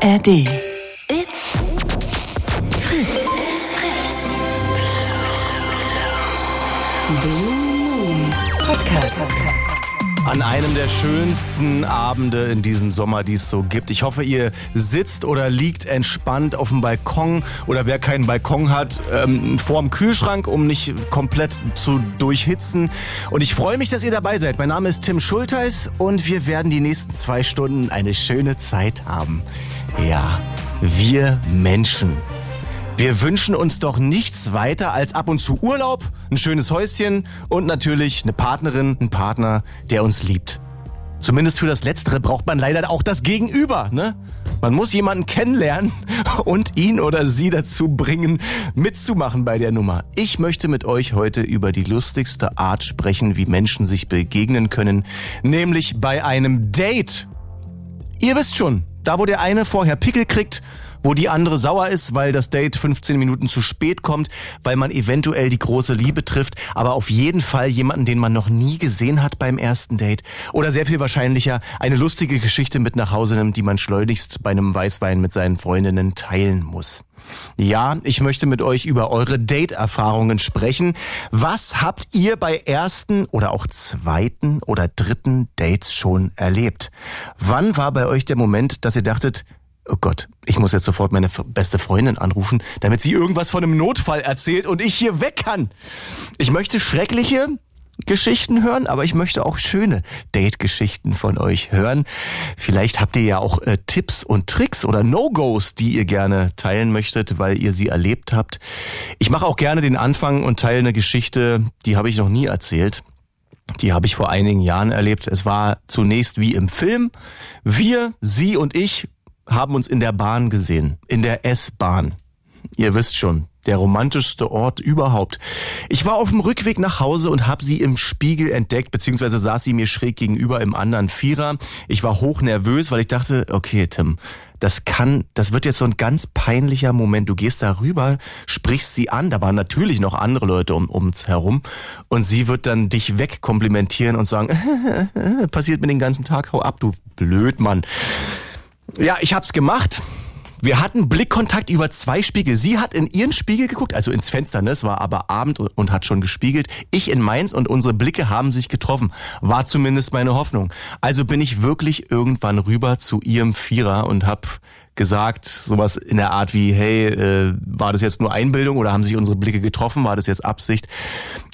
ARD. It's Fritz. It's Fritz. Blue Moon Podcast. An einem der schönsten Abende in diesem Sommer, die es so gibt. Ich hoffe, ihr sitzt oder liegt entspannt auf dem Balkon oder wer keinen Balkon hat, ähm, vorm Kühlschrank, um nicht komplett zu durchhitzen. Und ich freue mich, dass ihr dabei seid. Mein Name ist Tim Schulteis und wir werden die nächsten zwei Stunden eine schöne Zeit haben. Ja, wir Menschen. Wir wünschen uns doch nichts weiter als ab und zu Urlaub, ein schönes Häuschen und natürlich eine Partnerin, einen Partner, der uns liebt. Zumindest für das Letztere braucht man leider auch das Gegenüber, ne? Man muss jemanden kennenlernen und ihn oder sie dazu bringen, mitzumachen bei der Nummer. Ich möchte mit euch heute über die lustigste Art sprechen, wie Menschen sich begegnen können, nämlich bei einem Date. Ihr wisst schon, da wo der eine vorher Pickel kriegt, wo die andere sauer ist, weil das Date 15 Minuten zu spät kommt, weil man eventuell die große Liebe trifft, aber auf jeden Fall jemanden, den man noch nie gesehen hat beim ersten Date. Oder sehr viel wahrscheinlicher eine lustige Geschichte mit nach Hause nimmt, die man schleunigst bei einem Weißwein mit seinen Freundinnen teilen muss. Ja, ich möchte mit euch über eure Date-Erfahrungen sprechen. Was habt ihr bei ersten oder auch zweiten oder dritten Dates schon erlebt? Wann war bei euch der Moment, dass ihr dachtet, oh Gott, ich muss jetzt sofort meine beste Freundin anrufen, damit sie irgendwas von einem Notfall erzählt und ich hier weg kann. Ich möchte schreckliche Geschichten hören, aber ich möchte auch schöne Date-Geschichten von euch hören. Vielleicht habt ihr ja auch äh, Tipps und Tricks oder No-Gos, die ihr gerne teilen möchtet, weil ihr sie erlebt habt. Ich mache auch gerne den Anfang und teile eine Geschichte, die habe ich noch nie erzählt. Die habe ich vor einigen Jahren erlebt. Es war zunächst wie im Film. Wir, Sie und ich haben uns in der Bahn gesehen, in der S-Bahn. Ihr wisst schon, der romantischste Ort überhaupt. Ich war auf dem Rückweg nach Hause und habe sie im Spiegel entdeckt, beziehungsweise saß sie mir schräg gegenüber im anderen Vierer. Ich war hoch nervös, weil ich dachte, okay, Tim, das kann, das wird jetzt so ein ganz peinlicher Moment. Du gehst da rüber, sprichst sie an, da waren natürlich noch andere Leute um uns herum und sie wird dann dich wegkomplimentieren und sagen, passiert mir den ganzen Tag, hau ab, du Blödmann. Ja, ich hab's gemacht. Wir hatten Blickkontakt über zwei Spiegel. Sie hat in ihren Spiegel geguckt, also ins Fenster, ne? Es war aber Abend und hat schon gespiegelt. Ich in meins und unsere Blicke haben sich getroffen. War zumindest meine Hoffnung. Also bin ich wirklich irgendwann rüber zu ihrem Vierer und hab gesagt, sowas in der Art wie, hey, äh, war das jetzt nur Einbildung oder haben sich unsere Blicke getroffen, war das jetzt Absicht?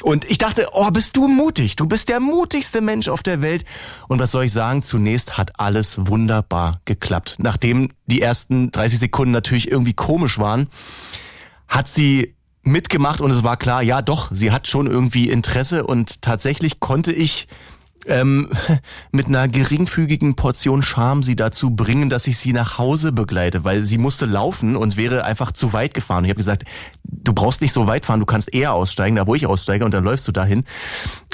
Und ich dachte, oh, bist du mutig, du bist der mutigste Mensch auf der Welt. Und was soll ich sagen, zunächst hat alles wunderbar geklappt. Nachdem die ersten 30 Sekunden natürlich irgendwie komisch waren, hat sie mitgemacht und es war klar, ja doch, sie hat schon irgendwie Interesse und tatsächlich konnte ich ähm, mit einer geringfügigen Portion Charme sie dazu bringen, dass ich sie nach Hause begleite, weil sie musste laufen und wäre einfach zu weit gefahren. Ich habe gesagt, du brauchst nicht so weit fahren, du kannst eher aussteigen, da wo ich aussteige und dann läufst du dahin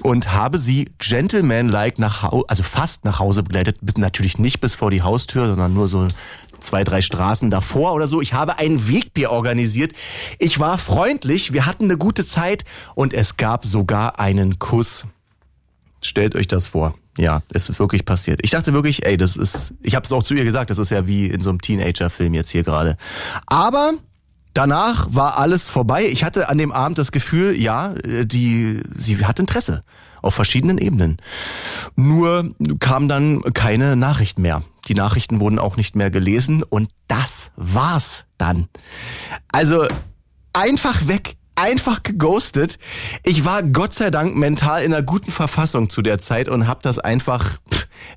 und habe sie gentleman-like nach Hause, also fast nach Hause begleitet, bis natürlich nicht bis vor die Haustür, sondern nur so zwei, drei Straßen davor oder so. Ich habe ein Wegbier organisiert. Ich war freundlich, wir hatten eine gute Zeit und es gab sogar einen Kuss. Stellt euch das vor. Ja, ist wirklich passiert. Ich dachte wirklich, ey, das ist, ich habe es auch zu ihr gesagt, das ist ja wie in so einem Teenager-Film jetzt hier gerade. Aber danach war alles vorbei. Ich hatte an dem Abend das Gefühl, ja, die, sie hat Interesse auf verschiedenen Ebenen. Nur kam dann keine Nachricht mehr. Die Nachrichten wurden auch nicht mehr gelesen und das war's dann. Also einfach weg einfach geghostet. Ich war Gott sei Dank mental in einer guten Verfassung zu der Zeit und habe das einfach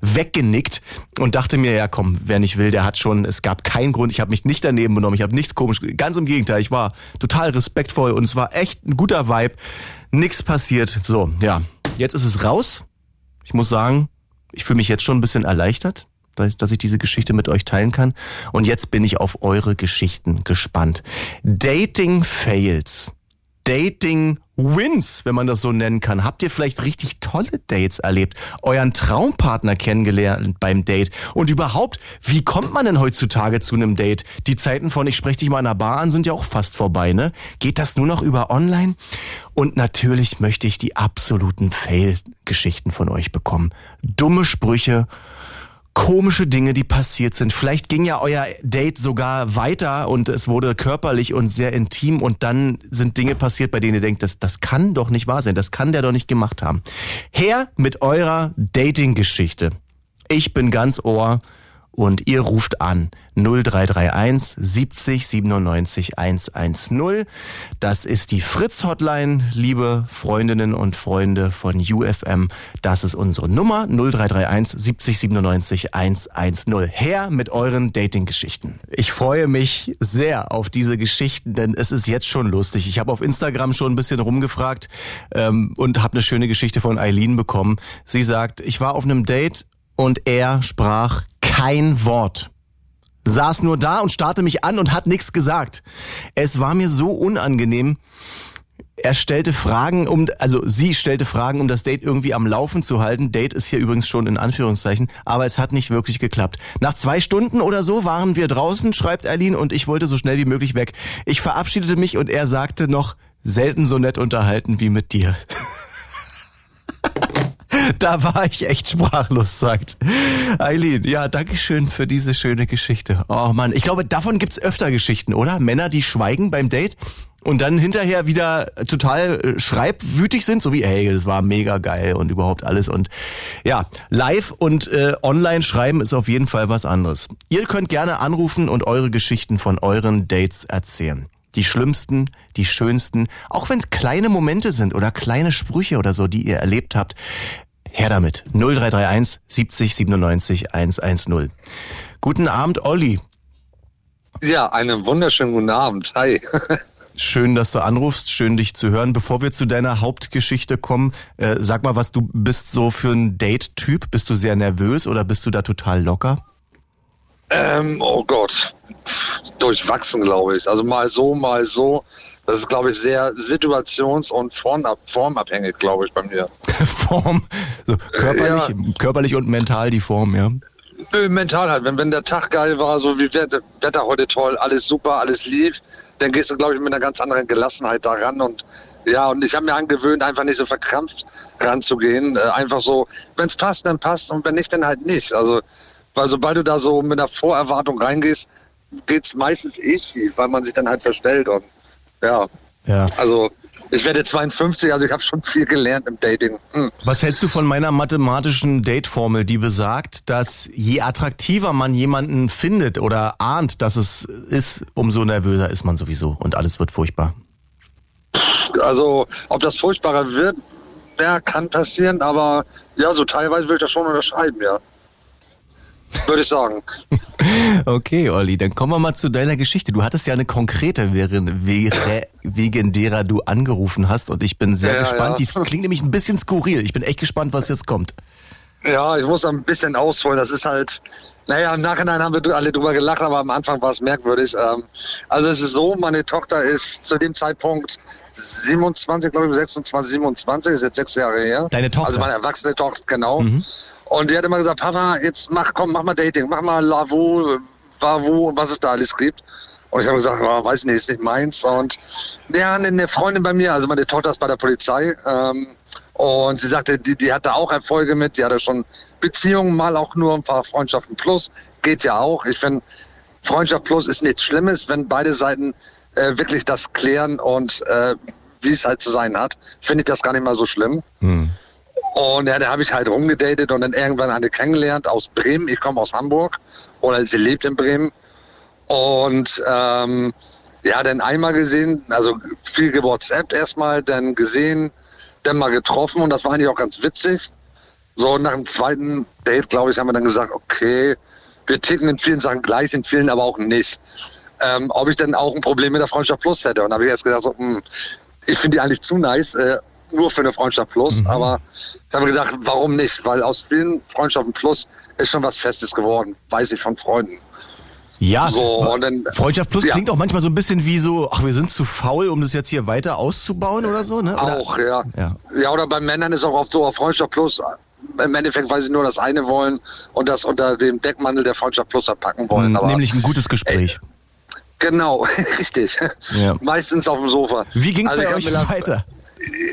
weggenickt und dachte mir, ja komm, wer nicht will, der hat schon, es gab keinen Grund, ich habe mich nicht daneben benommen, ich habe nichts komisch, ganz im Gegenteil, ich war total respektvoll und es war echt ein guter Vibe, nix passiert. So, ja, jetzt ist es raus. Ich muss sagen, ich fühle mich jetzt schon ein bisschen erleichtert dass ich diese Geschichte mit euch teilen kann. Und jetzt bin ich auf eure Geschichten gespannt. Dating Fails. Dating Wins, wenn man das so nennen kann. Habt ihr vielleicht richtig tolle Dates erlebt? Euren Traumpartner kennengelernt beim Date? Und überhaupt, wie kommt man denn heutzutage zu einem Date? Die Zeiten von ich spreche dich mal in einer Bar an sind ja auch fast vorbei, ne? Geht das nur noch über online? Und natürlich möchte ich die absoluten Fail-Geschichten von euch bekommen. Dumme Sprüche, komische Dinge, die passiert sind. Vielleicht ging ja euer Date sogar weiter und es wurde körperlich und sehr intim und dann sind Dinge passiert, bei denen ihr denkt, das, das kann doch nicht wahr sein, das kann der doch nicht gemacht haben. Her mit eurer Dating-Geschichte. Ich bin ganz Ohr und ihr ruft an 0331 70 97 110. Das ist die Fritz Hotline, liebe Freundinnen und Freunde von UFM. Das ist unsere Nummer 0331 70 97 110. Her mit euren Dating-Geschichten. Ich freue mich sehr auf diese Geschichten, denn es ist jetzt schon lustig. Ich habe auf Instagram schon ein bisschen rumgefragt ähm, und habe eine schöne Geschichte von Eileen bekommen. Sie sagt, ich war auf einem Date und er sprach kein Wort. Saß nur da und starrte mich an und hat nichts gesagt. Es war mir so unangenehm. Er stellte Fragen, um, also sie stellte Fragen, um das Date irgendwie am Laufen zu halten. Date ist hier übrigens schon in Anführungszeichen, aber es hat nicht wirklich geklappt. Nach zwei Stunden oder so waren wir draußen, schreibt Erlin, und ich wollte so schnell wie möglich weg. Ich verabschiedete mich und er sagte noch, selten so nett unterhalten wie mit dir. da war ich echt sprachlos, sagt Eileen. Ja, Dankeschön für diese schöne Geschichte. Oh Mann, ich glaube, davon gibt's öfter Geschichten, oder? Männer, die schweigen beim Date und dann hinterher wieder total äh, schreibwütig sind, so wie, hey, das war mega geil und überhaupt alles. Und ja, live und äh, online schreiben ist auf jeden Fall was anderes. Ihr könnt gerne anrufen und eure Geschichten von euren Dates erzählen. Die schlimmsten, die schönsten, auch wenn es kleine Momente sind oder kleine Sprüche oder so, die ihr erlebt habt. Her damit. 0331 70 97 110. Guten Abend, Olli. Ja, einen wunderschönen guten Abend. Hi. Schön, dass du anrufst, schön dich zu hören. Bevor wir zu deiner Hauptgeschichte kommen, äh, sag mal, was du bist so für ein Date-Typ? Bist du sehr nervös oder bist du da total locker? Ähm, oh Gott, durchwachsen, glaube ich. Also mal so, mal so. Das ist, glaube ich, sehr situations- und formabhängig, glaube ich, bei mir. Form, so körperlich, ja. körperlich und mental die Form, ja. Nö, mental halt. Wenn, wenn der Tag geil war, so wie Wetter, Wetter heute toll, alles super, alles lief, dann gehst du, glaube ich, mit einer ganz anderen Gelassenheit daran. Und ja, und ich habe mir angewöhnt, einfach nicht so verkrampft ranzugehen. Äh, einfach so, wenn es passt, dann passt und wenn nicht, dann halt nicht. Also, weil sobald du da so mit einer Vorerwartung reingehst, geht's meistens eh schief, weil man sich dann halt verstellt. Und ja, ja. also ich werde 52, also ich habe schon viel gelernt im Dating. Hm. Was hältst du von meiner mathematischen Date-Formel, die besagt, dass je attraktiver man jemanden findet oder ahnt, dass es ist, umso nervöser ist man sowieso und alles wird furchtbar? Also, ob das furchtbarer wird, ja, kann passieren, aber ja, so teilweise will ich das schon unterschreiben, ja würde ich sagen. Okay, Olli, dann kommen wir mal zu deiner Geschichte. Du hattest ja eine konkrete, wegen derer du angerufen hast und ich bin sehr ja, gespannt. Ja. Die klingt nämlich ein bisschen skurril. Ich bin echt gespannt, was jetzt kommt. Ja, ich muss ein bisschen ausholen. Das ist halt, naja, im Nachhinein haben wir alle drüber gelacht, aber am Anfang war es merkwürdig. Ähm, also es ist so, meine Tochter ist zu dem Zeitpunkt 27, glaube ich, 26, 27, ist jetzt sechs Jahre her. Deine Tochter? Also meine erwachsene Tochter, genau. Mhm. Und die hat immer gesagt, Papa, jetzt mach, komm, mach mal Dating, mach mal Lavo, Wavo, was es da alles gibt. Und ich habe gesagt, oh, weiß nicht, ist nicht meins. Und ja, eine Freundin bei mir, also meine Tochter ist bei der Polizei. Ähm, und sie sagte, die, die hatte auch Erfolge mit, die hatte schon Beziehungen, mal auch nur ein paar Freundschaften plus. Geht ja auch. Ich finde, Freundschaft plus ist nichts Schlimmes, wenn beide Seiten äh, wirklich das klären und äh, wie es halt zu sein hat, finde ich das gar nicht mal so schlimm. Hm. Und ja, da habe ich halt rumgedatet und dann irgendwann eine kennengelernt aus Bremen. Ich komme aus Hamburg oder sie lebt in Bremen. Und ähm, ja, dann einmal gesehen, also viel gewhatsappt erstmal, dann gesehen, dann mal getroffen und das war eigentlich auch ganz witzig. So, nach dem zweiten Date, glaube ich, haben wir dann gesagt, okay, wir ticken in vielen Sachen gleich, in vielen aber auch nicht. Ähm, ob ich dann auch ein Problem mit der Freundschaft Plus hätte. Und da habe ich erst gedacht, so, mh, hm, ich finde die eigentlich zu nice. Äh, nur für eine Freundschaft Plus, mhm. aber ich habe gesagt, warum nicht? Weil aus vielen Freundschaften Plus ist schon was Festes geworden, weiß ich von Freunden. Ja, so, dann, Freundschaft Plus ja. klingt auch manchmal so ein bisschen wie so, ach, wir sind zu faul, um das jetzt hier weiter auszubauen oder so, ne? Oder? Auch, ja. ja. Ja, oder bei Männern ist auch oft so, Freundschaft Plus, im Endeffekt, weil sie nur das eine wollen und das unter dem Deckmantel der Freundschaft Plus verpacken wollen. Mhm, aber, nämlich ein gutes Gespräch. Ey, genau, richtig. Ja. Meistens auf dem Sofa. Wie ging es also bei euch weiter?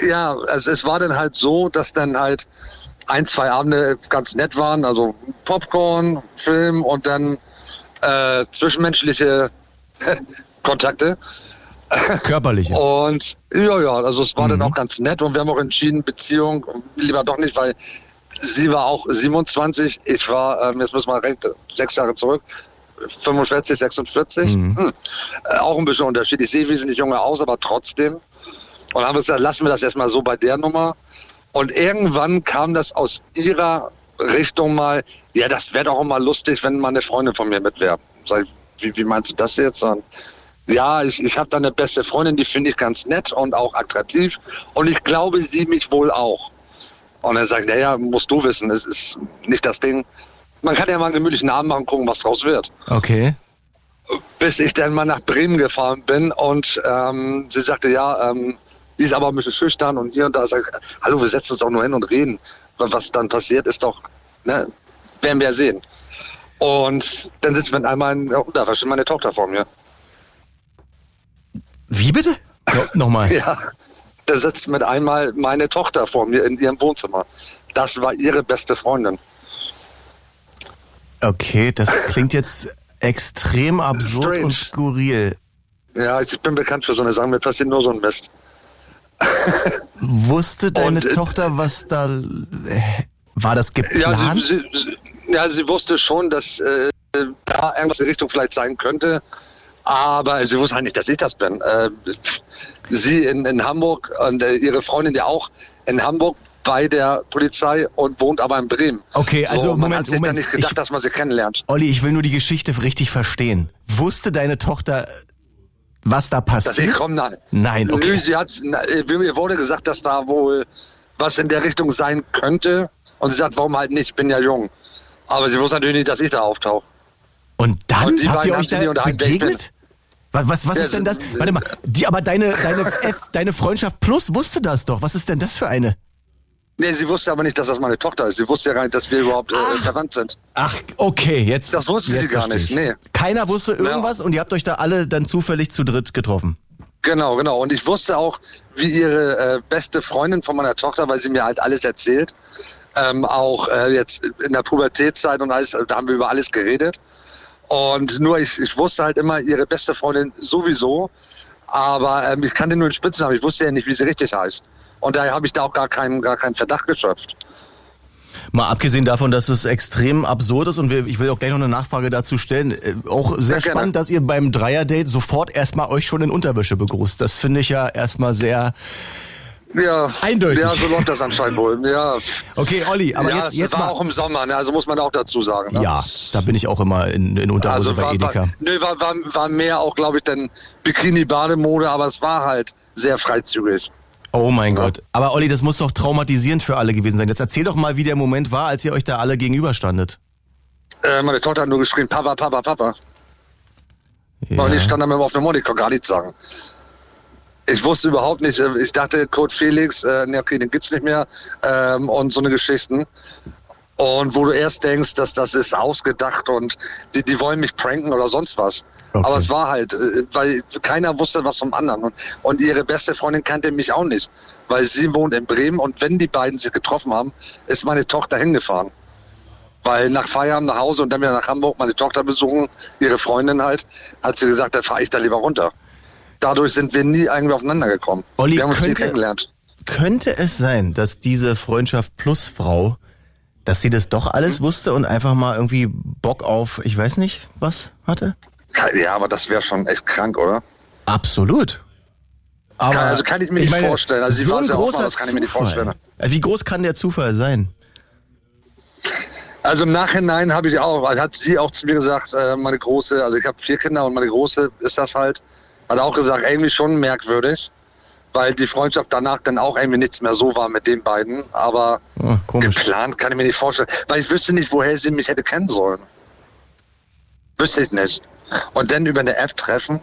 Ja, also es war dann halt so, dass dann halt ein, zwei Abende ganz nett waren, also Popcorn, Film und dann äh, zwischenmenschliche Kontakte. Körperliche. Und ja, ja, also es war Mhm. dann auch ganz nett und wir haben auch entschieden, Beziehung lieber doch nicht, weil sie war auch 27, ich war, ähm, jetzt müssen wir recht, sechs Jahre zurück, 45, 46. Mhm. Hm. Äh, auch ein bisschen Unterschied. Ich sehe wesentlich jünger aus, aber trotzdem. Und haben wir gesagt, lassen wir das erstmal so bei der Nummer. Und irgendwann kam das aus ihrer Richtung mal, ja, das wäre doch auch mal lustig, wenn mal eine Freundin von mir mit wäre. Sag ich, wie, wie meinst du das jetzt? Und ja, ich, ich habe da eine beste Freundin, die finde ich ganz nett und auch attraktiv. Und ich glaube, sie mich wohl auch. Und er sagt, naja, musst du wissen, es ist nicht das Ding. Man kann ja mal einen gemütlichen Abend machen, gucken, was draus wird. Okay. Bis ich dann mal nach Bremen gefahren bin und ähm, sie sagte, ja, ähm, die ist aber ein bisschen schüchtern und hier und da. Sag ich, hallo, wir setzen uns doch nur hin und reden. Was was dann passiert, ist doch, ne, werden wir sehen. Und dann sitzt mit einmal in der Unterwäsche meine Tochter vor mir. Wie bitte? No, Nochmal. Ja, da sitzt mit einmal meine Tochter vor mir in ihrem Wohnzimmer. Das war ihre beste Freundin. Okay, das klingt jetzt extrem absurd Strange. und skurril. Ja, ich bin bekannt für so eine Sache, mir passiert nur so ein Mist. Wusste deine Und, äh, Tochter, was da. äh, War das Ja, geplant? sie, sie, sie, ja, sie wusste schon, dass äh, da irgendwas in Richtung vielleicht sein könnte. Aber sie wusste halt nicht, dass ich das bin. Äh, sie in, in Hamburg und äh, ihre Freundin ja auch in Hamburg bei der Polizei und wohnt aber in Bremen. Okay, also so, man Moment, hat sich Moment. dann nicht gedacht, Ich- dass man sie kennenlernt. Olli, ich will nur die Geschichte richtig verstehen. Wusste deine Tochter, was da passiert? komme, nein. Nein, okay. Nö, sie hat, äh, mir wurde gesagt, dass da wohl was in der Richtung sein könnte. Und sie sagt, warum halt nicht? Ich bin ja jung. Aber sie wusste natürlich nicht, dass ich da auftauche. Und dann Und die habt ihr euch da begegnet? Was, was, was Ja, ist denn das? Warte mal, die, aber deine, deine, F, deine Freundschaft Plus wusste das doch. Was ist denn das für eine? Nee, sie wusste aber nicht, dass das meine Tochter ist. Sie wusste ja gar nicht, dass wir überhaupt äh, verwandt sind. Ach, okay, jetzt. Das wusste jetzt sie gar nicht, ich. nee. Keiner wusste irgendwas und ihr habt euch da alle dann zufällig zu dritt getroffen. Genau, genau. Und ich wusste auch, wie ihre äh, beste Freundin von meiner Tochter, weil sie mir halt alles erzählt, ähm, auch äh, jetzt in der Pubertätszeit und alles, da haben wir über alles geredet. Und nur ich, ich wusste halt immer ihre beste Freundin sowieso, aber ähm, ich kannte nur den Spitznamen. Ich wusste ja nicht, wie sie richtig heißt. Und daher habe ich da auch gar keinen, gar keinen Verdacht geschöpft. Mal abgesehen davon, dass es extrem absurd ist und ich will auch gleich noch eine Nachfrage dazu stellen. Äh, auch sehr gerne. spannend, dass ihr beim Dreier-Date sofort erstmal euch schon in Unterwäsche begrüßt. Das finde ich ja erstmal sehr. Ja, Eindeutig. Ja, so läuft das anscheinend wohl. Ja, Okay, Olli, aber ja jetzt, jetzt war mal. auch im Sommer, ne? also muss man auch dazu sagen. Ne? Ja, da bin ich auch immer in, in Unterhose Also bei war, Edeka. war, nö, war, war, war mehr auch, glaube ich, dann Bikini-Bademode, aber es war halt sehr freizügig. Oh mein Gott. Aber Olli, das muss doch traumatisierend für alle gewesen sein. Jetzt erzähl doch mal, wie der Moment war, als ihr euch da alle gegenüberstandet. Äh, meine Tochter hat nur geschrien, Papa, Papa, Papa. Ja. Und ich stand da mit dem auf dem Mund, ich konnte gar nichts sagen. Ich wusste überhaupt nicht, äh, ich dachte, Code Felix, äh, ne, okay, den gibt's nicht mehr ähm, und so eine Geschichten. Und wo du erst denkst, dass das ist ausgedacht und die, die wollen mich pranken oder sonst was. Okay. Aber es war halt, äh, weil keiner wusste was vom anderen. Und, und ihre beste Freundin kannte mich auch nicht, weil sie wohnt in Bremen und wenn die beiden sich getroffen haben, ist meine Tochter hingefahren. Weil nach Feierabend nach Hause und dann wieder nach Hamburg meine Tochter besuchen, ihre Freundin halt, hat sie gesagt, da fahre ich da lieber runter. Dadurch sind wir nie irgendwie aufeinander gekommen. Olli, wir haben uns nie könnte- kennengelernt. Könnte es sein, dass diese Freundschaft plus Frau, dass sie das doch alles Hm? wusste und einfach mal irgendwie Bock auf, ich weiß nicht, was hatte? Ja, aber das wäre schon echt krank, oder? Absolut. Aber Kann- also kann ich mir nicht vorstellen. Also sie war ein sehr offen, das kann ich mir nicht vorstellen. Wie groß kann der Zufall sein? Also im Nachhinein habe ich auch, also hat sie auch zu mir gesagt, äh, meine Große, also ich habe vier Kinder und meine Große ist das halt, hat auch gesagt, irgendwie schon merkwürdig, weil die Freundschaft danach dann auch irgendwie nichts mehr so war mit den beiden, aber komisch. geplant kann ich mir nicht vorstellen, weil ich wüsste nicht, woher sie mich hätte kennen sollen. Wüsste ich nicht. Und dann über eine App treffen,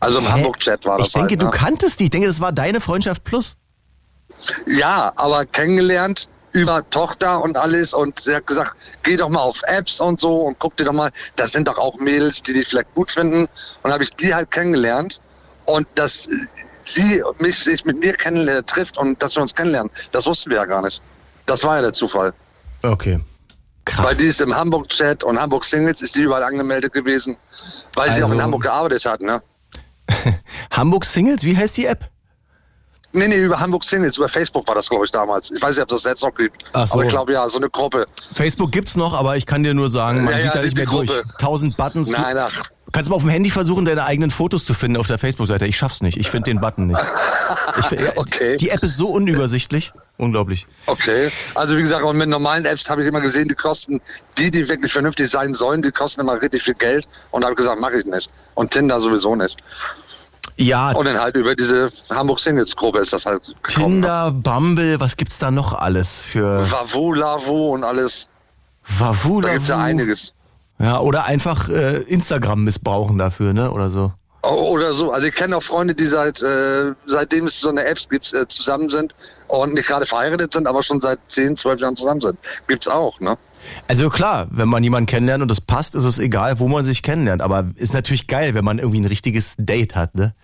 also im? Hamburg-Chat war das Ich denke, halt, du ne? kanntest die. Ich denke, das war deine Freundschaft plus. Ja, aber kennengelernt über Tochter und alles und sie hat gesagt, geh doch mal auf Apps und so und guck dir doch mal, das sind doch auch Mädels, die dich vielleicht gut finden und habe ich die halt kennengelernt und dass sie mich sich mit mir kennenlernen trifft und dass wir uns kennenlernen, das wussten wir ja gar nicht. Das war ja der Zufall. Okay. Krass. Weil die ist im Hamburg-Chat und Hamburg Singles ist die überall angemeldet gewesen, weil sie Also- auch in Hamburg gearbeitet hat, ne? Hamburg Singles, wie heißt die App? Nee, nee, über Hamburg Singles, über Facebook war das, glaube ich, damals. Ich weiß nicht, ob das jetzt noch gibt. Ach so. Aber ich glaube, ja, so eine Gruppe. Facebook gibt's noch, aber ich kann dir nur sagen, man Ja, sieht ja, da nicht mehr die durch. Gruppe. Tausend Buttons. Nein, ach. Kannst mal auf dem Handy versuchen, deine eigenen Fotos zu finden auf der Facebook-Seite. Ich schaff's nicht. Ich finde den Button nicht. Ich, Okay. Die App ist so unübersichtlich. Unglaublich. Okay. Also wie gesagt, und mit normalen Apps habe ich immer gesehen, die kosten, die, die wirklich vernünftig sein sollen, die kosten immer richtig viel Geld. Und habe gesagt, mache ich nicht. Und Tinder sowieso nicht. Ja, Und dann halt über diese Hamburg Singles Gruppe ist das halt gekommen. ne? Tinder, Bumble, was gibt's da noch alles für Vavo, Lavo und alles. Wavu? Da gibt's ja einiges. Ja, oder einfach äh, Instagram missbrauchen dafür, ne? Oder so. Oder so. Also ich kenne auch Freunde, die seit äh, seitdem es so eine Apps gibt, äh, zusammen sind und nicht gerade verheiratet sind, aber schon seit 10, 12 Jahren zusammen sind. Gibt's auch, ne? Also klar, wenn man jemanden kennenlernt und das passt, ist es egal, wo man sich kennenlernt. Aber ist natürlich geil, wenn man irgendwie ein richtiges Date hat, ne?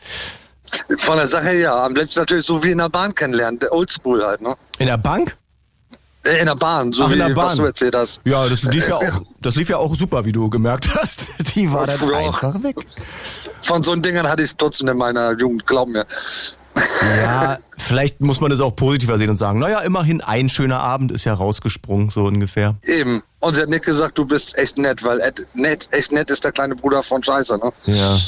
Von der Sache her, ja. Am liebsten natürlich so wie in der Bahn kennenlernen, der Oldschool halt, ne? In der Bank? Äh, In der Bahn, so Ach, wie in der was Bahn. du erzählt hast. Ja, das lief ja auch, das lief ja auch super, wie du gemerkt hast. Die war dann Ja. einfach weg. Von so Dingern hatte ich Dutzend in meiner Jugend, glaub mir. Ja, vielleicht muss man das auch positiver sehen und sagen, naja, immerhin ein schöner Abend ist ja rausgesprungen, so ungefähr. Eben. Und sie hat nicht gesagt, du bist echt nett, weil nett, echt nett ist der kleine Bruder von Scheiße, ne? Ja.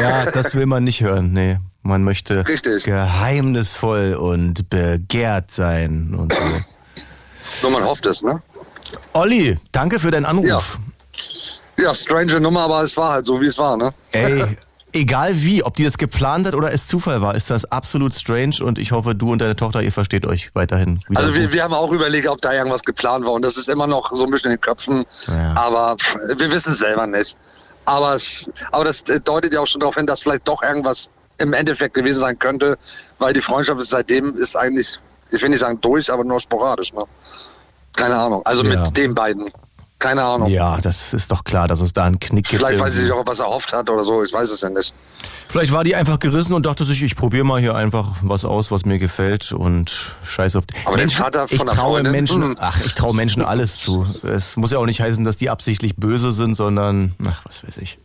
Ja, das will man nicht hören, nee. Man möchte Richtig. geheimnisvoll und begehrt sein und so. Nur man hofft es, ne? Olli, danke für deinen Anruf. Ja, strange Nummer, aber es war halt so, wie es war, ne? Ey, egal wie, ob die das geplant hat oder es Zufall war, ist das absolut strange und ich hoffe, du und deine Tochter, ihr versteht euch weiterhin. Also wir, wir haben auch überlegt, ob da irgendwas geplant war und das ist immer noch so ein bisschen in den Köpfen, Ja. aber pff, wir wissen es selber nicht. Aber, es, aber das deutet ja auch schon darauf hin, dass vielleicht doch irgendwas im Endeffekt gewesen sein könnte, weil die Freundschaft ist seitdem ist eigentlich, ich will nicht sagen durch, aber nur sporadisch. Ne? Keine Ahnung. Also Ja. mit den beiden. Keine Ahnung. Ja, das ist doch klar, dass es da einen Knick gibt. Vielleicht weiß ich irgendwie. nicht auch, was er erhofft hat oder so. Ich weiß es ja nicht. Vielleicht war die einfach gerissen und dachte sich, ich probiere mal hier einfach was aus, was mir gefällt und scheiß auf. Aber der Vater ich von der traue Freundin? Menschen, Hm. ach, ich traue Menschen alles zu. Es muss ja auch nicht heißen, dass die absichtlich böse sind, sondern, ach, was weiß ich.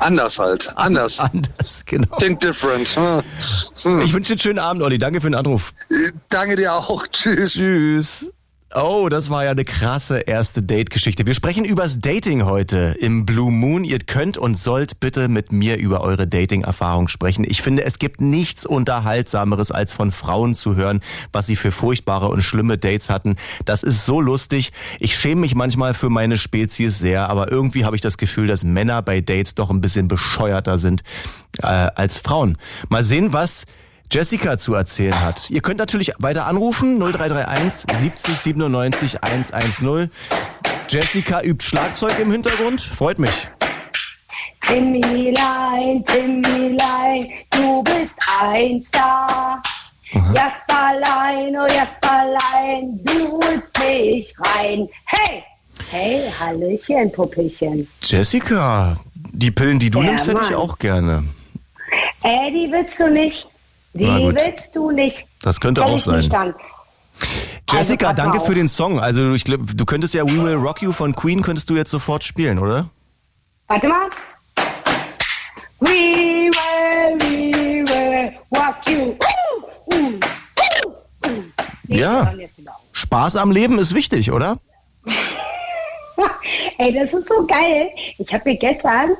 Anders halt. Anders. Anders, genau. Think different. Hm. Hm. Ich wünsche dir einen schönen Abend, Olli. Danke für den Anruf. Danke dir auch. Tschüss. Tschüss. Oh, das war ja eine krasse erste Date-Geschichte. Wir sprechen übers Dating heute im Blue Moon. Ihr könnt und sollt bitte mit mir über eure Dating-Erfahrung sprechen. Ich finde, es gibt nichts Unterhaltsameres, als von Frauen zu hören, was sie für furchtbare und schlimme Dates hatten. Das ist so lustig. Ich schäme mich manchmal für meine Spezies sehr, aber irgendwie habe ich das Gefühl, dass Männer bei Dates doch ein bisschen bescheuerter sind äh, als Frauen. Mal sehen, was Jessica zu erzählen hat. Ihr könnt natürlich weiter anrufen, 0331 70 97 110. Jessica übt Schlagzeug im Hintergrund, freut mich. Timmylein, Timmylein, du bist ein Star. Jasperlein, oh Jasperlein, du holst mich rein. Hey, hey, Hallöchen, Puppchen. Jessica, die Pillen, die du Ja, nimmst, hätte ich auch gerne. Äh, die willst du nicht. Die willst du nicht. Das könnte auch sein. Jessica, Also, danke für den Song. Also ich glaub, du könntest ja We Will Rock You von Queen könntest du jetzt sofort spielen, oder? Warte mal. We will, we will rock you. Uh, uh, uh, Ja. Spaß am Leben ist wichtig, oder? Ey, das ist so geil. Ich habe mir gestern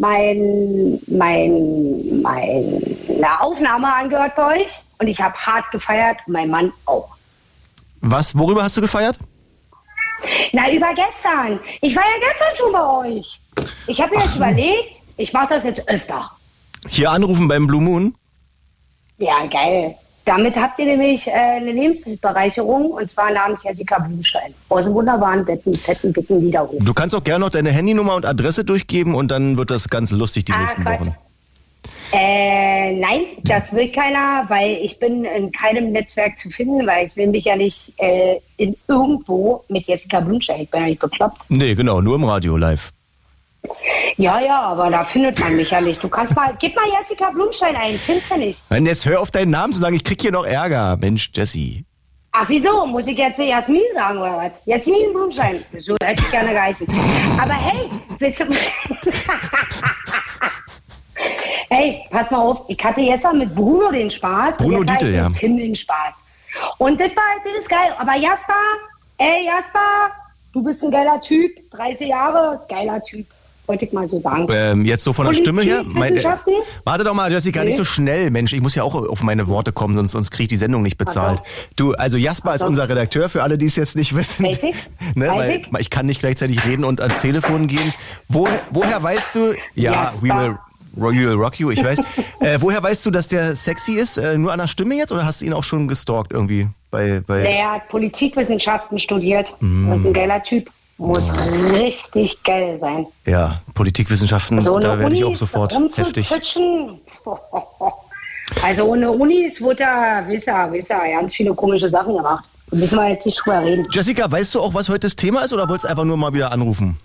mein, mein, meine Aufnahme angehört bei euch und ich habe hart gefeiert und mein Mann auch. Was, worüber hast du gefeiert? Na, über gestern. Ich war ja gestern schon bei euch. Ich habe mir jetzt überlegt, ich mache das jetzt öfter. Hier anrufen beim Blue Moon? Ja, geil. Damit habt ihr nämlich äh, eine Lebensbereicherung und zwar namens Jessica Blumstein. Aus dem wunderbaren, fetten, fetten, dicken Liederhof. Du kannst auch gerne noch deine Handynummer und Adresse durchgeben und dann wird das ganz lustig die Ah, nächsten Quatsch. Wochen. Äh, nein, das will keiner, weil ich bin in keinem Netzwerk zu finden, weil ich will mich ja nicht äh, in irgendwo mit Jessica Blumstein, ich bin ja nicht bekloppt. Nee, genau, nur im Radio live. Ja, ja, aber da findet man mich ja nicht. Du kannst mal, gib mal Jessica Blumstein ein, findest du nicht. Nein, jetzt hör auf deinen Namen zu sagen, ich krieg hier noch Ärger. Mensch, Jessie. Ach, wieso? Muss ich jetzt Jasmin sagen oder was? Jasmin Blumschein. So hätte ich gerne geheißen. Aber hey, willst du... hey, pass mal auf. Ich hatte jetzt mit Bruno den Spaß. Bruno Dietl, ja. mit Tim den Spaß. Und das war das ist geil. Aber Jasper, ey Jasper, du bist ein geiler Typ. 30 Jahre, geiler Typ. Wollte ich mal so sagen. Ähm, jetzt so von der Stimme her. Mein, äh, warte doch mal, Jessica, nicht so schnell, Mensch. Ich muss ja auch auf meine Worte kommen, sonst, sonst kriege ich die Sendung nicht bezahlt. Du, also Jasper ist Ach so. unser Redakteur, für alle, die es jetzt nicht wissen. Weiß ich. ne, Weiß ich. ich kann nicht gleichzeitig reden und ans Telefon gehen. Wo, woher weißt du, ja, Jasper. we will, will rock you, ich weiß. äh, woher weißt du, dass der sexy ist? Äh, nur an der Stimme jetzt oder hast du ihn auch schon gestalkt irgendwie? Bei, bei Der hat Politikwissenschaften studiert. Mm. Das ist ein geiler Typ. Muss richtig geil sein. ja, Politikwissenschaften, So da eine werde ich auch sofort heftig. Also ohne Unis wurde er, wisser, wisser, ganz viele komische Sachen gemacht. Da müssen wir jetzt nicht drüber reden. Jessica, weißt du auch, was heute das Thema ist oder wolltest du einfach nur mal wieder anrufen?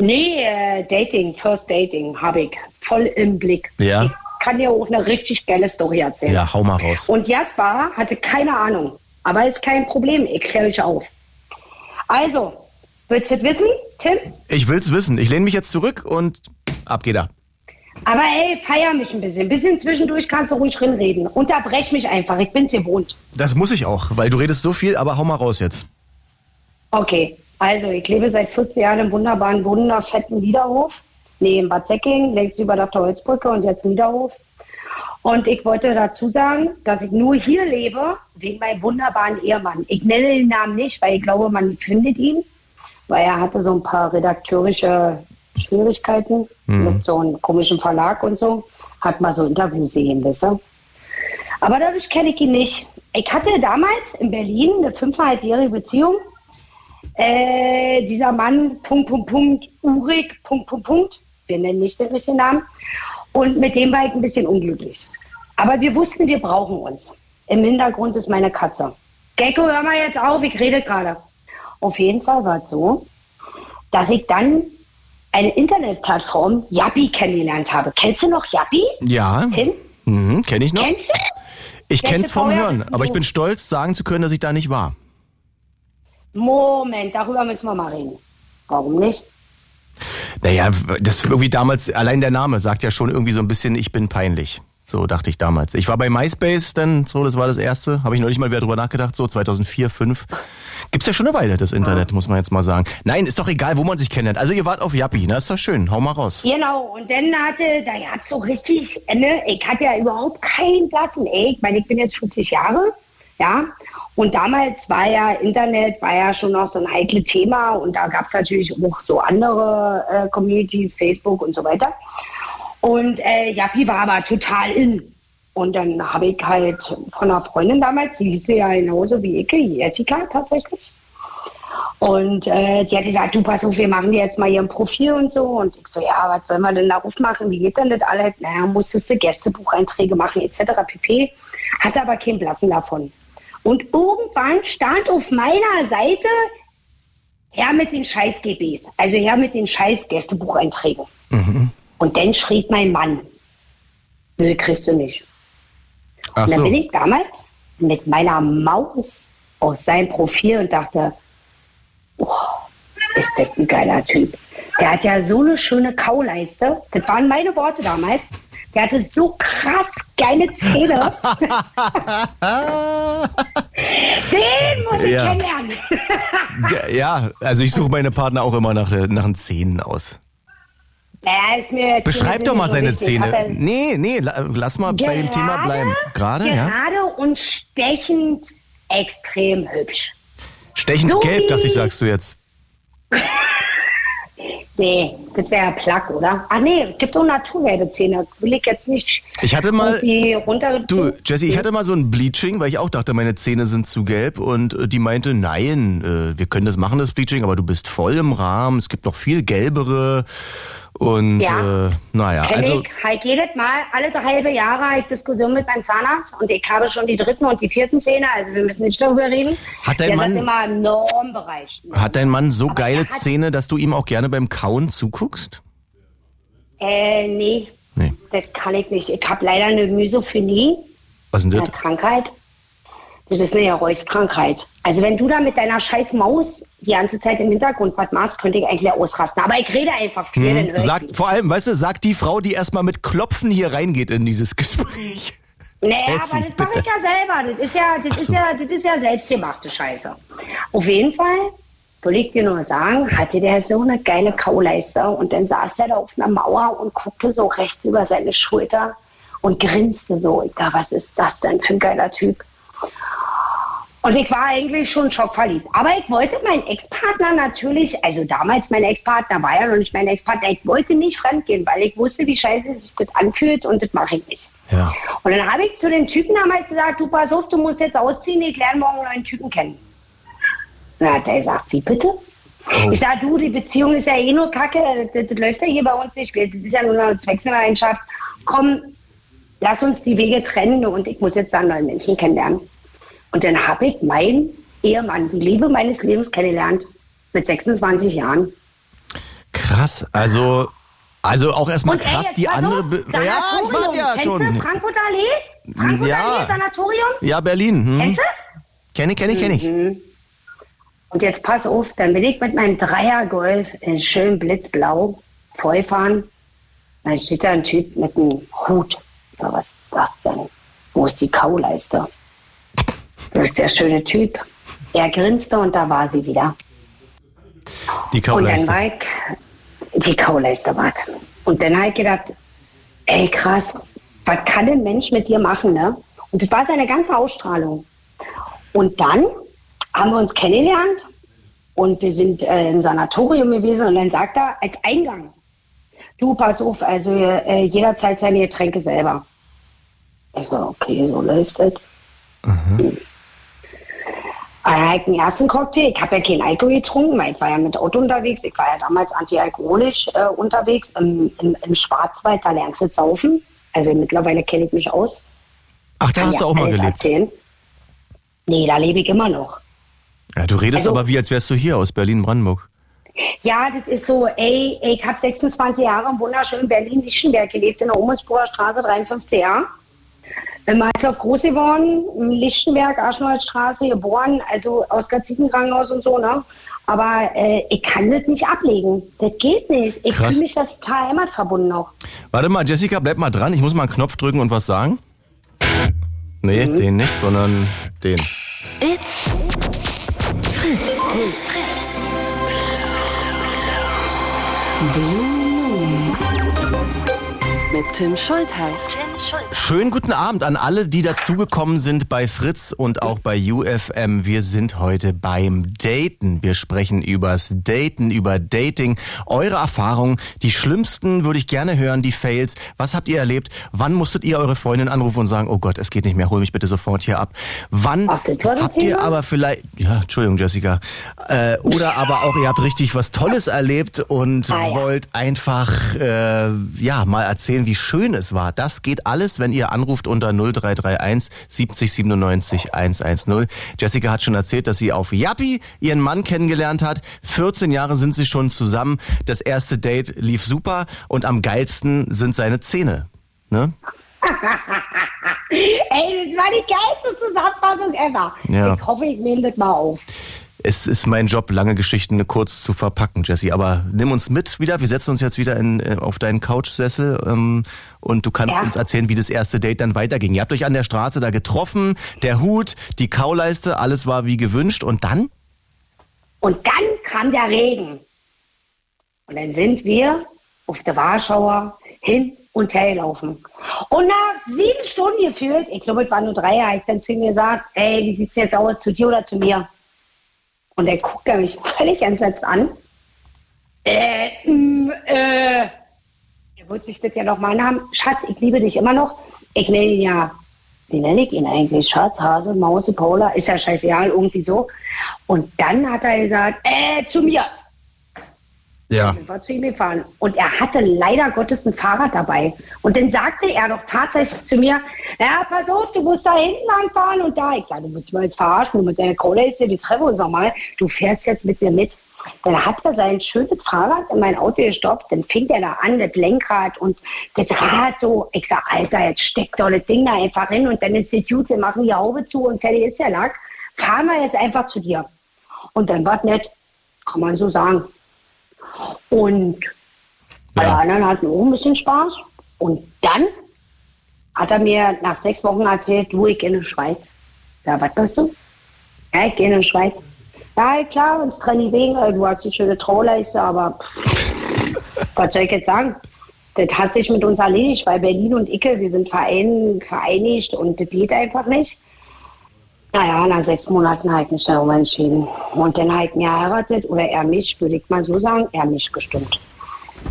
Nee, äh, Dating, First Dating habe ich voll im Blick. Ja. Ich kann dir auch eine richtig geile Story erzählen. Ja, hau mal raus. Und Jasper hatte keine Ahnung. Aber ist kein Problem, ich kläre euch auf. Also, willst du das wissen, Tim? Ich will's wissen. Ich lehne mich jetzt zurück und ab geht er. Aber ey, feier mich ein bisschen. Ein bisschen zwischendurch kannst du ruhig drin reden. Unterbrech mich einfach, ich bin's gewohnt. Das muss ich auch, weil du redest so viel, aber hau mal raus jetzt. Okay, also ich lebe seit 14 Jahren im wunderbaren, wunderfetten Niederhof. Nee, in Bad Säcking, längst über der Holzbrücke und jetzt Niederhof. Und ich wollte dazu sagen, dass ich nur hier lebe, wegen meinem wunderbaren Ehemann. Ich nenne den Namen nicht, weil ich glaube, man findet ihn, weil er hatte so ein paar redakteurische Schwierigkeiten mit so einem komischen Verlag und so. Hat mal so Interviews sehen, wisst ihr? Aber dadurch kenne ich ihn nicht. Ich hatte damals in Berlin eine fünfeinhalbjährige Beziehung. Äh, dieser Mann, Punkt, Punkt, Punkt, Urik, Punkt, Punkt, Punkt. Wir nennen nicht den richtigen Namen. Und mit dem war ich ein bisschen unglücklich. Aber wir wussten, wir brauchen uns. Im Hintergrund ist meine Katze. Gecko, hör mal jetzt auf, ich rede gerade. Auf jeden Fall war es so, dass ich dann eine Internetplattform, Yappi, kennengelernt habe. Kennst du noch Yappi? Ja, Tim? mhm, kenne ich noch. Kennst du? Ich Kennst kenn's du vom? Hören, aber ich bin stolz, sagen zu können, dass ich da nicht war. Moment, darüber müssen wir mal reden. Warum nicht? Naja, das irgendwie damals, allein der Name sagt ja schon irgendwie so ein bisschen, ich bin peinlich. So dachte ich damals. Ich war bei MySpace dann, so, das war das erste. Habe ich neulich mal wieder drüber nachgedacht, so 2004, 2005. Gibt's ja schon eine Weile, das Internet, muss man jetzt mal sagen. Nein, ist doch egal, wo man sich kennenlernt. Also ihr wart auf Yappi, ne? Ist doch schön. Hau mal raus. Genau, und dann hatte, da hat so richtig, ne, ich hatte ja überhaupt keinen Blassen, ey. Ich meine, ich bin jetzt 40 Jahre, ja. Und damals war ja Internet, war ja schon noch so ein heikles Thema und da gab es natürlich auch so andere äh, Communities, Facebook und so weiter. Und äh, Yappi war aber total in. Und dann habe ich halt von einer Freundin damals, die hieß ja genauso wie ich, Jessica tatsächlich. Und äh, die hat gesagt, du pass auf, wir machen dir jetzt mal hier ein Profil und so. Und ich so, ja, was sollen wir denn da aufmachen? Wie geht denn das alles? Naja, musstest du Gästebucheinträge machen etc. pp. Hatte aber keinen Blassen davon. Und irgendwann stand auf meiner Seite her mit den scheiß GBs, also her mit den scheiß Gästebucheinträgen. Und dann schrieb mein Mann, nö, kriegst du nicht. Ach Und dann so. bin ich damals mit meiner Maus aus seinem Profil und dachte, oh, ist das ein geiler Typ. Der hat ja so eine schöne Kauleiste. Das waren meine Worte damals. Der hatte so krass geile Zähne. Den muss ich Ja. kennenlernen. Ja, Ja, also ich suche meine Partner auch immer nach, nach den Zähnen aus. Naja, ist mir Beschreib doch mal seine wichtig. Er- Nee, nee, la- lass mal bei dem Thema bleiben. Gerade, ja? Gerade und stechend extrem hübsch. Stechend So gelb, dachte ich, sagst du jetzt. Nee, das wäre ja Plack, oder? Ach nee, es gibt auch naturgelbe Zähne. Will ich jetzt nicht Ich hatte mal, du, Jesse, ich hatte mal so ein Bleaching, weil ich auch dachte, meine Zähne sind zu gelb und äh, die meinte, nein, äh, wir können das machen, das Bleaching, aber du bist voll im Rahmen, es gibt noch viel gelbere und Ja. äh, naja, also ich halt jedes Mal, alle drei halbe Jahre habe ich Diskussion mit meinem Zahnarzt und ich habe schon die dritten und die vierten Zähne, also wir müssen nicht darüber reden. Hat dein Der Mann- immer im Normbereich. hat dein Mann so Aber geile Zähne, dass du ihm auch gerne beim Kauen zuguckst? Äh, nee, Nee. das kann ich nicht. Ich habe leider eine Mysophonie, Was denn eine das? Krankheit. Das ist eine Geräuschkrankheit. Also wenn du da mit deiner scheiß Maus die ganze Zeit im Hintergrund was machst, könnte ich eigentlich ausrasten. Aber ich rede einfach viel. ich Sag, vor allem, weißt du, sagt die Frau, die erstmal mit Klopfen hier reingeht in dieses Gespräch. Naja, Jessie, aber das mache ich ja selber. Das ist ja, das Ach ist so. ja, das ist ja selbstgemachte Scheiße. Auf jeden Fall, will ich dir nur sagen, hatte der so eine geile Kauleiste und dann saß er da auf einer Mauer und guckte so rechts über seine Schulter und grinste so. Ich dachte, was ist das denn für ein geiler Typ? Und ich war eigentlich schon schockverliebt. Aber ich wollte meinen Ex-Partner natürlich, also damals mein Ex-Partner war ja noch nicht mein Ex-Partner, ich wollte nicht fremdgehen, weil ich wusste, wie scheiße sich das anfühlt und das mache ich nicht. Ja. Und dann habe ich zu dem Typen damals gesagt, du pass auf, du musst jetzt ausziehen, ich lerne morgen einen neuen Typen kennen. Dann hat er gesagt, wie bitte? Oh. Ich sage, du, die Beziehung ist ja eh nur kacke, das, das läuft ja hier bei uns nicht, das ist ja nur eine Zwecksgemeinschaft. Komm, lass uns die Wege trennen und ich muss jetzt da einen neuen Menschen kennenlernen. Und dann habe ich meinen Ehemann, die Liebe meines Lebens kennengelernt, mit 26 Jahren. Krass. Also, also auch erstmal Und ey, krass, jetzt die andere. Be ja, ich warte ja Kennst schon. Du Frankfurter Allee? Frankfurter Ja. Allee, Sanatorium? Ja, Berlin. Hm. Kennst du? Kenn ich, kenn ich, kenn ich. Mhm. Und jetzt pass auf, dann will ich mit meinem Dreier Golf in schön blitzblau vollfahren. Dann steht da ein Typ mit einem Hut. So, was ist das denn? Wo ist die Kauleiste? Das ist der schöne Typ. Er grinste und da war sie wieder. Die Und dann Kauleiste. war ich, die Kauleiste war Und dann habe ich gedacht, ey krass, was kann ein Mensch mit dir machen, ne? Und das war seine ganze Ausstrahlung. Und dann haben wir uns kennengelernt und wir sind äh, im Sanatorium gewesen und dann sagt er als Eingang, du pass auf, also äh, jeder zahlt seine Getränke selber. Ich so, okay, so läuft es. Hm. Ich den ersten Cocktail, ich habe ja keinen Alkohol getrunken, weil ich war ja mit Auto unterwegs, ich war ja damals antialkoholisch äh, unterwegs im, im, im Schwarzwald, da lernst du saufen. Also mittlerweile kenne ich mich aus. Ach, da Kann hast du ja auch mal gelebt. Erzählen. Nee, da lebe ich immer noch. Ja, du redest Also- aber wie, als wärst du hier aus Berlin-Brandenburg. Ja, das ist so, ey, ich habe 26 Jahre im wunderschönen Berlin-Lichtenberg gelebt, in der Omersburger Straße, 53 Jahre. Bin mal auf groß geworden, in Lichtenberg, Aschenwaldstraße, geboren, also aus Krankenhaus und so, ne? Aber äh, ich kann das nicht ablegen. Das geht nicht. Ich fühle mich da total heimatverbunden noch. Warte mal, Jessica, bleib mal dran. Ich muss mal einen Knopf drücken und was sagen. Nee, Mhm. den nicht, sondern den. It's Fritz. It's Fritz. Blue. Mit Tim Schultheiß. Tim Schultheiß. Schönen guten Abend an alle, die dazugekommen sind bei Fritz und auch bei UFM. Wir sind heute beim Daten. Wir sprechen übers Daten, über Dating. Eure Erfahrungen, die schlimmsten würde ich gerne hören, die Fails. Was habt ihr erlebt? Wann musstet ihr eure Freundin anrufen und sagen, oh Gott, es geht nicht mehr, hol mich bitte sofort hier ab? Wann Ach, habt ihr aber vielleicht, ja, Entschuldigung, Jessica, äh, oder aber auch ihr habt richtig was Tolles erlebt und Ah, ja. wollt einfach, äh, ja, mal erzählen, wie schön es war. Das geht alles, wenn ihr anruft unter 0331 70 97 110. Jessica hat schon erzählt, dass sie auf Yappi ihren Mann kennengelernt hat. 14 Jahre sind sie schon zusammen. Das erste Date lief super und am geilsten sind seine Zähne. Ne? Ey, das war die geilste Zusammenfassung ever. Ja. Ich hoffe, ich nehme das mal auf. Es ist mein Job, lange Geschichten kurz zu verpacken, Jessie. Aber nimm uns mit wieder. Wir setzen uns jetzt wieder in, äh, auf deinen Couchsessel ähm, und du kannst Ja. uns erzählen, wie das erste Date dann weiterging. Ihr habt euch an der Straße da getroffen, der Hut, die Kauleiste, alles war wie gewünscht. Und dann? Und dann kam der Regen. Und dann sind wir auf der Warschauer hin und her gelaufen. Und nach sieben Stunden gefühlt, ich glaube, es waren nur drei, habe ich dann zu ihm gesagt, ey, wie sieht's jetzt aus, zu dir oder zu mir? Und er guckt er mich völlig entsetzt an. Äh, äh, er wird sich das ja noch mal Namen. Schatz, ich liebe dich immer noch. Ich nenne ihn ja, wie nenne ich ihn eigentlich? Schatz, Hase, Mausi, Paula, ist ja scheißegal, irgendwie so. Und dann hat er gesagt, äh, zu mir. Ja. War zu ihm gefahren. Und er hatte leider Gottes ein Fahrrad dabei. Und dann sagte er doch tatsächlich zu mir, ja, pass auf, du musst da hinten lang fahren und da. Ich sage, du musst mal jetzt verarschen, mit deiner Kohle ist ja, die treffen uns mal. Du fährst jetzt mit mir mit. Dann hat er sein schönes Fahrrad in mein Auto gestoppt, dann fing er da an, das Lenkrad und das Rad so. Ich sag, Alter, jetzt steckt doch das Ding da einfach hin und dann ist es gut, wir machen die Haube zu und fertig ist der Lack. Fahren wir jetzt einfach zu dir. Und dann war es nett, kann man so sagen. Und Ja. alle anderen hatten auch ein bisschen Spaß. Und dann hat er mir nach sechs Wochen erzählt, du, ich gehe in die Schweiz. Ja, was bist du? Ja, ich gehe in die Schweiz. Ja, klar, uns trennen die Wege, äh, du hast eine schöne Trauleiste, aber pff, was soll ich jetzt sagen? Das hat sich mit uns erledigt, weil Berlin und Icke, wir sind verein, vereinigt und das geht einfach nicht. Naja, nach sechs Monaten ich mich darüber entschieden. Und dann ich mir geheiratet, oder er mich, würde ich mal so sagen, er mich gestimmt.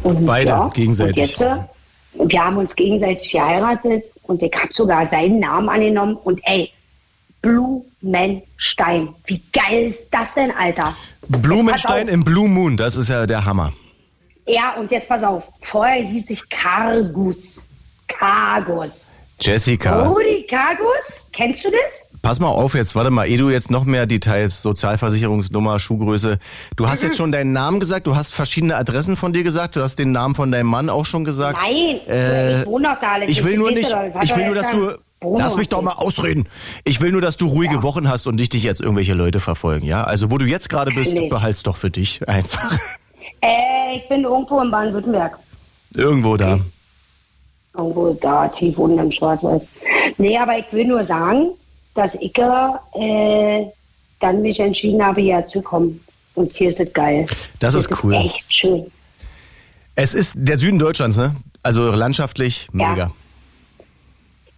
Und Beide, gegenseitig. Und jetzt, äh, wir haben uns gegenseitig geheiratet und ich habe sogar seinen Namen angenommen und ey, Blumenstein. Wie geil ist das denn, Alter? Blumenstein im Blue Moon, das ist ja der Hammer. Ja, und jetzt pass auf. Vorher hieß ich Cargus. Cargus. Jessica, Rudi Cargus? Kennst du das? Pass mal auf jetzt, warte mal, ehe du jetzt noch mehr Details, Sozialversicherungsnummer, Schuhgröße. Du hast jetzt schon deinen Namen gesagt, du hast verschiedene Adressen von dir gesagt, du hast den Namen von deinem Mann auch schon gesagt. Nein, Äh, ich wohne doch da. Ich will nur nicht, ich will nur, dass du, lass mich doch mal ausreden. Ich will nur, dass du ruhige Wochen hast und nicht dich jetzt irgendwelche Leute verfolgen, ja? Also wo du jetzt gerade bist, behalt's doch für dich einfach. Äh, ich bin irgendwo in Baden-Württemberg. Irgendwo da. Irgendwo da, tief unten im Schwarzwald. Nee, aber ich will nur sagen, dass ich äh, dann mich entschieden habe, hierher zu kommen. Und hier ist es geil. Das Hier ist cool. echt schön. Es ist der Süden Deutschlands, ne? Also landschaftlich Ja. mega.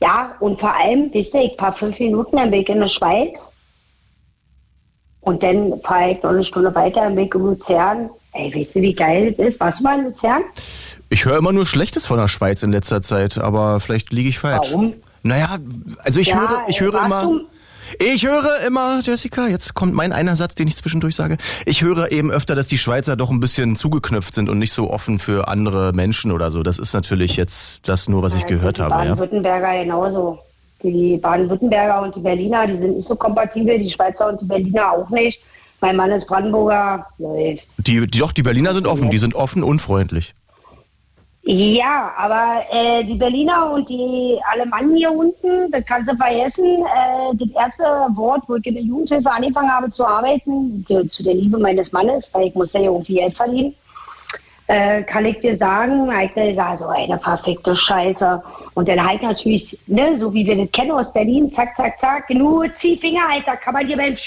Ja, und vor allem, wisst ihr, ich fahre fünf Minuten am Weg in der Schweiz. Und dann fahre ich noch eine Stunde weiter am Weg in Luzern. Ey, weißt du, wie geil das ist? Warst du mal in Luzern? Ich höre immer nur Schlechtes von der Schweiz in letzter Zeit, aber vielleicht liege ich falsch. Warum? Naja, also ich Ja, höre, ich höre immer. du- Ich höre immer, Jessica, jetzt kommt mein einer Satz, den ich zwischendurch sage. Ich höre eben öfter, dass die Schweizer doch ein bisschen zugeknöpft sind und nicht so offen für andere Menschen oder so. Das ist natürlich jetzt das nur, was ich Ja, gehört die habe, ja. Baden-Württemberger genauso. Die Baden-Württemberger und die Berliner, die sind nicht so kompatibel, die Schweizer und die Berliner auch nicht. Mein Mann ist Brandenburger, läuft. Die, die, doch, die Berliner sind offen, die sind offen und freundlich. Ja, aber äh, die Berliner und die Alemannen hier unten, das kannst du vergessen. Äh, das erste Wort, wo ich in der Jugendhilfe angefangen habe zu arbeiten, zu, zu der Liebe meines Mannes, weil ich muss ja irgendwie Geld verdienen, äh, kann ich dir sagen, ich dir gesagt, so eine verfickte Scheiße. Und dann halt natürlich, ne, so wie wir das kennen aus Berlin, zack, zack, zack, nur zieh Finger, Alter, kann man dir beim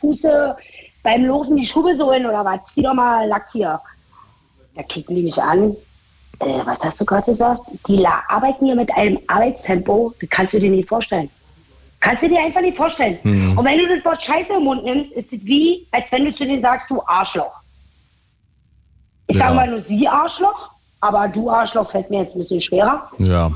Fuße, beim Losen die Schuhe sohlen oder was? Zieh doch mal Lack hier. Da kicken die mich an. Äh, was hast du gerade gesagt? Die arbeiten hier mit einem Arbeitstempo, das kannst du dir nicht vorstellen. Kannst du dir einfach nicht vorstellen. Und wenn du das Wort Scheiße im Mund nimmst, ist es wie, als wenn du zu denen sagst, du Arschloch. Ich Ja. sage mal nur sie Arschloch, aber du Arschloch fällt mir jetzt ein bisschen schwerer. Ja.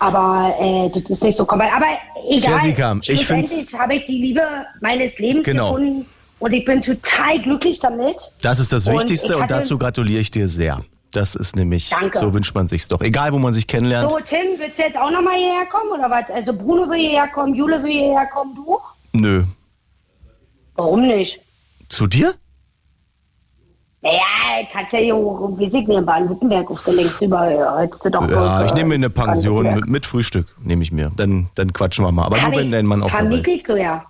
Aber äh, das ist nicht so kompatibel. Aber egal. Jessica, ich Schlussendlich habe ich die Liebe meines Lebens Genau. gefunden und ich bin total glücklich damit. Das ist das Und Wichtigste ich und dazu gratuliere ich dir sehr. Das ist nämlich, Danke. so wünscht man sich's doch. Egal, wo man sich kennenlernt. So, Tim, willst du jetzt auch nochmal hierher kommen oder was? Also Bruno will hierher kommen, Jule will hierher kommen, du? Nö. Warum nicht? Zu dir? Naja, kannst ja hier hoch, weiß ich nicht, in Baden-Württemberg auf der längst über, ja, hättest du doch Ja, äh, ich nehme mir eine Pension mit, mit Frühstück, nehme ich mir. Dann, dann quatschen wir mal. Aber Kann nur wenn ich- dein Mann auch dabei ist. So, ja.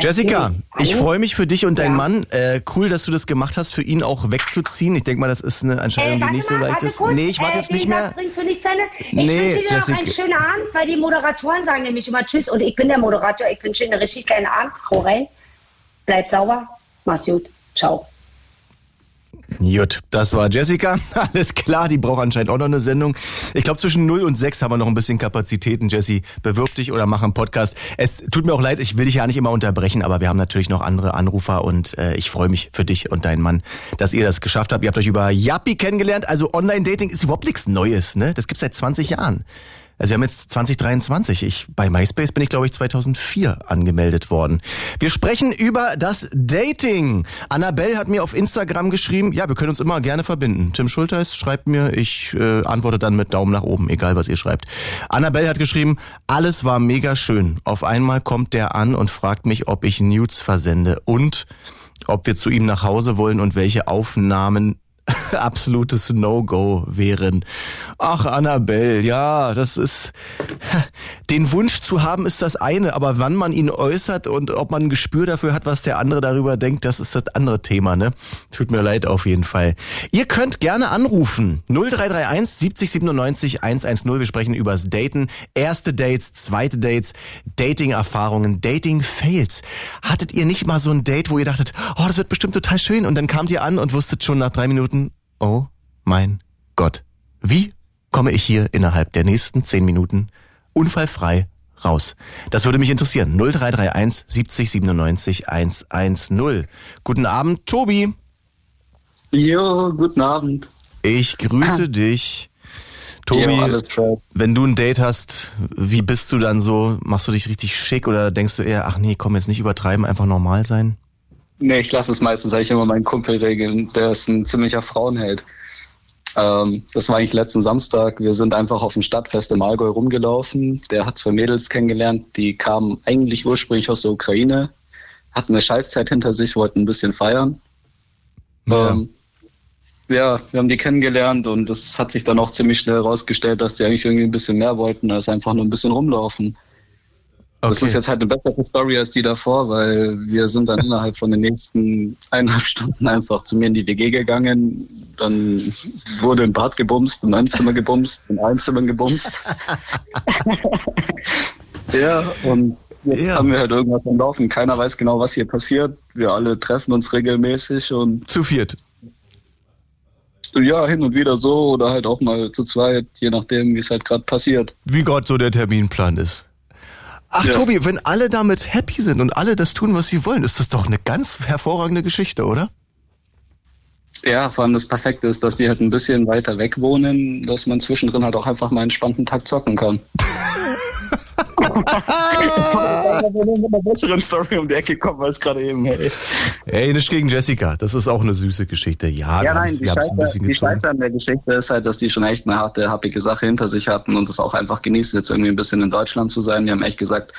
Jessica, ich freue mich für dich und deinen Ja. Mann. Äh, cool, dass du das gemacht hast, für ihn auch wegzuziehen. Ich denke mal, das ist eine Entscheidung, Äh, die nicht so mal, leicht warte ist. kurz. Nee, ich warte äh, jetzt nicht mehr. bringst du nicht zu Ende. Ich Nee, wünsche dir noch Jessica. einen schönen Abend, weil die Moderatoren sagen nämlich immer Tschüss und ich bin der Moderator. Ich wünsche dir einen richtig geilen Abend. Hau rein. Bleib sauber. Mach's gut. Ciao. Gut, das war Jessica. Alles klar, die braucht anscheinend auch noch eine Sendung. Ich glaube, zwischen 0 und 6 haben wir noch ein bisschen Kapazitäten. Jessie, bewirb dich oder mach einen Podcast. Es tut mir auch leid, ich will dich ja nicht immer unterbrechen, aber wir haben natürlich noch andere Anrufer und äh, ich freue mich für dich und deinen Mann, dass ihr das geschafft habt. Ihr habt euch über Yappi kennengelernt. Also Online-Dating ist überhaupt nichts Neues, ne? Das gibt's seit 20 Jahren. Also wir haben jetzt 2023. Ich, bei MySpace bin ich, glaube ich, 2004 angemeldet worden. Wir sprechen über das Dating. Annabelle hat mir auf Instagram geschrieben, ja, wir können uns immer gerne verbinden. Tim Schulteis schreibt mir, ich äh, antworte dann mit Daumen nach oben, egal was ihr schreibt. Annabelle hat geschrieben, alles war mega schön. Auf einmal kommt der an und fragt mich, ob ich Nudes versende. Und ob wir zu ihm nach Hause wollen und welche Aufnahmen absolutes No-Go wären. Ach, Annabelle, ja, das ist, den Wunsch zu haben ist das eine, aber wann man ihn äußert und ob man ein Gespür dafür hat, was der andere darüber denkt, das ist das andere Thema, ne? Tut mir leid auf jeden Fall. Ihr könnt gerne anrufen. 0331 70 97 110. Wir sprechen übers Daten. Erste Dates, zweite Dates, Dating-Erfahrungen, Dating-Fails. Hattet ihr nicht mal so ein Date, wo ihr dachtet, oh, das wird bestimmt total schön und dann kamt ihr an und wusstet schon nach drei Minuten, oh mein Gott, wie komme ich hier innerhalb der nächsten zehn Minuten unfallfrei raus? Das würde mich interessieren. 0331 70 97 110. Guten Abend, Tobi. Jo, guten Abend. Ich grüße dich. Tobi, jo, wenn du ein Date hast, wie bist du dann so? Machst du dich richtig schick oder denkst du eher, ach nee, komm jetzt nicht übertreiben, einfach normal sein? Nee, ich lasse es meistens eigentlich immer meinen Kumpel regeln. Der ist ein ziemlicher Frauenheld. Ähm, das war eigentlich letzten Samstag. Wir sind einfach auf dem Stadtfest im Allgäu rumgelaufen. Der hat zwei Mädels kennengelernt, die kamen eigentlich ursprünglich aus der Ukraine, hatten eine Scheißzeit hinter sich, wollten ein bisschen feiern. Ja. Ähm, ja, wir haben die kennengelernt und es hat sich dann auch ziemlich schnell herausgestellt, dass die eigentlich irgendwie ein bisschen mehr wollten als einfach nur ein bisschen rumlaufen. Okay. Das ist jetzt halt eine bessere Story als die davor, weil wir sind dann innerhalb von den nächsten eineinhalb Stunden einfach zu mir in die WG gegangen. Dann wurde im Bad gebumst, in einem Zimmer gebumst, in allen Zimmern gebumst. ja, und jetzt ja. haben wir halt irgendwas am Laufen. Keiner weiß genau, was hier passiert. Wir alle treffen uns regelmäßig und. Zu viert. Ja, hin und wieder so oder halt auch mal zu zweit, je nachdem, wie es halt gerade passiert. Wie gerade so der Terminplan ist. Ach, ja. Tobi, wenn alle damit happy sind und alle das tun, was sie wollen, ist das doch eine ganz hervorragende Geschichte, oder? Ja, vor allem das Perfekte ist, dass die halt ein bisschen weiter weg wohnen, dass man zwischendrin halt auch einfach mal einen entspannten Tag zocken kann. mit einer besseren Story um die Ecke kommen als gerade eben. Hey. hey, nicht gegen Jessica. Das ist auch eine süße Geschichte. Ja, ja nein, die Scheiße, die Scheiße an der Geschichte ist halt, dass die schon echt eine harte, happige Sache hinter sich hatten und es auch einfach genießen, jetzt irgendwie ein bisschen in Deutschland zu sein. Die haben echt gesagt,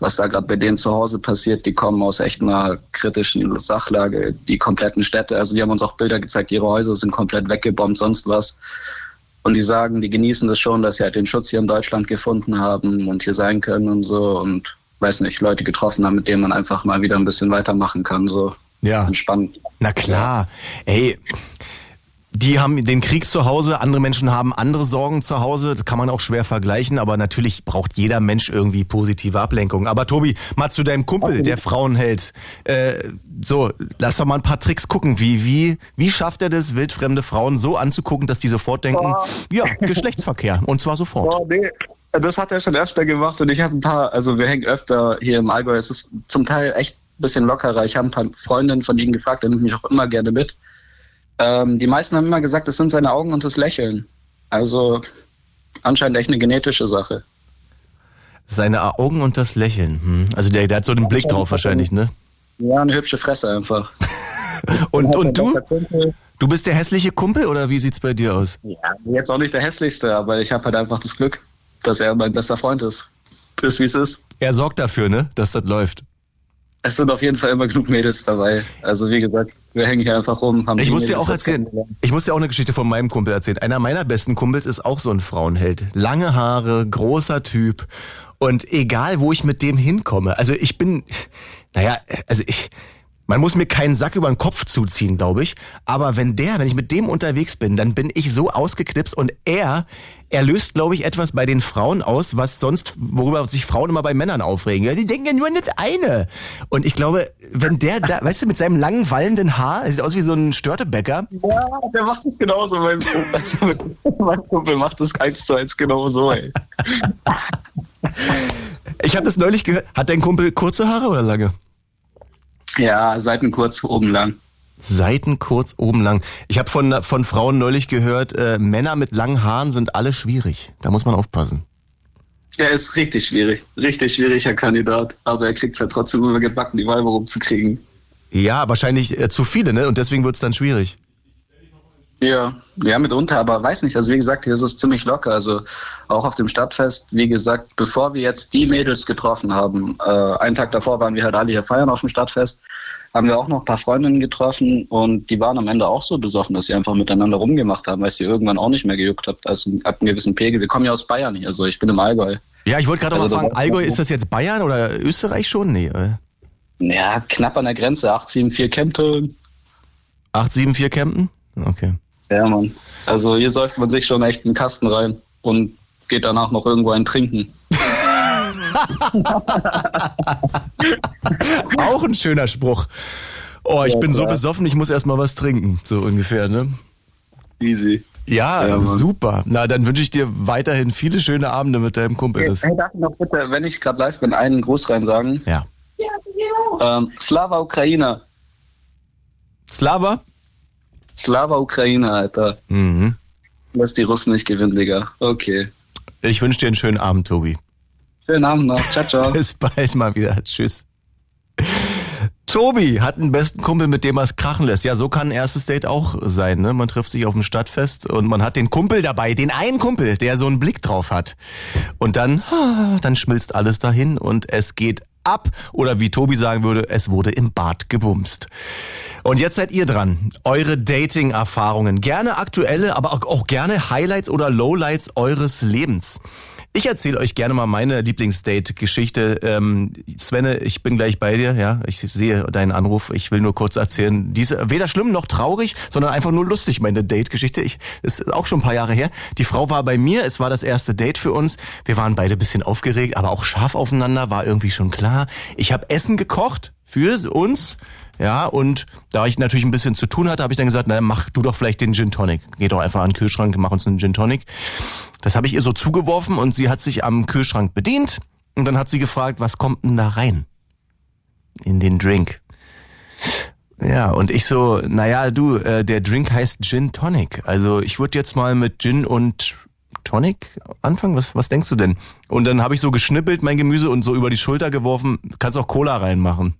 was da gerade bei denen zu Hause passiert, die kommen aus echt einer kritischen Sachlage. Die kompletten Städte, also die haben uns auch Bilder gezeigt, ihre Häuser sind komplett weggebombt, sonst was. Und die sagen, die genießen das schon, dass sie halt den Schutz hier in Deutschland gefunden haben und hier sein können und so. Und weiß nicht, Leute getroffen haben, mit denen man einfach mal wieder ein bisschen weitermachen kann. So ja. entspannt. Na klar. Ey, die haben den Krieg zu Hause, andere Menschen haben andere Sorgen zu Hause. Das kann man auch schwer vergleichen, aber natürlich braucht jeder Mensch irgendwie positive Ablenkung. Aber Tobi, mal zu deinem Kumpel, der Frauen hält. Äh, so, lass doch mal ein paar Tricks gucken. Wie, wie, wie schafft er das, wildfremde Frauen so anzugucken, dass die sofort denken, Boah. ja, Geschlechtsverkehr. Und zwar sofort. Boah, nee. Das hat er schon öfter gemacht und ich habe ein paar, also wir hängen öfter hier im Allgäu. Es ist zum Teil echt ein bisschen lockerer. Ich habe ein paar Freundinnen von ihnen gefragt, der nimmt mich auch immer gerne mit. Ähm, die meisten haben immer gesagt, es sind seine Augen und das Lächeln. Also anscheinend echt eine genetische Sache. Seine Augen und das Lächeln. Hm. Also der, der hat so einen Blick drauf wahrscheinlich, ne? Ja, eine hübsche Fresse einfach. und und du? Du bist der hässliche Kumpel oder wie sieht's bei dir aus? Ja, jetzt auch nicht der hässlichste, aber ich habe halt einfach das Glück, dass er mein bester Freund ist. Ist wie es ist. Er sorgt dafür, ne, dass das läuft. Es sind auf jeden Fall immer genug Mädels dabei. Also wie gesagt, wir hängen hier einfach rum. Haben ich muss dir auch erzählen. Ich muss dir auch eine Geschichte von meinem Kumpel erzählen. Einer meiner besten Kumpels ist auch so ein Frauenheld. Lange Haare, großer Typ. Und egal, wo ich mit dem hinkomme, also ich bin, naja, also ich, man muss mir keinen Sack über den Kopf zuziehen, glaube ich. Aber wenn der, wenn ich mit dem unterwegs bin, dann bin ich so ausgeknipst und er, er löst, glaube ich, etwas bei den Frauen aus, was sonst, worüber sich Frauen immer bei Männern aufregen. Ja, die denken ja nur an das eine. Und ich glaube, wenn der da, weißt du, mit seinem langen, wallenden Haar, er sieht aus wie so ein Störtebäcker. Ja, der macht das genauso. Mein, mein Kumpel macht das eins zu eins genauso, ey. Ich habe das neulich gehört. Hat dein Kumpel kurze Haare oder lange? Ja, Seiten kurz, oben lang. Seiten kurz, oben lang. Ich habe von, von Frauen neulich gehört, äh, Männer mit langen Haaren sind alle schwierig. Da muss man aufpassen. Er ist richtig schwierig. Richtig schwieriger Kandidat. Aber er kriegt es ja trotzdem immer gebacken, die Weiber rumzukriegen. Ja, wahrscheinlich äh, zu viele, ne? Und deswegen wird es dann schwierig. Ja, ja, mitunter, aber weiß nicht. Also wie gesagt, hier ist es ziemlich locker. Also auch auf dem Stadtfest, wie gesagt, bevor wir jetzt die Mädels getroffen haben, äh, einen Tag davor waren wir halt alle hier feiern auf dem Stadtfest, haben wir auch noch ein paar Freundinnen getroffen und die waren am Ende auch so besoffen, dass sie einfach miteinander rumgemacht haben, weil sie irgendwann auch nicht mehr gejuckt habt, also ab einem gewissen Pegel. Wir kommen ja aus Bayern hier, also ich bin im Allgäu. Ja, ich wollte gerade also, mal fragen, Allgäu, ist das jetzt Bayern oder Österreich schon? Nee. Äh. Ja, knapp an der Grenze, 874 Kempten. 874 Kempten? Okay. Ja, Mann. Also hier säuft man sich schon echt einen Kasten rein und geht danach noch irgendwo ein Trinken. Auch ein schöner Spruch. Oh, ich ja, bin klar. so besoffen, ich muss erstmal was trinken. So ungefähr, ne? Easy. Ja, ja super. Na, dann wünsche ich dir weiterhin viele schöne Abende mit deinem Kumpel. Hey, hey darf ich noch bitte, wenn ich gerade live bin, einen Gruß rein sagen? Ja. Ähm, Slava Ukraina. Slava? Slava Ukraine, Alter. Mhm. Lass die Russen nicht gewinnen, Digga. Okay. Ich wünsche dir einen schönen Abend, Tobi. Schönen Abend noch. Ciao, ciao. Bis bald mal wieder. Tschüss. Tobi hat einen besten Kumpel, mit dem er es krachen lässt. Ja, so kann ein erstes Date auch sein. Ne? Man trifft sich auf dem Stadtfest und man hat den Kumpel dabei, den einen Kumpel, der so einen Blick drauf hat. Und dann, dann schmilzt alles dahin und es geht ab. Oder wie Tobi sagen würde, es wurde im Bad gebumst. Und jetzt seid ihr dran. Eure Dating-Erfahrungen. Gerne aktuelle, aber auch gerne Highlights oder Lowlights eures Lebens. Ich erzähle euch gerne mal meine Lieblingsdate-Geschichte. Ähm, Svenne, ich bin gleich bei dir. Ja, ich sehe deinen Anruf. Ich will nur kurz erzählen. Diese weder schlimm noch traurig, sondern einfach nur lustig. Meine Date-Geschichte. Ich ist auch schon ein paar Jahre her. Die Frau war bei mir. Es war das erste Date für uns. Wir waren beide bisschen aufgeregt, aber auch scharf aufeinander. War irgendwie schon klar. Ich habe Essen gekocht für uns. Ja, und da ich natürlich ein bisschen zu tun hatte, habe ich dann gesagt, na, mach du doch vielleicht den Gin Tonic. Geh doch einfach an den Kühlschrank, mach uns einen Gin Tonic. Das habe ich ihr so zugeworfen und sie hat sich am Kühlschrank bedient und dann hat sie gefragt, was kommt denn da rein? In den Drink. Ja, und ich so, naja, du, äh, der Drink heißt Gin Tonic. Also ich würde jetzt mal mit Gin und Tonic anfangen? Was, was denkst du denn? Und dann habe ich so geschnippelt mein Gemüse und so über die Schulter geworfen, kannst auch Cola reinmachen.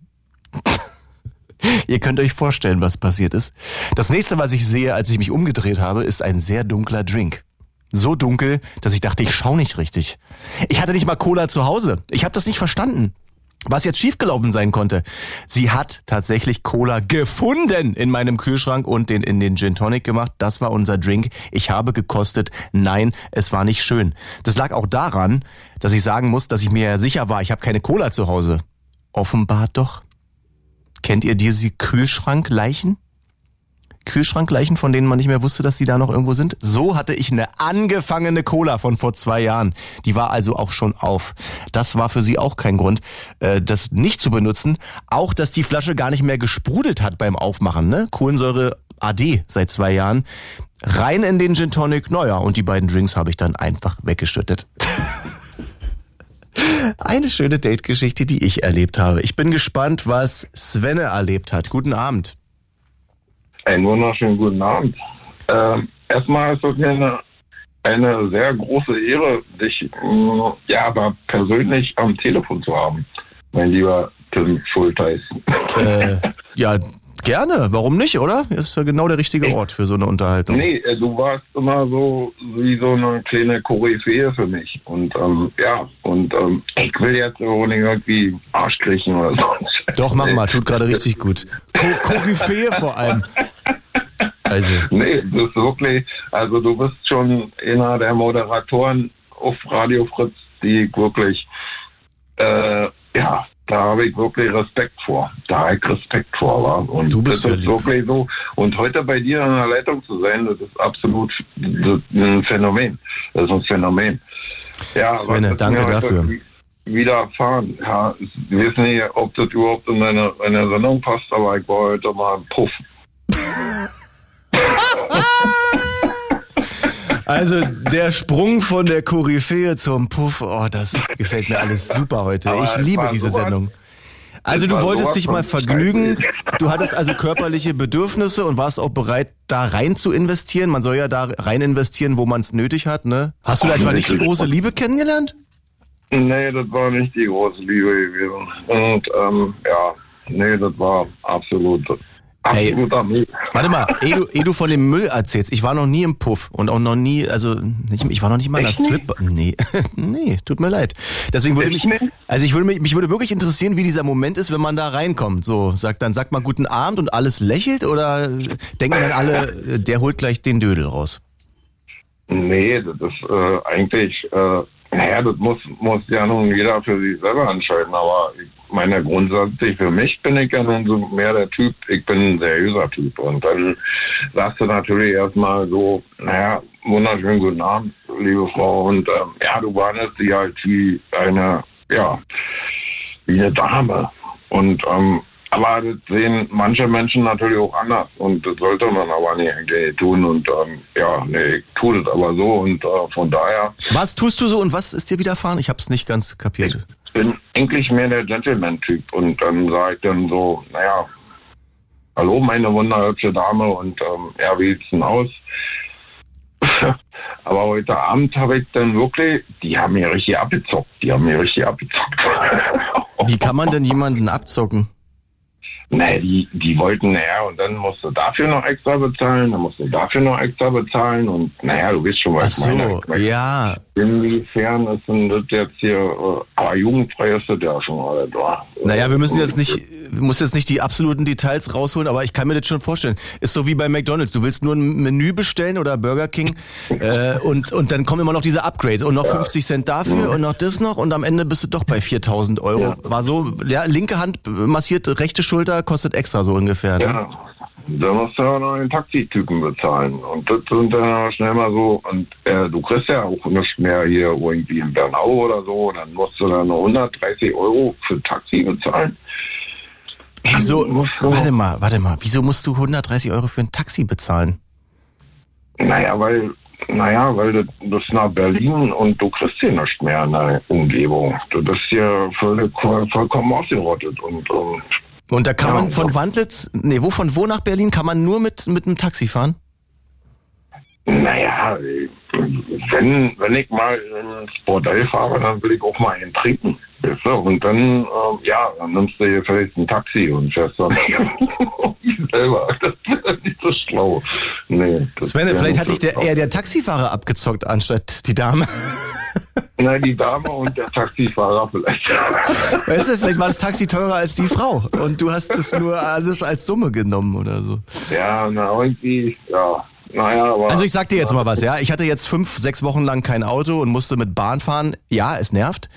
Ihr könnt euch vorstellen, was passiert ist. Das nächste, was ich sehe, als ich mich umgedreht habe, ist ein sehr dunkler Drink so dunkel, dass ich dachte, ich schau nicht richtig. Ich hatte nicht mal Cola zu Hause. Ich habe das nicht verstanden. Was jetzt schiefgelaufen sein konnte. Sie hat tatsächlich Cola gefunden in meinem Kühlschrank und den in den Gin Tonic gemacht. Das war unser Drink. Ich habe gekostet. Nein, es war nicht schön. Das lag auch daran, dass ich sagen muss, dass ich mir sicher war, ich habe keine Cola zu Hause. Offenbar doch. Kennt ihr diese Kühlschrankleichen? Kühlschrankleichen, von denen man nicht mehr wusste, dass die da noch irgendwo sind. So hatte ich eine angefangene Cola von vor zwei Jahren. Die war also auch schon auf. Das war für sie auch kein Grund, äh, das nicht zu benutzen. Auch, dass die Flasche gar nicht mehr gesprudelt hat beim Aufmachen. Ne? Kohlensäure AD seit zwei Jahren. Rein in den Gin Tonic. Naja, und die beiden Drinks habe ich dann einfach weggeschüttet. Eine schöne Date-Geschichte, die ich erlebt habe. Ich bin gespannt, was Svenne erlebt hat. Guten Abend. Einen wunderschönen guten Abend. Ähm, erstmal ist es mir eine, eine sehr große Ehre, dich mm, ja, aber persönlich am Telefon zu haben, mein lieber Tim Schulteis. Äh, ja, gerne. Warum nicht, oder? Ist ja genau der richtige Ort für so eine Unterhaltung. Nee, äh, du warst immer so wie so eine kleine Koryphäe für mich. Und ähm, ja, und ähm, ich will jetzt auch nicht irgendwie Arsch kriechen oder so. Doch, mach mal, tut gerade richtig gut. Ko Koryphäe vor allem. Also. Nee, das ist wirklich, also du bist schon einer der Moderatoren auf Radio Fritz, die wirklich, äh, ja, da habe ich wirklich Respekt vor. Da habe ich Respekt vor. Wa? Und du bist das ja ist wirklich so. Und heute bei dir in der Leitung zu sein, das ist absolut ein Phänomen. Das ist ein Phänomen. Ja, Svenne, danke dafür. Wieder erfahren. Ja, ich weiß nicht, ob das überhaupt in deine, in deine Sendung passt, aber ich war heute mal ein Puff. Also der Sprung von der Koryphäe zum Puff, oh, das gefällt mir alles super heute. ich liebe diese Sendung. Also du wolltest dich mal vergnügen, du hattest also körperliche Bedürfnisse und warst auch bereit, da rein zu investieren. Man soll ja da rein investieren, wo man es nötig hat, ne? Hast du da etwa nicht die große Liebe kennengelernt? Nee, das war nicht die große Liebe gewesen. Und ähm, ja, nee, das war absolut absoluter Ey, Müll. Warte mal, ehe du, ehe du von dem Müll erzählst, ich war noch nie im Puff und auch noch nie, also nicht, ich war noch nicht mal in der Strip. Nee, nee, tut mir leid. Deswegen würde mich, also ich würde mich, mich würde wirklich interessieren, wie dieser Moment ist, wenn man da reinkommt. So, sagt dann, sagt man guten Abend und alles lächelt oder denken dann alle, der holt gleich den Dödel raus? Nee, das ist äh, eigentlich, äh, naja, das muss, muss ja nun jeder für sich selber entscheiden, aber ich meine, grundsätzlich für mich bin ich ja nun so mehr der Typ, ich bin ein seriöser Typ. Und dann sagst du natürlich erstmal so, naja, wunderschönen guten Abend, liebe Frau. Und ähm, ja, du warnest sie halt wie eine, ja, wie eine Dame. Und ähm, aber das sehen manche Menschen natürlich auch anders und das sollte man aber nicht eigentlich tun. Und ähm, ja, nee, ich tue das aber so und äh, von daher. Was tust du so und was ist dir widerfahren? Ich habe es nicht ganz kapiert. Bin eigentlich mehr der Gentleman-Typ und dann sage ich dann so, naja, hallo meine wunderhübsche Dame und ähm, ja, wie sieht's denn aus? Aber heute Abend habe ich dann wirklich, die haben mir richtig abgezockt. Die haben mir richtig abgezockt. Wie kann man denn jemanden abzocken? Nee, die, die wollten, naja, und dann musst du dafür noch extra bezahlen, dann musst du dafür noch extra bezahlen und naja, du weißt schon, was Ach so, ich meine. ja. Inwiefern ist denn das jetzt hier, äh, aber jugendfrei ist das ja schon mal da. Naja, wir müssen jetzt nicht, muss jetzt nicht die absoluten Details rausholen, aber ich kann mir das schon vorstellen. Ist so wie bei McDonalds, du willst nur ein Menü bestellen oder Burger King äh, und, und dann kommen immer noch diese Upgrades und noch ja. 50 Cent dafür und noch das noch und am Ende bist du doch bei 4000 Euro. Ja. War so, ja, linke Hand massiert, rechte Schulter kostet extra so ungefähr. Ne? Ja. Da musst du ja noch einen Taxitypen bezahlen. Und das sind dann schnell mal so, und äh, du kriegst ja auch nicht mehr hier irgendwie in Bernau oder so, dann musst du dann noch 130 Euro für Taxi bezahlen. Wieso, warte mal, warte mal, wieso musst du 130 Euro für ein Taxi bezahlen? Naja, weil, naja, weil du bist nach Berlin und du kriegst hier nicht mehr in der Umgebung. Du bist hier völlig, vollkommen ausgerottet und, und und da kann ja, man von Wandlitz, nee, wo von wo nach Berlin kann man nur mit, mit einem Taxi fahren? Naja, wenn, wenn ich mal ins Bordell fahre, dann will ich auch mal einen trinken. Du? Und dann, ähm, ja, dann nimmst du hier vielleicht ein Taxi und fährst dann selber. Das wäre nicht so schlau. Nee, Sven, vielleicht hat dich der, eher der Taxifahrer abgezockt, anstatt die Dame. Nein, die Dame und der Taxifahrer vielleicht. Weißt du, vielleicht war das Taxi teurer als die Frau und du hast das nur alles als Summe genommen oder so. Ja, na irgendwie, ja. Naja, aber, also ich sag dir jetzt mal was, ja. Ich hatte jetzt fünf, sechs Wochen lang kein Auto und musste mit Bahn fahren. Ja, es nervt.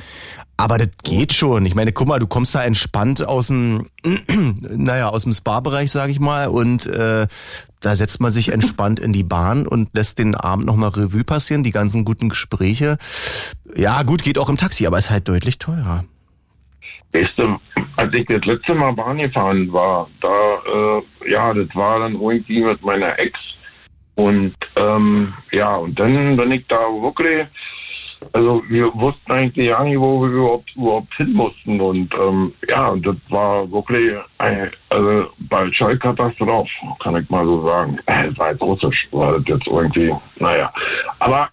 Aber das geht schon. Ich meine, guck mal, du kommst da entspannt aus dem, naja, aus dem Spa-Bereich, sag ich mal, und äh, da setzt man sich entspannt in die Bahn und lässt den Abend nochmal Revue passieren, die ganzen guten Gespräche. Ja, gut, geht auch im Taxi, aber ist halt deutlich teurer. Weißt du, als ich das letzte Mal Bahn gefahren war, da, äh, ja, das war dann irgendwie mit meiner Ex. Und ähm, ja, und dann bin ich da wirklich also wir wussten eigentlich ja nicht, wo wir überhaupt, überhaupt hin mussten. Und ähm, ja, das war wirklich eine, also Schallkatastrophe, kann ich mal so sagen. Es war jetzt russisch, war das jetzt irgendwie, naja. Aber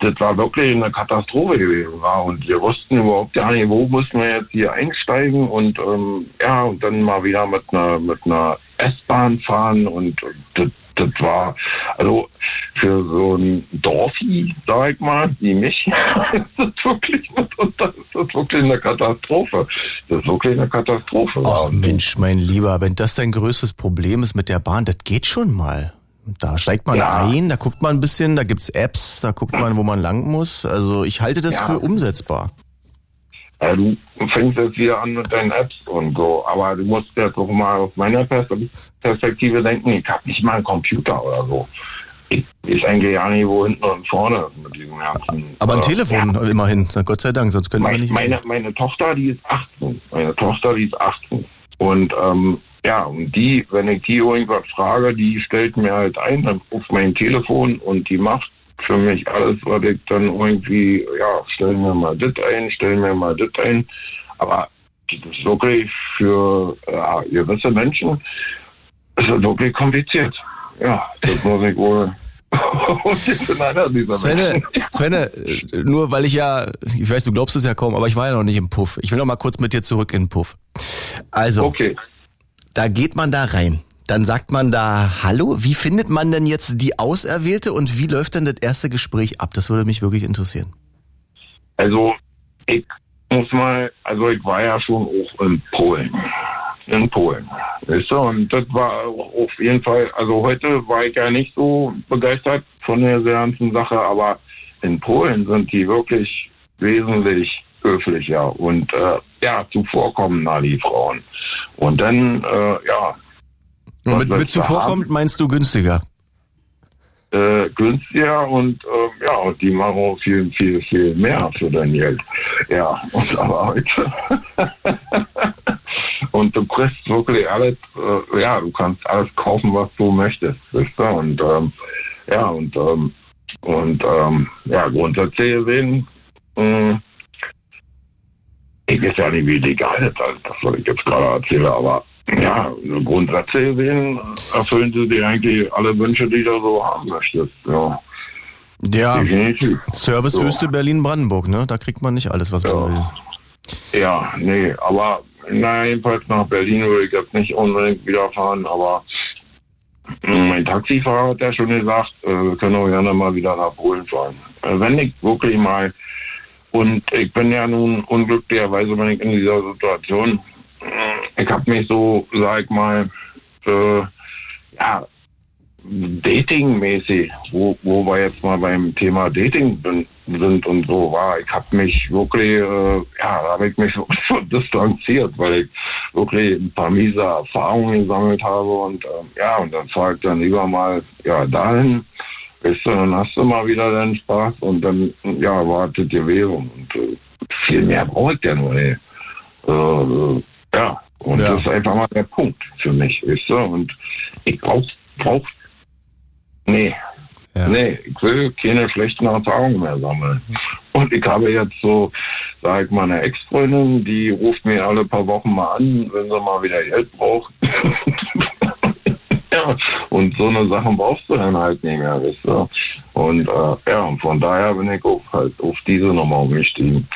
das war wirklich eine Katastrophe gewesen war und wir wussten überhaupt gar nicht, wo müssen wir jetzt hier einsteigen und ähm, ja und dann mal wieder mit einer mit einer S-Bahn fahren und das, das war also für so ein Dorfi, sag ich mal, wie mich, ist das wirklich, das ist das wirklich eine Katastrophe. Das ist wirklich eine Katastrophe. Ach Mensch, mein Lieber, wenn das dein größtes Problem ist mit der Bahn, das geht schon mal. Da steigt man ja. ein, da guckt man ein bisschen, da gibt's Apps, da guckt man, wo man lang muss. Also ich halte das ja. für umsetzbar. Ja, du fängst jetzt wieder an mit deinen Apps und so, aber du musst jetzt auch mal aus meiner Perspektive denken, ich habe nicht mal einen Computer oder so ich, ich denke ja nicht, wo hinten und vorne mit diesem ganzen. Aber ein äh, Telefon ja. immerhin, Gott sei Dank, sonst können meine, wir nicht. Meine, meine Tochter, die ist 18. Meine Tochter, die ist 18. Und ähm, ja, und die, wenn ich die irgendwas frage, die stellt mir halt ein auf mein Telefon und die macht für mich alles, was ich dann irgendwie, ja, stellen wir mal das ein, stellen wir mal das ein. Aber das ist wirklich für ja, gewisse Menschen ist wirklich kompliziert. Ja, das muss ich wohl. Svenne, Svenne, nur weil ich ja, ich weiß, du glaubst es ja kaum, aber ich war ja noch nicht im Puff. Ich will noch mal kurz mit dir zurück in den Puff. Also, okay. da geht man da rein. Dann sagt man da Hallo. Wie findet man denn jetzt die Auserwählte und wie läuft denn das erste Gespräch ab? Das würde mich wirklich interessieren. Also, ich muss mal, also ich war ja schon auch in Polen. In Polen. Weißt du? Und das war auf jeden Fall, also heute war ich ja nicht so begeistert von der ganzen Sache, aber in Polen sind die wirklich wesentlich höflicher und äh, ja, zuvorkommender, die Frauen. Und dann, äh, ja. Und mit, mit zuvorkommt meinst du günstiger? Äh, günstiger und äh, ja, die machen auch viel, viel, viel mehr für dein Geld. Ja, und aber heute. und du kriegst wirklich alles, äh, ja, du kannst alles kaufen, was du möchtest, wisst ihr? Und ähm, ja, und ähm, und ähm, ja, grundsätzlich gesehen, äh, ich weiß ja nicht, wie legal das ist, das, was ich jetzt gerade erzähle, aber ja, grundsätzlich gesehen erfüllen sie dir eigentlich alle Wünsche, die du so haben möchtest. Ja. Ja, Definitiv. Servicewüste so. Berlin-Brandenburg, ne? Da kriegt man nicht alles, was man will. Ja, nee, aber na, jedenfalls nach Berlin würde ich jetzt nicht unbedingt wieder fahren, aber mein Taxifahrer hat ja schon gesagt, äh, wir können auch gerne mal wieder nach Polen fahren. Äh, wenn ich wirklich mal, und ich bin ja nun unglücklicherweise bin ich in dieser Situation, ich habe mich so, sag ich mal, äh, ja, Dating-mäßig, wo, wo wir jetzt mal beim Thema Dating sind und so war, ich habe mich wirklich, äh, ja, da habe ich mich so distanziert, weil ich wirklich ein paar miese Erfahrungen gesammelt habe und äh, ja, und dann fahre ich dann lieber mal ja dahin, weißt du, dann hast du mal wieder deinen Spaß und dann ja wartet die Währung und äh, viel mehr brauche ich ja nur nicht. Äh, äh, ja, und ja. das ist einfach mal der Punkt für mich, weißt du, und ich brauche brauch Nee. Ja. Nee, ich will keine schlechten Erfahrungen mehr sammeln. Und ich habe jetzt so, sag ich mal, eine Ex-Freundin, die ruft mir alle paar Wochen mal an, wenn sie mal wieder Geld braucht. ja, und so eine Sachen brauchst du dann halt nicht mehr, weißt du. Und äh, ja, und von daher bin ich auch halt auf diese Nummer umgestiegen.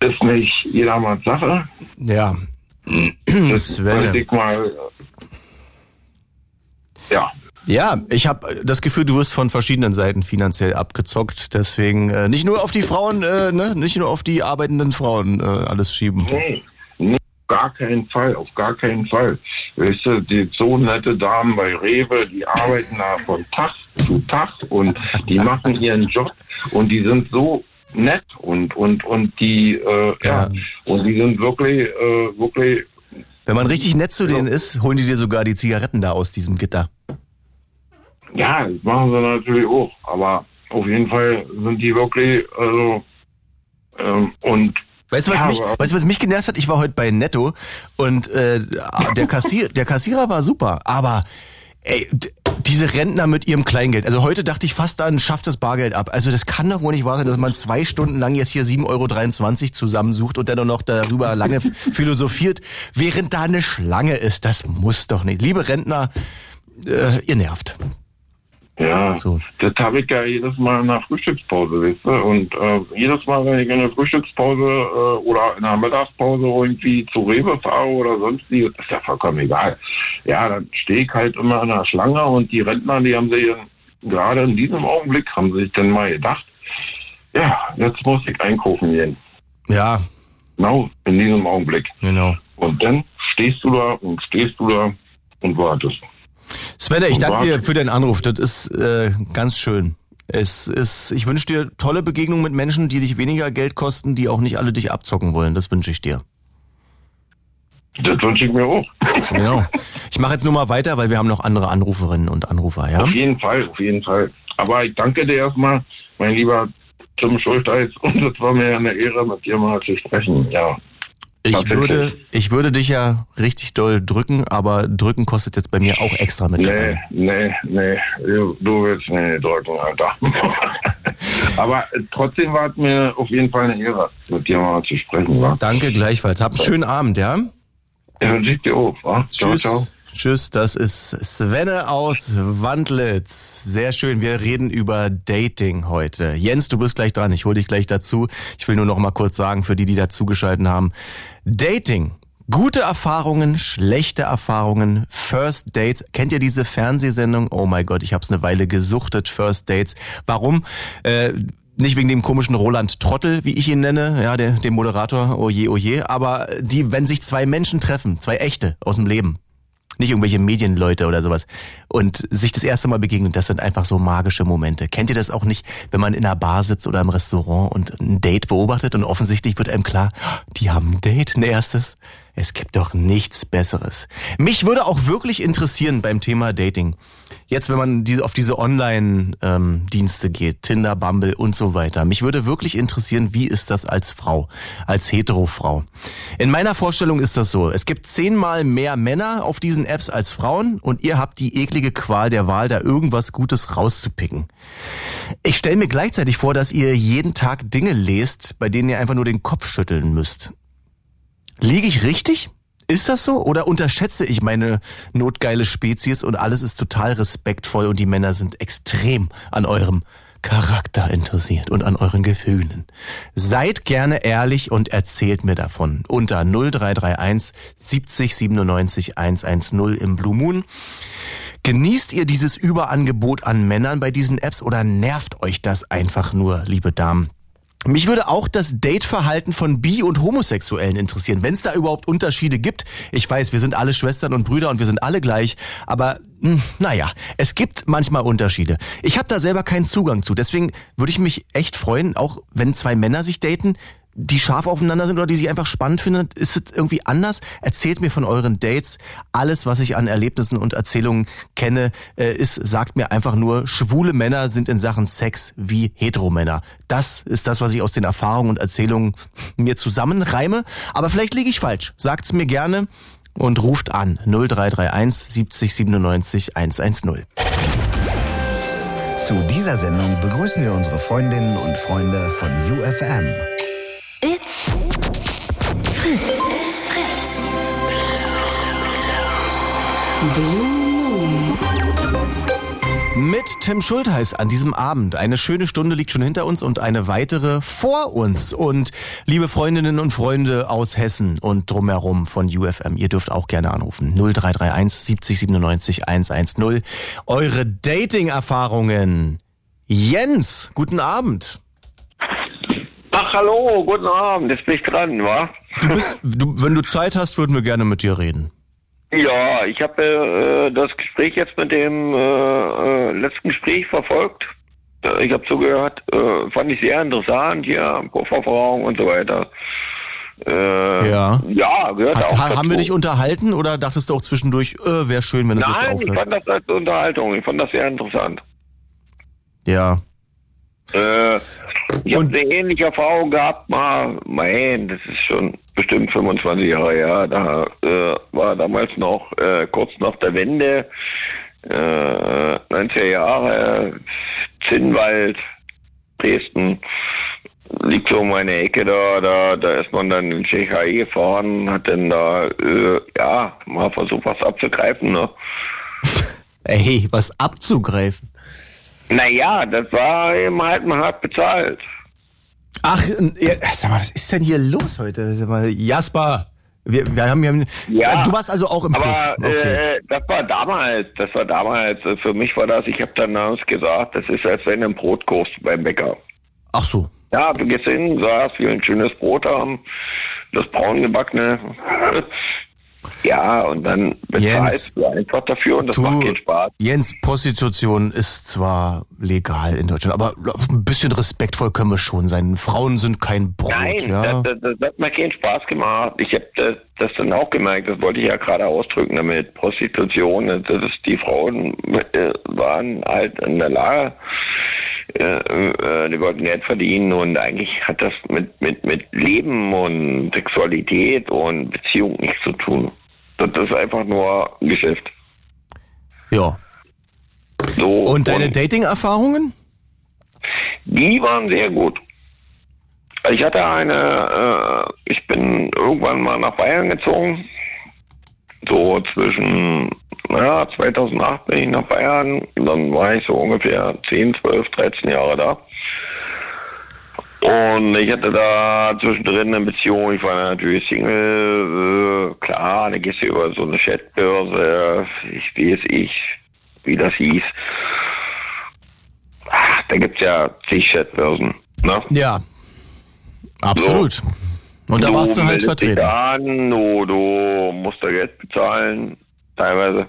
Ist nicht jedermanns Sache. Ja. Das ich mal. Ja. Ja, ich habe das Gefühl, du wirst von verschiedenen Seiten finanziell abgezockt. Deswegen äh, nicht nur auf die Frauen, äh, ne, nicht nur auf die arbeitenden Frauen äh, alles schieben. Nee, nee, gar keinen Fall, auf gar keinen Fall. Weißt du, die so nette Damen bei Rewe, die arbeiten da von Tag zu Tag und die machen ihren Job und die sind so nett und und und die äh, ja. ja und die sind wirklich äh, wirklich wenn man richtig nett zu denen ist, holen die dir sogar die Zigaretten da aus diesem Gitter. Ja, das machen sie natürlich auch. Aber auf jeden Fall sind die wirklich, also, ähm, und Weißt du, was, ja, mich, weißt du, was mich genervt hat? Ich war heute bei Netto und äh, der, Kassier, der Kassierer war super, aber ey, diese Rentner mit ihrem Kleingeld. Also heute dachte ich fast dann, schafft das Bargeld ab. Also das kann doch wohl nicht wahr sein, dass man zwei Stunden lang jetzt hier 7,23 Euro zusammensucht und dann noch darüber lange philosophiert, während da eine Schlange ist. Das muss doch nicht. Liebe Rentner, äh, ihr nervt. Ja, so. das habe ich ja jedes Mal in der Frühstückspause, weißt du? Und äh, jedes Mal, wenn ich in der Frühstückspause äh, oder in der Mittagspause irgendwie zu Rewe fahre oder sonst wie, ist ja vollkommen egal. Ja, dann stehe ich halt immer in der Schlange und die Rentner, die haben sich gerade in diesem Augenblick, haben sich dann mal gedacht, ja, jetzt muss ich einkaufen gehen. Ja. Genau, in diesem Augenblick. Genau. Und dann stehst du da und stehst du da und wartest. Sven, ich danke dir für deinen Anruf. Das ist äh, ganz schön. Es ist, ich wünsche dir tolle Begegnungen mit Menschen, die dich weniger Geld kosten, die auch nicht alle dich abzocken wollen. Das wünsche ich dir. Das wünsche ich mir auch. Genau. Ich mache jetzt nur mal weiter, weil wir haben noch andere Anruferinnen und Anrufer, ja? Auf jeden Fall, auf jeden Fall. Aber ich danke dir erstmal, mein lieber Tim Schulteis. Und es war mir eine Ehre, mit dir mal zu sprechen. Ja. Ich würde, ich würde dich ja richtig doll drücken, aber drücken kostet jetzt bei mir auch extra mit. Nee, nee, nee, du, willst mir nicht drücken, Alter. aber trotzdem war es mir auf jeden Fall eine Ehre, mit dir mal zu sprechen. Wa? Danke gleichfalls. Hab einen schönen Abend, ja? Ja, sieht dir auch. Wa? Tschüss. Ciao, ciao. Tschüss, das ist Svenne aus Wandlitz. Sehr schön, wir reden über Dating heute. Jens, du bist gleich dran, ich hole dich gleich dazu. Ich will nur noch mal kurz sagen, für die, die dazugeschalten haben, Dating Gute Erfahrungen, schlechte Erfahrungen, First Dates. Kennt ihr diese Fernsehsendung? Oh mein Gott, ich habe es eine Weile gesuchtet, First Dates. Warum? Äh, nicht wegen dem komischen Roland Trottel, wie ich ihn nenne, ja, dem Moderator, oje, oje, aber die, wenn sich zwei Menschen treffen, zwei echte aus dem Leben, nicht irgendwelche Medienleute oder sowas. Und sich das erste Mal begegnen, das sind einfach so magische Momente. Kennt ihr das auch nicht, wenn man in einer Bar sitzt oder im Restaurant und ein Date beobachtet und offensichtlich wird einem klar, die haben ein Date, ein erstes. Es gibt doch nichts Besseres. Mich würde auch wirklich interessieren beim Thema Dating. Jetzt, wenn man auf diese Online-Dienste geht, Tinder, Bumble und so weiter. Mich würde wirklich interessieren, wie ist das als Frau, als Hetero-Frau? In meiner Vorstellung ist das so. Es gibt zehnmal mehr Männer auf diesen Apps als Frauen und ihr habt die eklige Qual der Wahl, da irgendwas Gutes rauszupicken. Ich stelle mir gleichzeitig vor, dass ihr jeden Tag Dinge lest, bei denen ihr einfach nur den Kopf schütteln müsst. Liege ich richtig? Ist das so? Oder unterschätze ich meine notgeile Spezies und alles ist total respektvoll und die Männer sind extrem an eurem Charakter interessiert und an euren Gefühlen. Seid gerne ehrlich und erzählt mir davon unter 0331 70 97 110 im Blue Moon. Genießt ihr dieses Überangebot an Männern bei diesen Apps oder nervt euch das einfach nur, liebe Damen? Mich würde auch das Dateverhalten von Bi- und Homosexuellen interessieren, wenn es da überhaupt Unterschiede gibt. Ich weiß, wir sind alle Schwestern und Brüder und wir sind alle gleich, aber mh, hm, naja, es gibt manchmal Unterschiede. Ich habe da selber keinen Zugang zu, deswegen würde ich mich echt freuen, auch wenn zwei Männer sich daten, die scharf aufeinander sind oder die sich einfach spannend finden? Ist es irgendwie anders? Erzählt mir von euren Dates. Alles, was ich an Erlebnissen und Erzählungen kenne, äh, ist, sagt mir einfach nur, schwule Männer sind in Sachen Sex wie Heteromänner. Das ist das, was ich aus den Erfahrungen und Erzählungen mir zusammenreime. Aber vielleicht liege ich falsch. Sagt's mir gerne und ruft an 0331 70 97 110. Zu dieser Sendung begrüßen wir unsere Freundinnen und Freunde von UFM. Fritz. Mit Tim Schultheiß an diesem Abend. Eine schöne Stunde liegt schon hinter uns und eine weitere vor uns. Und liebe Freundinnen und Freunde aus Hessen und drumherum von UFM, ihr dürft auch gerne anrufen. 0331 70 97 110. Eure Dating-Erfahrungen. Jens, guten Abend. Ach, hallo, guten Abend, jetzt bin ich dran, wa? Du bist, du, wenn du Zeit hast, würden wir gerne mit dir reden. Ja, ich habe äh, das Gespräch jetzt mit dem äh, äh letzten Gespräch verfolgt. Äh, ich habe zugehört, äh, fand ich sehr interessant hier, Vorverfahrung und so weiter. Äh, ja. Ja, gehört Hat, auch. Dazu. Haben wir dich unterhalten oder dachtest du auch zwischendurch, äh, wäre schön, wenn das Nein, jetzt aufhört? ich fand das als Unterhaltung. Ich fand das sehr interessant. Ja. Äh, ich habe eine ähnliche Erfahrung gehabt, mal, mein, das ist schon bestimmt 25 Jahre her. Da äh, war damals noch äh, kurz nach der Wende, äh, 90er Jahre, Zinnwald, Dresden, liegt so um eine Ecke da, da, da ist man dann in Tschechei gefahren, hat dann da, äh, ja, mal versucht, was abzugreifen, ne? Ey, was abzugreifen? Naja, das war eben halt mal hart bezahlt. Ach, sag mal, was ist denn hier los heute? Sag mal, Jasper, wir, wir haben ja, ja, du warst also auch im aber, Puff. Okay. Äh, das war damals, das war damals, für mich war das, ich habe dann damals gesagt, das ist, als wenn du ein Brot kochst beim Bäcker. Ach so. Ja, du gehst hin, sagst, wir ein schönes Brot haben, das braun gebackene. Ja, und dann bezahlst du einfach dafür und das du, macht keinen Spaß. Jens, Prostitution ist zwar legal in Deutschland, aber ein bisschen respektvoll können wir schon sein. Frauen sind kein Brot. Nein, ja? das, das, das, hat mir keinen Spaß gemacht. Ich habe das, das, dann auch gemerkt, das wollte ich ja gerade ausdrücken damit. Prostitution, das ist, die Frauen äh, waren halt in der Lage, äh, äh, die wollten Geld verdienen und eigentlich hat das mit, mit, mit Leben und Sexualität und Beziehung nichts zu tun. Das ist einfach nur ein Geschäft. Ja. So, und deine Dating-Erfahrungen? Die waren sehr gut. Ich hatte eine, äh, ich bin irgendwann mal nach Bayern gezogen. So zwischen ja, 2008 bin ich nach Bayern, dann war ich so ungefähr 10, 12, 13 Jahre da. Und ich hatte da zwischendrin eine Beziehung, ich war natürlich Single, äh, klar, da gehst du über so eine Chatbörse, ich weiß ich, wie das hieß. Ach, da gibt's ja zig Chatbörsen, ne? Ja, absolut. So. Und da warst du halt vertreten. Dich an, du, du musst da Geld bezahlen, teilweise.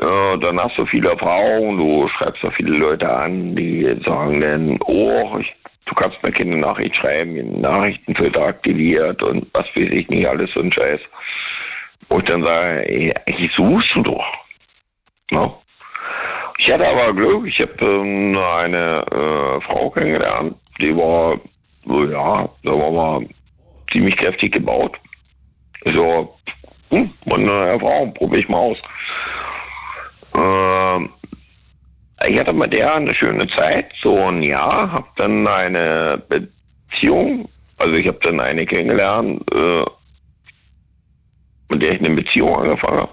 Ja, dann hast du viele Erfahrungen, du schreibst da viele Leute an, die sagen dann, oh, ich du kannst mir keine Nachricht schreiben, Nachrichtenfilter aktiviert und was weiß ich nicht, alles so ein Scheiß. Ich dann sage, ey, eigentlich suchst du doch. No? Ich hatte aber Glück, ich habe ähm, eine äh, Frau kennengelernt, die war, so, ja, da war mal ziemlich kräftig gebaut. So, hm, eine Erfahrung, probiere ich mal aus. Ähm, ich hatte mit der eine schöne Zeit, so ein Jahr, habe dann eine Beziehung, also ich habe dann eine kennengelernt, äh, mit der ich eine Beziehung angefangen habe.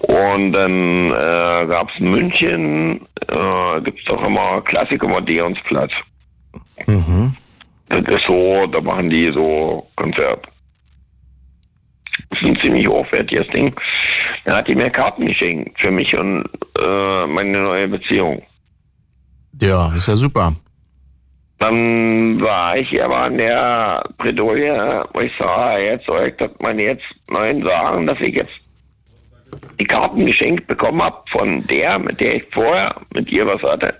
Und dann äh, gab es in München, äh, gibt es doch immer Klassiker Odeonsplatz. Mhm. Das ist so, da machen die so Konzert. Ein ziemlich hochwertiges Ding. Dann hat die mir Karten geschenkt für mich und äh, meine neue Beziehung. Ja, ist ja super. Dann war ich aber an der Bredouille, wo ich sage, jetzt soll ich das mal jetzt neuen sagen, dass ich jetzt die Karten geschenkt bekommen habe von der, mit der ich vorher mit ihr was hatte.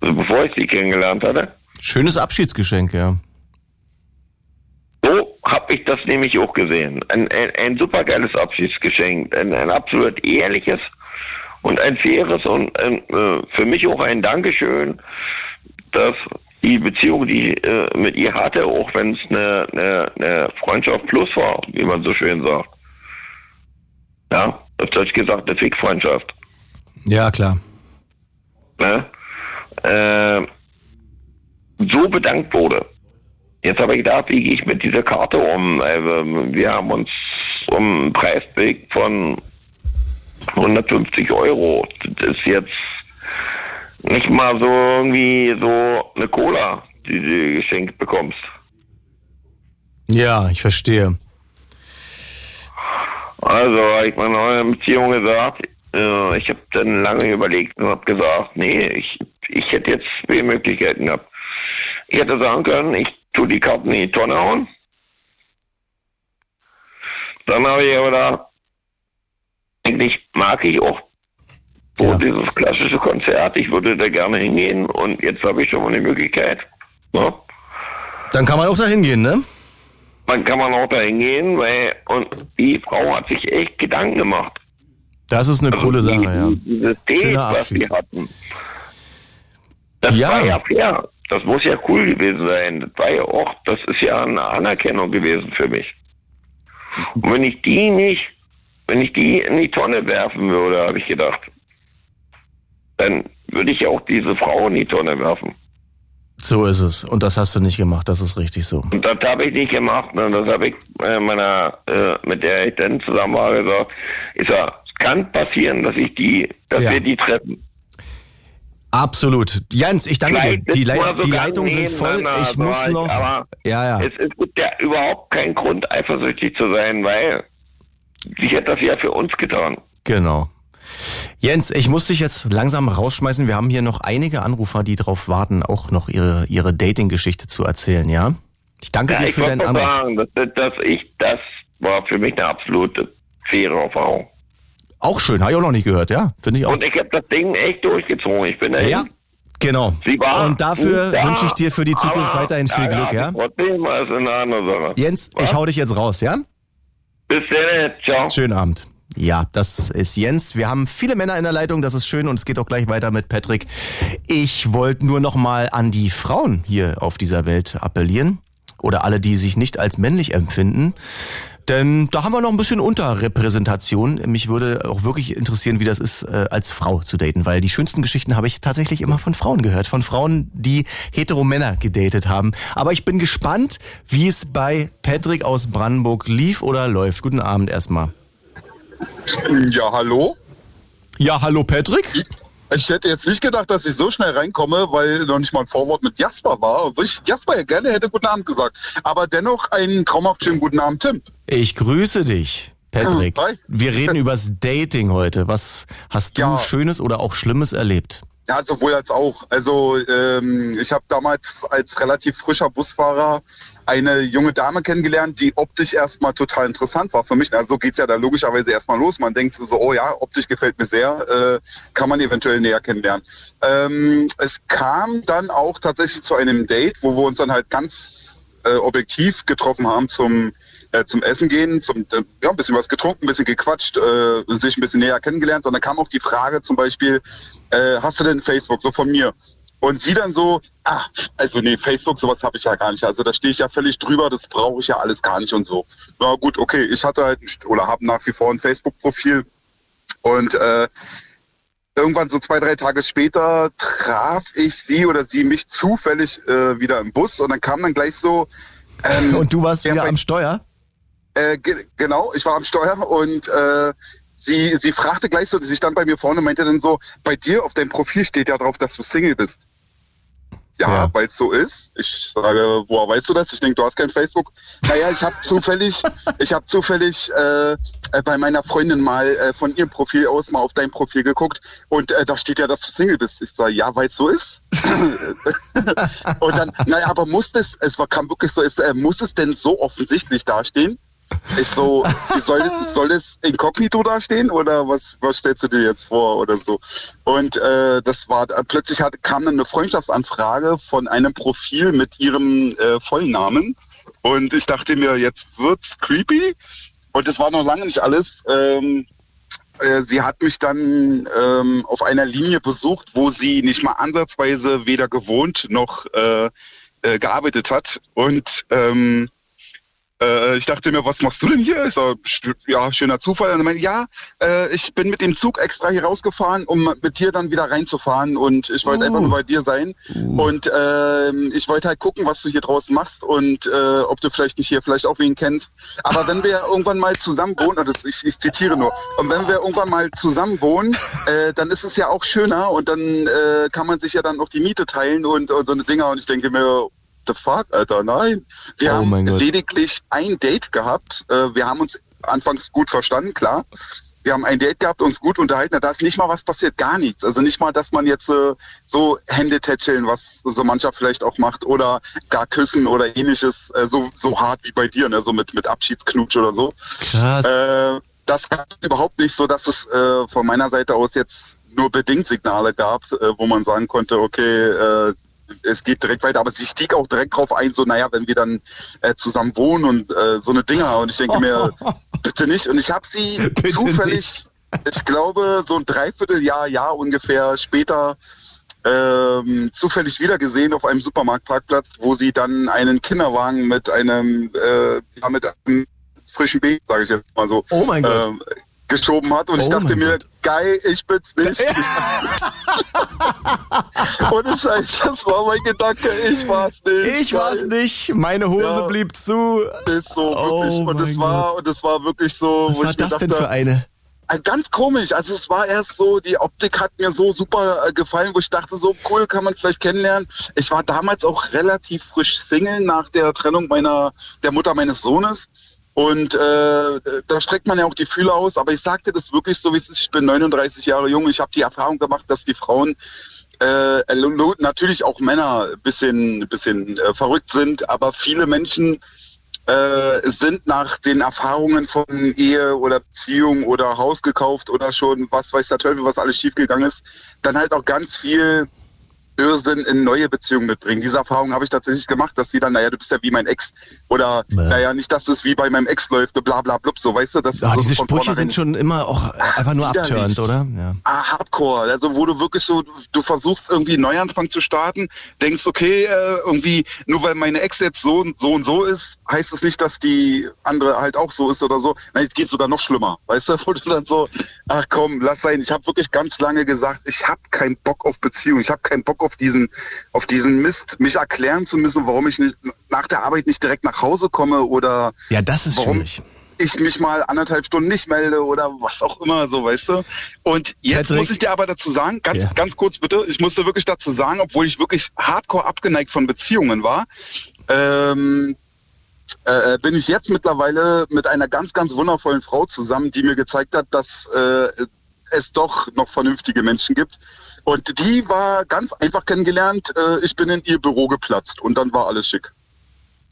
Also bevor ich sie kennengelernt hatte. Schönes Abschiedsgeschenk, ja. So habe ich das nämlich auch gesehen. Ein, ein, ein supergeiles Abschiedsgeschenk, ein, ein absolut ehrliches und ein faires und ein, äh, für mich auch ein Dankeschön, dass die Beziehung, die ich äh, mit ihr hatte, auch wenn es eine, eine, eine Freundschaft plus war, wie man so schön sagt. Ja, auf Deutsch gesagt, eine Fick-Freundschaft. Ja, klar. Ne? Äh, so bedankt wurde. Jetzt habe ich gedacht, wie gehe ich mit dieser Karte um? Also, wir haben uns um einen Preis bewegt von 150 Euro. Das ist jetzt nicht mal so irgendwie so eine Cola, die du geschenkt bekommst. Ja, ich verstehe. Also, habe ich meine neue Beziehung gesagt, äh, ich habe dann lange überlegt und habe gesagt, nee, ich, ich hätte jetzt zwei Möglichkeiten gehabt. Ich hätte sagen können, ich tue die Karten in die Tonne hauen. Dann habe ich aber da, eigentlich mag ich auch ja. dieses klassische Konzert. Ich würde da gerne hingehen und jetzt habe ich schon mal die Möglichkeit. Ne? Dann kann man auch da hingehen, ne? Dann kann man auch da hingehen, weil und die Frau hat sich echt Gedanken gemacht. Das ist eine also coole Sache, ja. Dieses Date, was sie hatten. Das ja. war ja fair. Das muss ja cool gewesen sein. Das war ja auch, das ist ja eine Anerkennung gewesen für mich. Und wenn ich die nicht, wenn ich die in die Tonne werfen würde, habe ich gedacht, dann würde ich ja auch diese Frau in die Tonne werfen. So ist es. Und das hast du nicht gemacht, das ist richtig so. Und das habe ich nicht gemacht. Ne? Das habe ich äh, meiner, äh, mit der ich dann zusammen war, gesagt, ist ja, es kann passieren, dass ich die, dass ja. wir die treffen. Absolut. Jens, ich danke dir. Die, Le die Leitungen sind voll. Ich muss noch. Aber ja, ja. Es, es gibt ja überhaupt keinen Grund, eifersüchtig zu sein, weil ich hätte das ja für uns getan. Genau. Jens, ich muss dich jetzt langsam rausschmeißen. Wir haben hier noch einige Anrufer, die darauf warten, auch noch ihre, ihre Dating-Geschichte zu erzählen, ja? Ich danke ja, dir für deinen Anruf. Sagen, dass, dass ich, das war für mich eine absolute faire Erfahrung. Auch schön, habe ich auch noch nicht gehört, ja? Finde ich auch. Und ich habe das Ding echt durchgezogen. Ich bin dahin. Ja. Genau. Und dafür wünsche ich dir für die Zukunft weiterhin viel ja, Glück, ja? Trotzdem ist eine andere Sache. Jens, Was? ich hau dich jetzt raus, ja? Bis dann, ciao. Schönen Abend. Ja, das ist Jens. Wir haben viele Männer in der Leitung, das ist schön und es geht auch gleich weiter mit Patrick. Ich wollte nur noch mal an die Frauen hier auf dieser Welt appellieren oder alle, die sich nicht als männlich empfinden. Denn da haben wir noch ein bisschen Unterrepräsentation. Mich würde auch wirklich interessieren, wie das ist, äh, als Frau zu daten, weil die schönsten Geschichten habe ich tatsächlich immer von Frauen gehört, von Frauen, die hetero Männer gedatet haben. Aber ich bin gespannt, wie es bei Patrick aus Brandenburg lief oder läuft. Guten Abend erstmal. Ja, hallo? Ja, hallo Patrick? Ich hätte jetzt nicht gedacht, dass ich so schnell reinkomme, weil noch nicht mal ein Vorwort mit Jasper war. Obwohl ich Jasper ja gerne hätte guten Abend gesagt. Aber dennoch einen traumhaft schönen guten Abend, Tim. Ich grüße dich, Patrick. Hi. Wir reden übers Dating heute. Was hast du Ja. Schönes oder auch Schlimmes erlebt? Ja, sowohl als auch. Also ähm, ich habe damals als relativ frischer Busfahrer eine junge Dame kennengelernt, die optisch erstmal total interessant war für mich. Also so geht's ja da logischerweise erstmal los. Man denkt so, oh ja, optisch gefällt mir sehr, äh, kann man eventuell näher kennenlernen. Ähm, es kam dann auch tatsächlich zu einem Date, wo wir uns dann halt ganz äh, objektiv getroffen haben zum äh, zum Essen gehen, zum äh, ja, ein bisschen was getrunken, ein bisschen gequatscht, äh, sich ein bisschen näher kennengelernt. Und dann kam auch die Frage zum Beispiel, äh, hast du denn Facebook, so von mir? Und sie dann so, ah, also nee, Facebook, sowas habe ich ja gar nicht. Also da stehe ich ja völlig drüber, das brauche ich ja alles gar nicht und so. Na gut, okay, ich hatte halt ein, oder habe nach wie vor ein Facebook-Profil und äh, irgendwann so zwei, drei Tage später traf ich sie oder sie mich zufällig äh, wieder im Bus und dann kam dann gleich so. Ähm, Und du warst ja, wieder am Steuer? äh, ge genau, ich war am Steuer und äh, sie, sie fragte gleich so, sie stand bei mir vorne und meinte dann so, bei dir auf deinem Profil steht ja drauf, dass du Single bist. Ja, Ja. weil es so ist. Ich sage, woher weißt du das? Ich denke, du hast kein Facebook. Naja, ich habe zufällig, ich habe zufällig äh, äh, bei meiner Freundin mal äh, von ihrem Profil aus mal auf dein Profil geguckt und äh, da steht ja, dass du Single bist. Ich sage, ja, weil es so ist. und dann, naja, aber muss das, es war, kam wirklich so, es, äh, muss es denn so offensichtlich dastehen? Ist so, soll es, soll es inkognito dastehen oder was, was stellst du dir jetzt vor oder so? Und äh, das war, plötzlich hat, kam dann eine Freundschaftsanfrage von einem Profil mit ihrem äh, Vollnamen und ich dachte mir, jetzt wird's creepy und das war noch lange nicht alles. Ähm, äh, sie hat mich dann ähm, auf einer Linie besucht, wo sie nicht mal ansatzweise weder gewohnt noch äh, äh, gearbeitet hat. Und ähm, äh, ich dachte mir, was machst du denn hier? Ist sch- ja, schöner Zufall. Und dann meinte, ja, äh, ich bin mit dem Zug extra hier rausgefahren, um mit dir dann wieder reinzufahren. Und ich wollte Uh. einfach nur bei dir sein. Und ähm, ich wollte halt gucken, was du hier draußen machst und äh, ob du vielleicht nicht hier vielleicht auch wen kennst. Aber wenn wir irgendwann mal zusammen wohnen, und das, ich, ich zitiere nur, und wenn wir irgendwann mal zusammen wohnen, äh, dann ist es ja auch schöner und dann äh, kann man sich ja dann auch die Miete teilen und, und so eine Dinger. Und ich denke mir, the fuck, Alter, nein. Wir Oh haben lediglich ein Date gehabt. Äh, wir haben uns anfangs gut verstanden, klar. Wir haben ein Date gehabt, uns gut unterhalten. Da ist nicht mal was passiert, gar nichts. Also nicht mal, dass man jetzt äh, so Hände tätscheln, was so mancher vielleicht auch macht, oder gar küssen oder ähnliches, äh, so, so hart wie bei dir, ne? so mit, mit Abschiedsknutsch oder so. Krass. Äh, das gab es überhaupt nicht so, dass es von meiner Seite aus jetzt nur bedingt Signale gab, wo man sagen konnte, okay, es geht direkt weiter. Aber sie stieg auch direkt drauf ein, so, naja, wenn wir dann äh, zusammen wohnen und äh, so eine Dinger. Und ich denke mir, bitte nicht. Und ich habe sie Bitte zufällig, ich glaube, so ein Dreivierteljahr, Jahr ungefähr später ähm, zufällig wieder gesehen auf einem Supermarktparkplatz, wo sie dann einen Kinderwagen mit einem, äh, mit einem frischen Baby, sage ich jetzt mal so, Oh mein Gott. ähm, geschoben hat. Und ich Oh dachte mein mir, Gott. geil, ich bin's nicht. Ohne Scheiß, das war mein Gedanke, ich war's nicht. Ich war's Geil. nicht. Meine Hose Ja. blieb zu. Ist so, Oh wirklich. und mein es war, und es war wirklich so, Was wo war ich das denn dachte, für eine? äh, Ganz komisch. Also es war erst so, die Optik hat mir so super äh, gefallen, wo ich dachte, so cool kann man vielleicht kennenlernen. Ich war damals auch relativ frisch Single nach der Trennung meiner, der Mutter meines Sohnes. Und äh, da streckt man ja auch die Fühler aus. Aber ich sagte das wirklich so, wie es ist. Ich bin 39 Jahre jung. Ich habe die Erfahrung gemacht, dass die Frauen äh, natürlich auch Männer ein bisschen, bisschen äh, verrückt sind, aber viele Menschen äh, sind nach den Erfahrungen von Ehe oder Beziehung oder Haus gekauft oder schon was weiß der Teufel, was alles schiefgegangen ist, dann halt auch ganz viel Irrsinn in neue Beziehungen mitbringen. Diese Erfahrung habe ich tatsächlich gemacht, dass sie dann, naja, du bist ja wie mein Ex oder Bäh. naja, nicht, dass es wie bei meinem Ex läuft, bla bla blub, so weißt du, das Ah, so diese Sprüche sind schon immer auch einfach nur abturnt, oder? Ja. Ah, Hardcore, also wo du wirklich so, du versuchst irgendwie einen Neuanfang zu starten, denkst, okay, äh, irgendwie, nur weil meine Ex jetzt so, und- so und so ist, heißt es nicht, dass die andere halt auch so ist oder so. Nein, es geht sogar noch schlimmer, weißt du, wo du dann so, ach komm, lass sein. Ich habe wirklich ganz lange gesagt, ich habe keinen Bock auf Beziehung, ich habe keinen Bock auf diesen, auf diesen Mist, mich erklären zu müssen, warum ich nicht nach der Arbeit nicht direkt nach Hause komme oder Ja, das ist Warum? schwierig. ich mich mal anderthalb Stunden nicht melde oder was auch immer, so, weißt du. Und jetzt Patrick. muss ich dir aber dazu sagen, ganz, Ja. ganz kurz bitte, ich musste wirklich dazu sagen, obwohl ich wirklich hardcore abgeneigt von Beziehungen war, ähm, äh, bin ich jetzt mittlerweile mit einer ganz, ganz wundervollen Frau zusammen, die mir gezeigt hat, dass äh, es doch noch vernünftige Menschen gibt. Und die war ganz einfach kennengelernt. Äh, ich bin in ihr Büro geplatzt und dann war alles schick.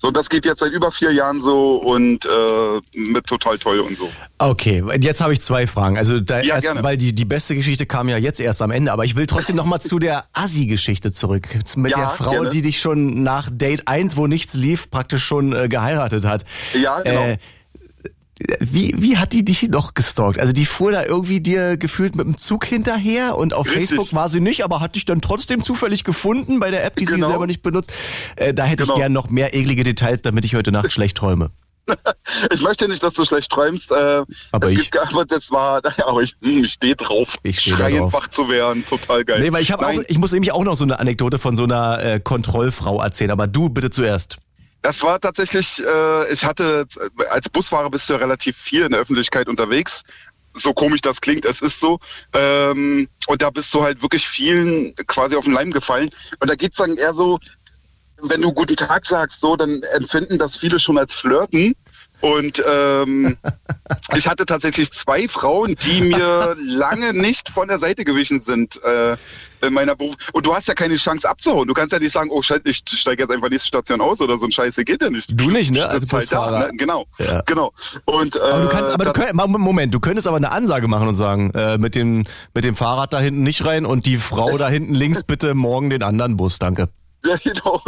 So, das geht jetzt seit über vier Jahren so und äh, mit total toll und so. Okay, jetzt habe ich zwei Fragen. Also da Ja, erst, gerne. weil die, die beste Geschichte kam ja jetzt erst am Ende, aber ich will trotzdem nochmal zu der Assi-Geschichte zurück. Mit Ja, der Frau, gerne. die dich schon nach Date 1, wo nichts lief, praktisch schon äh, geheiratet hat. Ja, genau. Äh, wie, wie hat die dich noch gestalkt? Also die fuhr da irgendwie dir gefühlt mit dem Zug hinterher und auf Richtig. Facebook war sie nicht, aber hat dich dann trotzdem zufällig gefunden bei der App, die sie Genau. selber nicht benutzt. Äh, da hätte Genau. ich gern noch mehr eklige Details, damit ich heute Nacht schlecht träume. Ich möchte nicht, dass du schlecht träumst. Äh, Aber es ich- Gibt, aber das war, aber ich, hm, ich stehe drauf. Ich steh Schreiend drauf. wach zu werden, total geil. Nee, weil ich habe auch, ich muss nämlich auch noch so eine Anekdote von so einer äh, Kontrollfrau erzählen, aber du bitte zuerst. Das war tatsächlich, äh, ich hatte, äh, als Busfahrer bist du ja relativ viel in der Öffentlichkeit unterwegs. So komisch das klingt, es ist so. Ähm, und da bist du halt wirklich vielen quasi auf den Leim gefallen. Und da geht's dann eher so, wenn du guten Tag sagst, so, dann empfinden das viele schon als Flirten. Und ähm, ich hatte tatsächlich zwei Frauen, die mir lange nicht von der Seite gewichen sind äh, in meiner Beruf. Und du hast ja keine Chance abzuhauen. Du kannst ja nicht sagen, oh Scheiße, ich steige jetzt einfach nächste Station aus oder so ein Scheiße geht ja nicht. Du nicht, ne, als Sitzt halt. Da, ne? Genau, Ja. genau. Und, äh, Aber du kannst, aber du könnt, Moment, du könntest aber eine Ansage machen und sagen, äh, mit dem mit dem Fahrrad da hinten nicht rein und die Frau da hinten links bitte morgen den anderen Bus, danke. Ja, genau.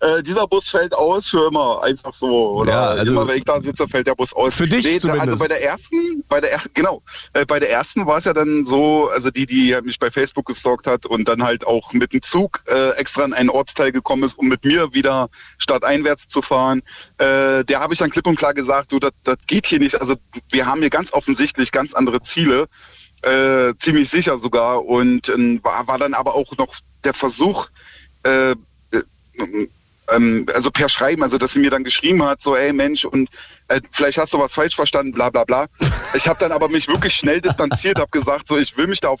Äh, dieser Bus fällt aus für immer, einfach so. Oder Ja, also- immer wenn ich da sitze, fällt der Bus aus. Für dich da- zumindest. Also bei der ersten, bei der er- genau, äh, bei der ersten war es ja dann so, also die, die mich bei Facebook gestalkt hat und dann halt auch mit dem Zug äh, extra in einen Ortsteil gekommen ist, um mit mir wieder stadteinwärts zu fahren. Äh, der habe ich dann klipp und klar gesagt, du, das das geht hier nicht. Also wir haben hier ganz offensichtlich ganz andere Ziele. Äh, ziemlich sicher sogar und ähm, war, war dann aber auch noch der Versuch, äh, ähm, also per Schreiben, also dass sie mir dann geschrieben hat, so, ey Mensch, und äh, vielleicht hast du was falsch verstanden, bla bla bla. Ich habe dann aber mich wirklich schnell distanziert, habe gesagt, so, ich will mich da auf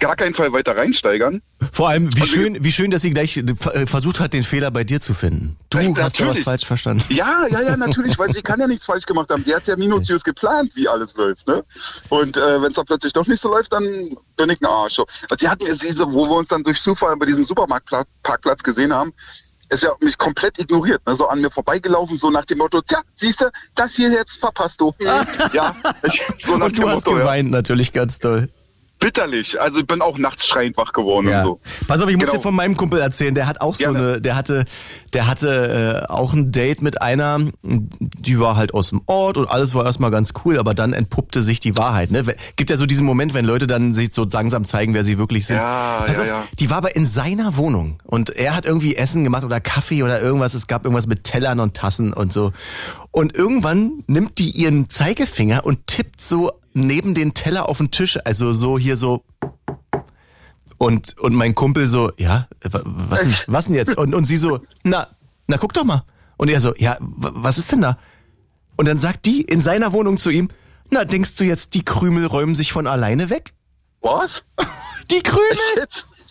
gar keinen Fall weiter reinsteigern. Vor allem, wie Also- schön, wie schön, dass sie gleich äh, versucht hat, den Fehler bei dir zu finden. Du Äh, hast da was falsch verstanden. Ja, ja, ja, natürlich, weil sie kann ja nichts falsch gemacht haben. Die hat ja minutiös geplant, wie alles läuft. Ne? Und äh, wenn es dann plötzlich doch nicht so läuft, dann bin ich ein Arsch. Und sie hat mir, sie, wo wir uns dann durch Zufall bei diesem Supermarktparkplatz gesehen haben, ist ja mich komplett ignoriert, ne? so an mir vorbeigelaufen, so nach dem Motto, tja, siehst du, das hier jetzt verpasst du. Hm, ja, ich, so nach Und du dem hast Motto, ja. geweint natürlich ganz doll. Bitterlich, also ich bin auch nachts schreiend wach geworden und so. Pass auf, ich muss Genau. dir von meinem Kumpel erzählen, der hat auch so Gerne. eine, der hatte, der hatte äh, auch ein Date mit einer, die war halt aus dem Ort und alles war erstmal ganz cool, aber dann entpuppte sich die Wahrheit. Ne? Gibt ja so diesen Moment, wenn Leute dann sich so langsam zeigen, wer sie wirklich sind. Ja, Pass ja, auf, ja. Die war aber in seiner Wohnung und er hat irgendwie Essen gemacht oder Kaffee oder irgendwas. Es gab irgendwas mit Tellern und Tassen und so. Und irgendwann nimmt die ihren Zeigefinger und tippt so neben den Teller auf den Tisch, also so hier so und, und mein Kumpel so, ja, wa- was denn, was denn jetzt? Und, und sie so, na, na guck doch mal. Und er so, ja, wa- was ist denn da? Und dann sagt die in seiner Wohnung zu ihm, na, denkst du jetzt, die Krümel räumen sich von alleine weg? Was? Die Krümel.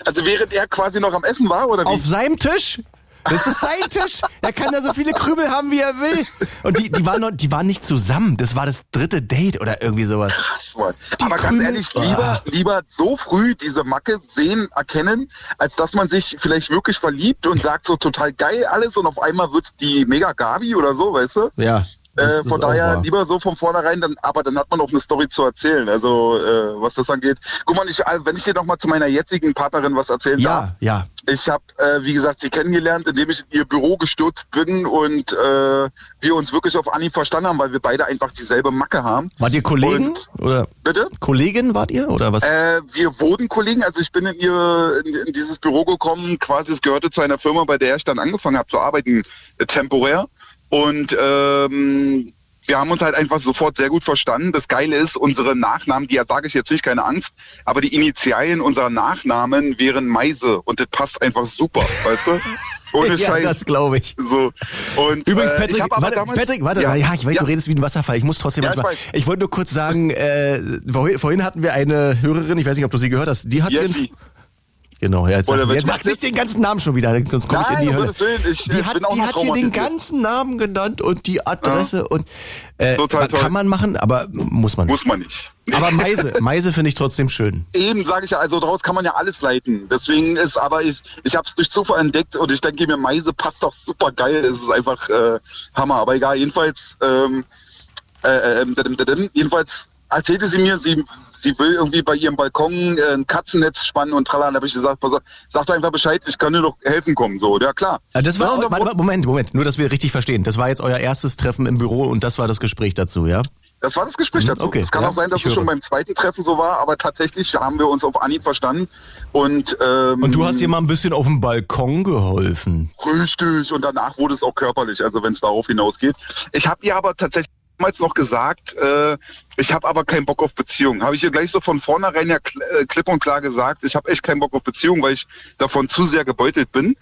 Also während er quasi noch am Essen war, oder wie? auf seinem Tisch? Das ist sein Tisch. Er kann da so viele Krümel haben, wie er will. Und die, die waren noch, die waren nicht zusammen. Das war das dritte Date oder irgendwie sowas. Krass, Mann. Die Aber ganz Krümel- ehrlich, lieber, Ah. lieber so früh diese Macke sehen, erkennen, als dass man sich vielleicht wirklich verliebt und sagt so total geil alles und auf einmal wird's die Mega Gabi oder so, weißt du? Ja. Äh, von daher lieber so von vornherein, dann, aber dann hat man auch eine Story zu erzählen. Also äh, was das angeht. Guck mal, ich, äh, wenn ich dir noch mal zu meiner jetzigen Partnerin was erzählen darf. Ja, ja. Ich habe, äh, wie gesagt, sie kennengelernt, indem ich in ihr Büro gestürzt bin und äh, wir uns wirklich auf Anhieb verstanden haben, weil wir beide einfach dieselbe Macke haben. Wart ihr Kollegen? Und- oder Bitte? Kollegin wart ihr? Oder was? Äh, wir wurden Kollegen, also ich bin in ihr in, in dieses Büro gekommen, quasi es gehörte zu einer Firma, bei der ich dann angefangen habe zu arbeiten, äh, temporär. Und ähm, wir haben uns halt einfach sofort sehr gut verstanden. Das Geile ist, unsere Nachnamen, die sage ich jetzt nicht, keine Angst, aber die Initialien unserer Nachnamen wären Meise und das passt einfach super, weißt du? Ohne ja, Scheiß. das glaube ich. So. Und, Übrigens, äh, Patrick, aber warte, damals, Patrick, warte, ja, ja, ich weiß, ja. du redest wie ein Wasserfall. Ich muss trotzdem Ja, manchmal. ich. Ich wollte nur kurz sagen, äh, vorhin, hatten wir eine Hörerin, ich weiß nicht, ob du sie gehört hast, die hat ihren. Genau, ja, jetzt, Oder jetzt sag nicht den ganzen Namen schon wieder, sonst komme ich in die Hölle. Willen, ich, die hat, die hat hier den ganzen Namen genannt und die Adresse und äh, toll. kann man machen, aber muss man nicht. Muss man nicht. Aber Meise, Meise finde ich trotzdem schön. Eben sage ich ja, also daraus kann man ja alles leiten. Deswegen ist, aber ich, ich habe es durch Zufall entdeckt und ich denke mir, Meise passt doch super geil. Es ist einfach äh, Hammer. Aber egal, jedenfalls, ähm, äh, ähm, dadum, dadum, jedenfalls erzählte sie mir, sie, sie will irgendwie bei ihrem Balkon äh, ein Katzennetz spannen und tralala. Da habe ich gesagt, pass auf, sag doch einfach Bescheid, ich kann dir doch helfen kommen. So, ja klar. Ah, Das war, Ja, warte, Moment, Moment, nur dass wir richtig verstehen. Das war jetzt euer erstes Treffen im Büro und das war das Gespräch dazu, ja? Das war das Gespräch Mhm, dazu. okay, es kann ja, auch sein, dass es schon beim zweiten Treffen so war, aber tatsächlich haben wir uns auf Anhieb verstanden. Und, ähm, Und du hast dir mal ein bisschen auf dem Balkon geholfen. Richtig. Und danach wurde es auch körperlich, also wenn es darauf hinausgeht. Ich habe ihr aber tatsächlich damals noch gesagt, äh, ich habe aber keinen Bock auf Beziehung. Habe ich ihr gleich so von vornherein ja äh, klipp und klar gesagt, ich habe echt keinen Bock auf Beziehung, weil ich davon zu sehr gebeutelt bin.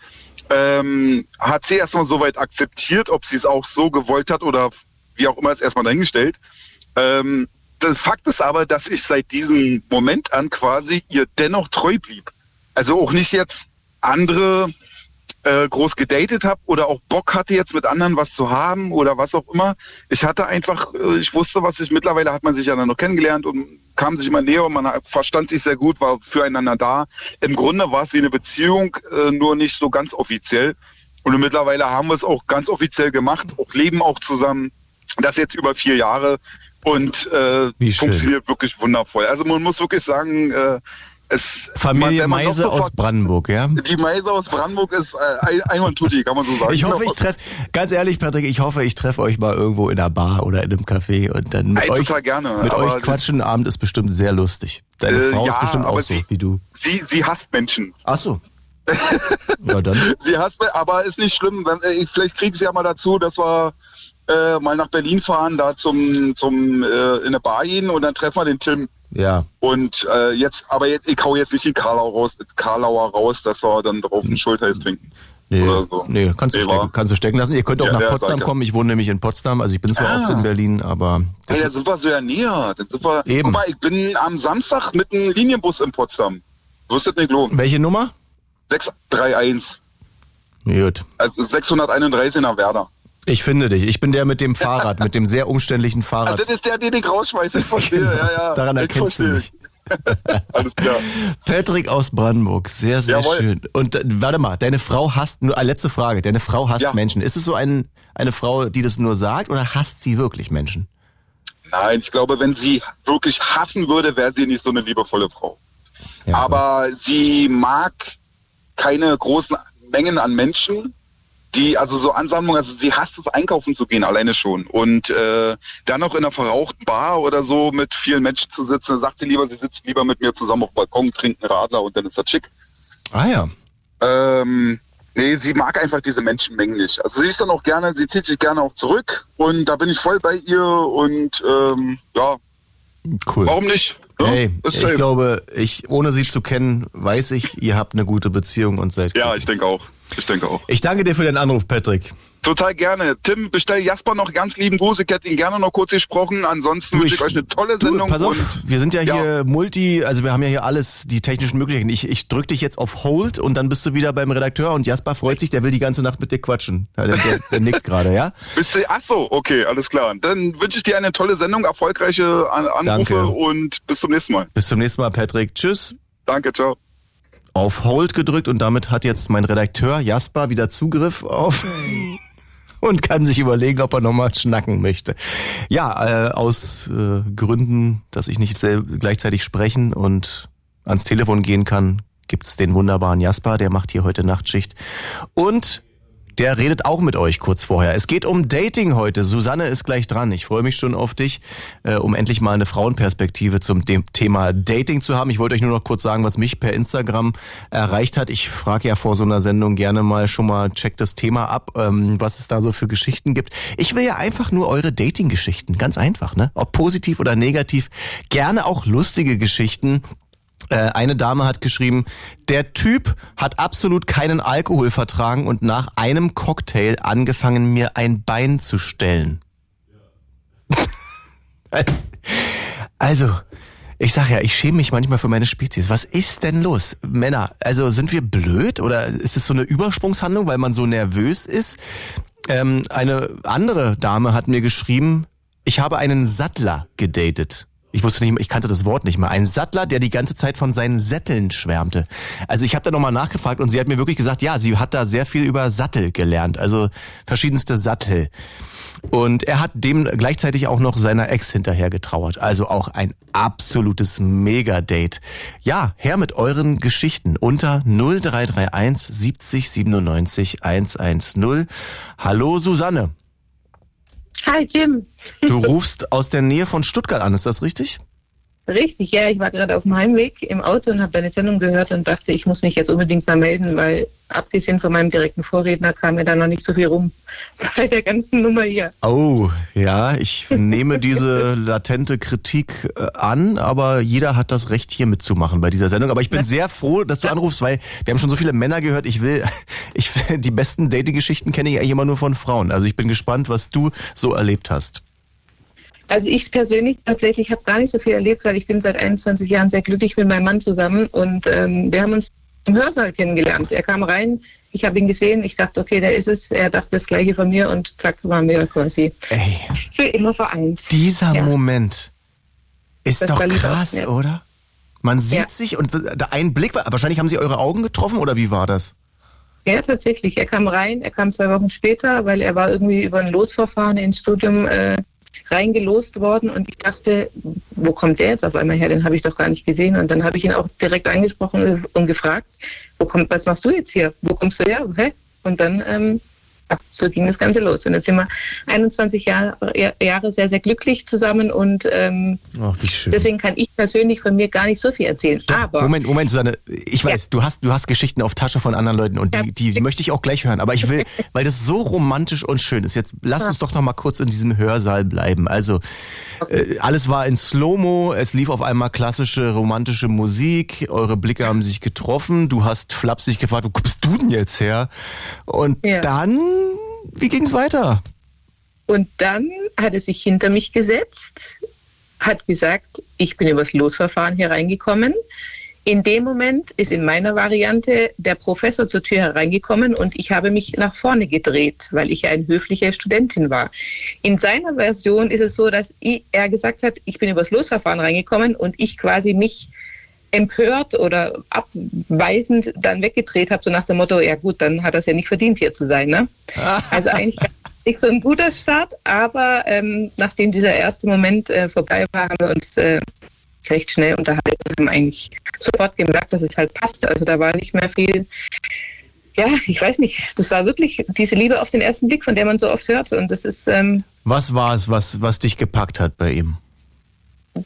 Ähm, hat sie erstmal soweit akzeptiert, ob sie es auch so gewollt hat oder wie auch immer ist erstmal dahingestellt. Ähm, der Fakt ist aber, dass ich seit diesem Moment an quasi ihr dennoch treu blieb. Also auch nicht jetzt andere äh, groß gedatet habe oder auch Bock hatte jetzt mit anderen was zu haben oder was auch immer. Ich hatte einfach, äh, ich wusste, was ich mittlerweile hat man sich ja dann noch kennengelernt und kam sich immer näher und man verstand sich sehr gut, war füreinander da. Im Grunde war es wie eine Beziehung, äh, nur nicht so ganz offiziell. Und mittlerweile haben wir es auch ganz offiziell gemacht, auch leben auch zusammen. Das jetzt über vier Jahre und äh, funktioniert wirklich wundervoll. Also man muss wirklich sagen, äh, es Familie man- Meise aus Brandenburg, ja? die Meise aus Brandenburg ist äh, ein, ein und Tutti, kann man so sagen. Ich hoffe, ich treffe, ganz ehrlich, Patrick, ich hoffe, ich treffe euch mal irgendwo in einer Bar oder in einem Café und dann mit Ey, euch, gerne, mit euch quatschen. Abend ist bestimmt sehr lustig. Deine Äh, Frau ja, ist bestimmt auch aber so, sie- wie du. Sie, sie hasst Menschen. Ach so. ja, dann. Sie hasst, aber ist nicht schlimm. Wenn, äh, vielleicht kriegen sie ja mal dazu, dass wir äh, mal nach Berlin fahren, da zum, zum äh, in eine Bar gehen und dann treffen wir den Tim. Ja. Und äh, jetzt, aber jetzt, ich hau jetzt nicht die Karlau raus, Karlauer raus, dass wir dann drauf einen Schulteis trinken. Nee, so. nee kannst, du stecken, kannst du stecken lassen. Ihr könnt auch Ja, nach ja, Potsdam kommen. Ich wohne nämlich in Potsdam. Also ich bin zwar Ah. oft in Berlin, aber Hey, da sind wir so ja näher. Dann sind wir, Eben. Guck mal, ich bin am Samstag mit einem Linienbus in Potsdam. Wirst das nicht lohnen. welche Nummer? 631. Gut. Also 631 nach Werder. Ich finde dich. Ich bin der mit dem Fahrrad, mit dem sehr umständlichen Ah, Fahrrad. das ist der, den ich rausschmeiße. Ich verstehe. Genau. Ja, ja. Daran ich erkennst du mich. Alles klar. Patrick aus Brandenburg, sehr, sehr Jawohl. schön. Und äh, warte mal, deine Frau hasst, nur äh, letzte Frage, deine Frau hasst Ja. Menschen. Ist es so ein, eine Frau, die das nur sagt oder hasst sie wirklich Menschen? Nein, ich glaube, wenn sie wirklich hassen würde, wäre sie nicht so eine liebevolle Frau. Ja, Aber sie mag keine großen Mengen an Menschen, die, also so Ansammlung, also sie hasst es, einkaufen zu gehen, alleine schon. Und äh, dann noch in einer verrauchten Bar oder so mit vielen Menschen zu sitzen, dann sagt sie lieber, sie sitzt lieber mit mir zusammen auf dem Balkon, trinkt einen Radler und dann ist das schick. Ah ja. Ähm, nee, sie mag einfach diese Menschenmengen nicht. Also sie ist dann auch gerne, sie zieht sich gerne auch zurück und da bin ich voll bei ihr und ähm, ja, Cool. warum nicht? Ja, Hey, ich safe. glaube, ich, ohne sie zu kennen, weiß ich, ihr habt eine gute Beziehung und seid. ja, glücklich. ich denke auch. Ich denke auch. ich danke dir für den Anruf, Patrick. Total gerne. Tim, bestell Jasper noch ganz lieben Gruß. Ich hätte ihn gerne noch kurz gesprochen. Ansonsten wünsche ich- euch eine tolle Du, Sendung. pass auf, wir sind ja Ja. hier Multi, also wir haben ja hier alles, die technischen Möglichkeiten. Ich, ich drück dich jetzt auf Hold und dann bist du wieder beim Redakteur und Jasper freut sich, der will die ganze Nacht mit dir quatschen. Ja, Der, der, der nickt gerade, ja? bist du, ach so, okay, alles klar. Dann wünsche ich dir eine tolle Sendung, erfolgreiche An Anrufe Danke. und bis zum nächsten Mal. Bis zum nächsten Mal, Patrick. Tschüss. Danke, ciao. Auf Hold gedrückt und damit hat jetzt mein Redakteur Jasper wieder Zugriff auf und kann sich überlegen, ob er nochmal schnacken möchte. Ja, äh, aus äh, Gründen, dass ich nicht gleichzeitig sprechen und ans Telefon gehen kann, gibt's den wunderbaren Jasper, der macht hier heute Nachtschicht. Und der redet auch mit euch kurz vorher. Es geht um Dating heute. Susanne ist gleich dran. Ich freue mich schon auf dich, äh, um endlich mal eine Frauenperspektive zum Thema Dating zu haben. Ich wollte euch nur noch kurz sagen, was mich per Instagram erreicht hat. Ich frage ja vor so einer Sendung gerne mal schon mal, check das Thema ab, ähm, was es da so für Geschichten gibt. Ich will ja einfach nur eure Dating-Geschichten. Ganz einfach, ne? Ob positiv oder negativ. Gerne auch lustige Geschichten. Äh, eine Dame hat geschrieben, der Typ hat absolut keinen Alkohol vertragen und nach einem Cocktail angefangen, mir ein Bein zu stellen. also, ich sag ja, ich schäme mich manchmal für meine Spezies. Was ist denn los? Männer, also sind wir blöd oder ist es so eine Übersprungshandlung, weil man so nervös ist? Ähm, eine andere Dame hat mir geschrieben, ich habe einen Sattler gedatet. Ich wusste nicht, ich kannte das Wort nicht mehr. Ein Sattler, der die ganze Zeit von seinen Sätteln schwärmte. Also ich habe da nochmal nachgefragt und sie hat mir wirklich gesagt, ja, sie hat da sehr viel über Sattel gelernt, also verschiedenste Sattel. Und er hat dem gleichzeitig auch noch seiner Ex hinterher getrauert. Also auch ein absolutes Mega-Date. Ja, her mit euren Geschichten unter 0331 70 97 110. Hallo Susanne. Hi Jim. Du rufst aus der Nähe von Stuttgart an, ist das richtig? Richtig, ja. Ich war gerade auf dem Heimweg im Auto und habe deine Sendung gehört und dachte, ich muss mich jetzt unbedingt mal melden, weil abgesehen von meinem direkten Vorredner kam mir da noch nicht so viel rum bei der ganzen Nummer hier. Oh, ja, ich nehme diese latente Kritik äh, an, aber jeder hat das Recht, hier mitzumachen bei dieser Sendung. Aber ich bin sehr froh, dass du anrufst, weil wir haben schon so viele Männer gehört. Ich will, ich die besten Dating-Geschichten kenne ich eigentlich immer nur von Frauen. Also ich bin gespannt, was du so erlebt hast. Also ich persönlich tatsächlich habe gar nicht so viel erlebt, weil ich bin seit 21 Jahren sehr glücklich mit meinem Mann zusammen und ähm, wir haben uns im Hörsaal kennengelernt. Er kam rein, ich habe ihn gesehen, ich dachte, okay, der ist es. Er dachte das gleiche von mir und zack, waren wir quasi Ey, für immer vereint. Dieser ja. Moment ist das doch krass, ja. oder? Man sieht ja. sich und ein Blick, wahrscheinlich haben Sie eure Augen getroffen oder wie war das? Ja, tatsächlich. Er kam rein, er kam zwei Wochen später, weil er war irgendwie über ein Losverfahren ins Studium äh, reingelost worden und ich dachte, wo kommt der jetzt auf einmal her? Den habe ich doch gar nicht gesehen. Und dann habe ich ihn auch direkt angesprochen und gefragt, wo kommt, was machst du jetzt hier? Wo kommst du her? Hä? Und dann ähm, so ging das Ganze los. Und jetzt sind wir 21 Jahre, Jahre sehr, sehr glücklich zusammen und ähm, Ach, wie schön. deswegen kann ich persönlich von mir gar nicht so viel erzählen. Aber Moment, Moment, Susanne, ich weiß, ja. du hast, du hast Geschichten auf Tasche von anderen Leuten und die, die, die möchte ich auch gleich hören. Aber ich will, weil das so romantisch und schön ist. Jetzt lass uns doch noch mal kurz in diesem Hörsaal bleiben. Also äh, alles war in Slow-Mo, es lief auf einmal klassische romantische Musik, eure Blicke haben sich getroffen, du hast flapsig gefragt, wo kommst du denn jetzt her? Und ja. dann wie ging es weiter? Und dann hat er sich hinter mich gesetzt, hat gesagt, ich bin übers Losverfahren hier reingekommen. In dem Moment ist in meiner Variante der Professor zur Tür hereingekommen und ich habe mich nach vorne gedreht, weil ich ja eine höfliche Studentin war. In seiner Version ist es so, dass er gesagt hat, ich bin übers Losverfahren reingekommen und ich quasi mich empört oder abweisend dann weggedreht habe, so nach dem Motto, ja gut, dann hat es ja nicht verdient, hier zu sein. Ne? also eigentlich nicht so ein guter Start, aber ähm, nachdem dieser erste Moment äh, vorbei war, haben wir uns äh, recht schnell unterhalten und haben eigentlich sofort gemerkt, dass es halt passte. Also da war nicht mehr viel ja, ich weiß nicht. Das war wirklich diese Liebe auf den ersten Blick, von der man so oft hört. Und das ist. Ähm, was war es, was, was dich gepackt hat bei ihm?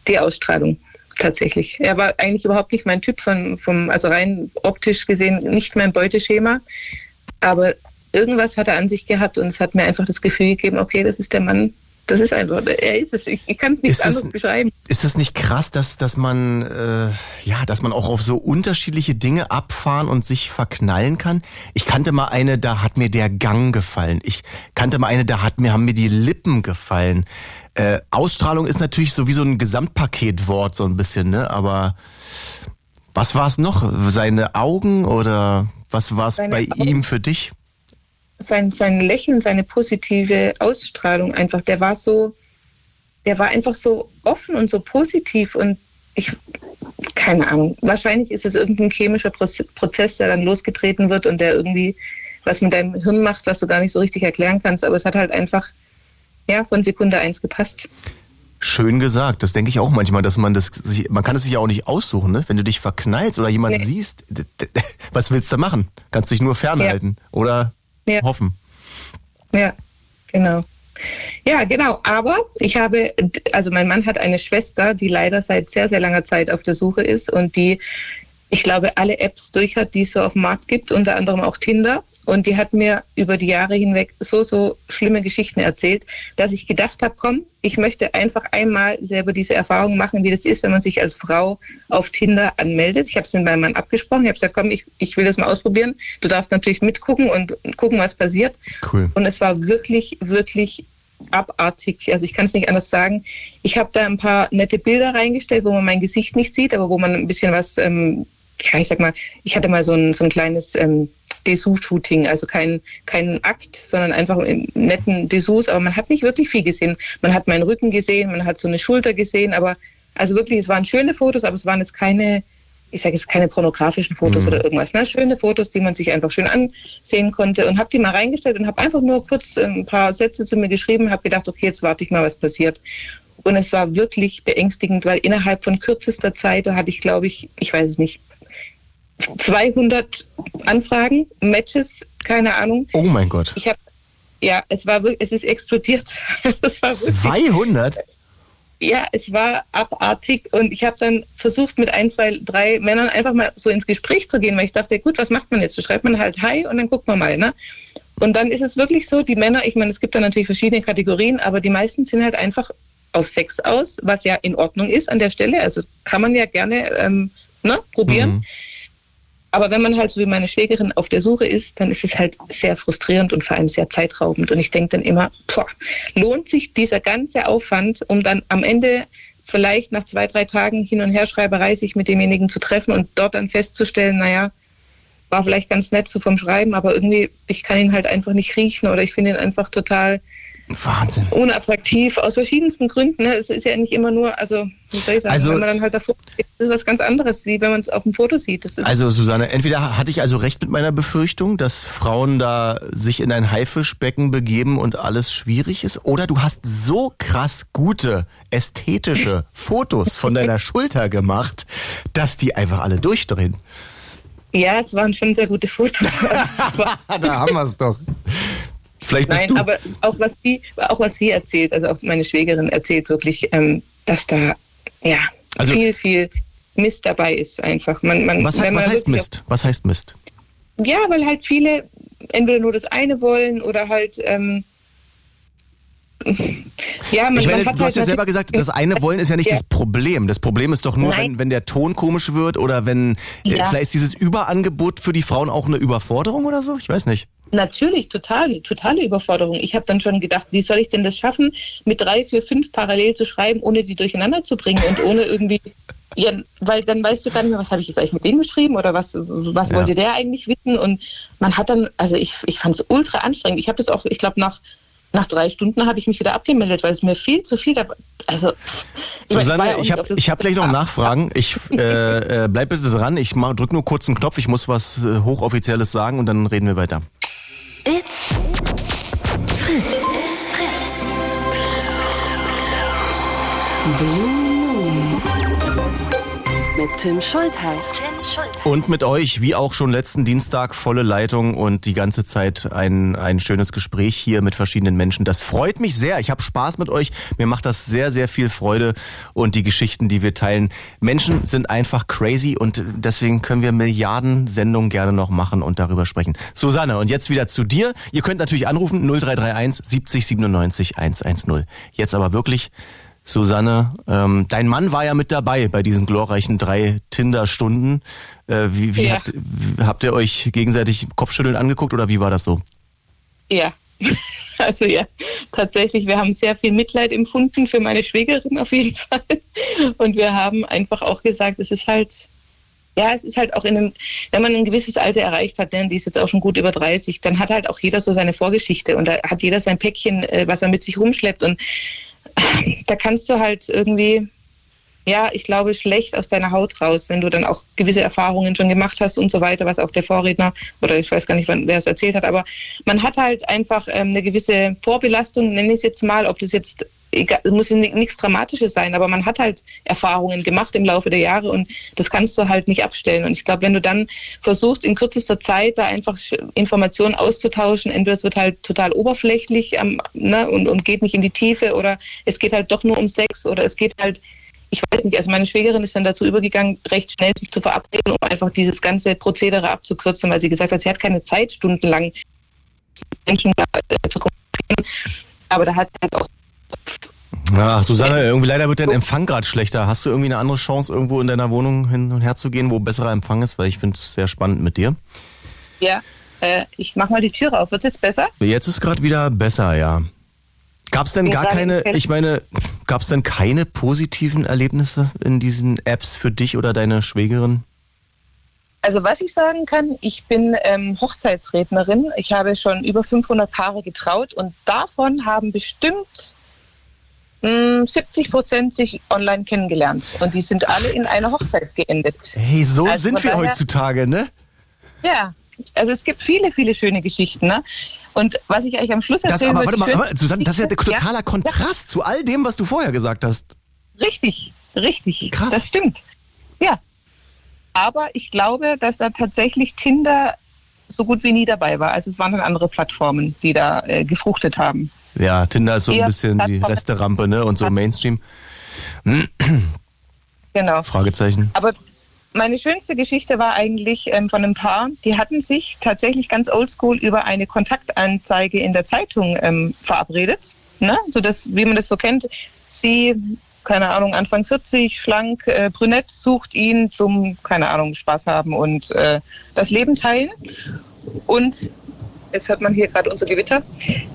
Die Ausstrahlung tatsächlich. Er war eigentlich überhaupt nicht mein Typ von, vom, also rein optisch gesehen nicht mein Beuteschema. Aber irgendwas hat er an sich gehabt und es hat mir einfach das Gefühl gegeben, okay, das ist der Mann, das ist einfach, er ist es. Ich, ich kann es nicht anderes das, beschreiben. Ist das nicht krass, dass, dass man, äh, ja, dass man auch auf so unterschiedliche Dinge abfahren und sich verknallen kann? Ich kannte mal eine, da hat mir der Gang gefallen. Ich kannte mal eine, da hat mir, haben mir die Lippen gefallen. Äh, Ausstrahlung ist natürlich so wie so ein Gesamtpaketwort so ein bisschen, ne? Aber was war es noch? Seine Augen oder was war es bei Augen, ihm für dich? Sein, sein Lächeln, seine positive Ausstrahlung einfach, der war so, der war einfach so offen und so positiv und ich, keine Ahnung, wahrscheinlich ist es irgendein chemischer Prozess, der dann losgetreten wird und der irgendwie was mit deinem Hirn macht, was du gar nicht so richtig erklären kannst, aber es hat halt einfach ja, von Sekunde eins gepasst. Schön gesagt. Das denke ich auch manchmal, dass man das, man kann es sich ja auch nicht aussuchen, ne? Wenn du dich verknallst oder jemanden nee. siehst, was willst du machen? Kannst dich nur fernhalten. Ja. Oder ja. hoffen. Ja, genau. Ja, genau. Aber ich habe, also mein Mann hat eine Schwester, die leider seit sehr, sehr langer Zeit auf der Suche ist und die, ich glaube, alle Apps durch hat, die es so auf dem Markt gibt, unter anderem auch Tinder. Und die hat mir über die Jahre hinweg so, so schlimme Geschichten erzählt, dass ich gedacht habe, komm, ich möchte einfach einmal selber diese Erfahrung machen, wie das ist, wenn man sich als Frau auf Tinder anmeldet. Ich habe es mit meinem Mann abgesprochen. Ich habe gesagt, komm, ich, ich will das mal ausprobieren. Du darfst natürlich mitgucken und gucken, was passiert. Cool. Und es war wirklich, wirklich abartig. Also ich kann es nicht anders sagen. Ich habe da ein paar nette Bilder reingestellt, wo man mein Gesicht nicht sieht, aber wo man ein bisschen was, ähm, ja, ich sag mal, ich hatte mal so ein, so ein kleines ähm, Dessous-Shooting, also kein, kein Akt, sondern einfach in netten Dessous, aber man hat nicht wirklich viel gesehen. Man hat meinen Rücken gesehen, man hat so eine Schulter gesehen, aber also wirklich, es waren schöne Fotos, aber es waren jetzt keine, ich sage jetzt keine pornografischen Fotos mhm. oder irgendwas, ne? schöne Fotos, die man sich einfach schön ansehen konnte und habe die mal reingestellt und habe einfach nur kurz ein paar Sätze zu mir geschrieben, habe gedacht, okay, jetzt warte ich mal, was passiert. Und es war wirklich beängstigend, weil innerhalb von kürzester Zeit, da hatte ich, glaube ich, ich weiß es nicht, 200 Anfragen, Matches, keine Ahnung. Oh mein Gott. Ich habe, ja, es war wirklich, es ist explodiert. es war 200? Wirklich, ja, es war abartig und ich habe dann versucht, mit ein, zwei, drei Männern einfach mal so ins Gespräch zu gehen, weil ich dachte, gut, was macht man jetzt? So schreibt man halt Hi und dann guckt man mal, ne? Und dann ist es wirklich so, die Männer, ich meine, es gibt da natürlich verschiedene Kategorien, aber die meisten sind halt einfach auf Sex aus, was ja in Ordnung ist an der Stelle. Also kann man ja gerne ähm, ne, probieren. Mhm. Aber wenn man halt so wie meine Schwägerin auf der Suche ist, dann ist es halt sehr frustrierend und vor allem sehr zeitraubend. Und ich denke dann immer, boah, lohnt sich dieser ganze Aufwand, um dann am Ende vielleicht nach zwei, drei Tagen Hin- und Herschreiberei sich mit demjenigen zu treffen und dort dann festzustellen, naja, war vielleicht ganz nett so vom Schreiben, aber irgendwie, ich kann ihn halt einfach nicht riechen oder ich finde ihn einfach total Wahnsinn. Unattraktiv, aus verschiedensten Gründen. Ne? Es ist ja nicht immer nur, also, sagen, also, wenn man dann halt davor steht, ist was ganz anderes, wie wenn man es auf dem Foto sieht. also, Susanne, entweder hatte ich also recht mit meiner Befürchtung, dass Frauen da sich in ein Haifischbecken begeben und alles schwierig ist, oder du hast so krass gute, ästhetische Fotos von deiner Schulter gemacht, dass die einfach alle durchdrehen. Ja, es waren schon sehr gute Fotos. da haben wir es doch. Vielleicht Nein, du aber auch was sie, auch was sie erzählt, also auch meine Schwägerin erzählt wirklich, ähm, dass da ja also, viel, viel Mist dabei ist einfach. Man, man, was, man was heißt Mist? Was heißt Mist? Ja, weil halt viele entweder nur das eine wollen oder halt ähm, ja, man, ich meine, du hast ja halt selber gesagt, das eine Wollen ist ja nicht ja. das Problem. Das Problem ist doch nur, wenn, wenn der Ton komisch wird oder wenn äh, ja. vielleicht ist dieses Überangebot für die Frauen auch eine Überforderung oder so? Ich weiß nicht. Natürlich, total, totale Überforderung. Ich habe dann schon gedacht, wie soll ich denn das schaffen, mit drei, vier, fünf parallel zu schreiben, ohne die durcheinander zu bringen und ohne irgendwie, ja, weil dann weißt du gar nicht mehr, was habe ich jetzt eigentlich mit dem geschrieben oder was, was ja. wollte der eigentlich wissen? Und man hat dann, also ich, ich fand es ultra anstrengend. Ich habe das auch, ich glaube, nach nach drei Stunden habe ich mich wieder abgemeldet, weil es mir viel zu viel. Also, Susanne, ich, habe ich hab gleich noch Nachfragen. Ich äh, äh, bleib bitte dran. Ich drücke nur kurz einen Knopf. Ich muss was äh, hochoffizielles sagen und dann reden wir weiter. It's Fritz. It's Fritz. Blue mit Tim Schultheiß. Und mit euch, wie auch schon letzten Dienstag, volle Leitung und die ganze Zeit ein, ein schönes Gespräch hier mit verschiedenen Menschen. Das freut mich sehr. Ich habe Spaß mit euch. Mir macht das sehr, sehr viel Freude und die Geschichten, die wir teilen. Menschen sind einfach crazy und deswegen können wir Milliarden Sendungen gerne noch machen und darüber sprechen. Susanne, und jetzt wieder zu dir. Ihr könnt natürlich anrufen 0331 70 97 110. Jetzt aber wirklich Susanne, ähm, dein Mann war ja mit dabei bei diesen glorreichen drei Tinder-Stunden. Äh, wie, wie, ja. habt, wie habt ihr euch gegenseitig Kopfschütteln angeguckt oder wie war das so? Ja, also ja, tatsächlich, wir haben sehr viel Mitleid empfunden für meine Schwägerin auf jeden Fall. Und wir haben einfach auch gesagt, es ist halt, ja, es ist halt auch in einem, wenn man ein gewisses Alter erreicht hat, denn die ist jetzt auch schon gut über 30, dann hat halt auch jeder so seine Vorgeschichte und da hat jeder sein Päckchen, äh, was er mit sich rumschleppt. Und da kannst du halt irgendwie, ja, ich glaube, schlecht aus deiner Haut raus, wenn du dann auch gewisse Erfahrungen schon gemacht hast und so weiter, was auch der Vorredner oder ich weiß gar nicht, wer es erzählt hat, aber man hat halt einfach ähm, eine gewisse Vorbelastung, nenne ich es jetzt mal, ob das jetzt egal, muss nichts Dramatisches sein, aber man hat halt Erfahrungen gemacht im Laufe der Jahre und das kannst du halt nicht abstellen. Und ich glaube, wenn du dann versuchst, in kürzester Zeit da einfach Informationen auszutauschen, entweder es wird halt total oberflächlich ähm, ne, und, und geht nicht in die Tiefe oder es geht halt doch nur um Sex oder es geht halt ich weiß nicht, also meine Schwägerin ist dann dazu übergegangen, recht schnell sich zu verabreden, um einfach dieses ganze Prozedere abzukürzen, weil sie gesagt hat, sie hat keine Zeit, stundenlang Menschen äh, zu kommunizieren. Aber da hat sie halt auch Ach, Susanne, irgendwie leider wird dein Empfang gerade schlechter. Hast du irgendwie eine andere Chance, irgendwo in deiner Wohnung hin und her zu gehen, wo besserer Empfang ist? Weil ich finde es sehr spannend mit dir. Ja, äh, ich mach mal die Tür auf. Wird es jetzt besser? Jetzt ist gerade wieder besser, ja. Gab es denn gar keine, ich meine, gab es denn keine positiven Erlebnisse in diesen Apps für dich oder deine Schwägerin? Also was ich sagen kann, ich bin ähm, Hochzeitsrednerin. Ich habe schon über 500 Paare getraut und davon haben bestimmt 70 Prozent sich online kennengelernt und die sind alle in einer Hochzeit geendet. Hey, so also sind wir daher, heutzutage, ne? Ja, also es gibt viele, viele schöne Geschichten, ne? Und was ich eigentlich am Schluss erzählen das, aber, warte mal, Susanne, das ist ja der totaler ja, Kontrast ja. zu all dem, was du vorher gesagt hast. Richtig, richtig. Krass. Das stimmt. Ja. Aber ich glaube, dass da tatsächlich Tinder so gut wie nie dabei war. Also es waren dann andere Plattformen, die da äh, gefruchtet haben. Ja, Tinder ist so ein bisschen die Resterampe, ne? Und so Mainstream. Genau. Fragezeichen. Aber meine schönste Geschichte war eigentlich ähm, von einem Paar, die hatten sich tatsächlich ganz oldschool über eine Kontaktanzeige in der Zeitung ähm, verabredet. Ne? So dass, wie man das so kennt, sie, keine Ahnung, Anfang 40, schlank, äh, brünett, sucht ihn zum, keine Ahnung, Spaß haben und äh, das Leben teilen. Und jetzt hört man hier gerade unser Gewitter.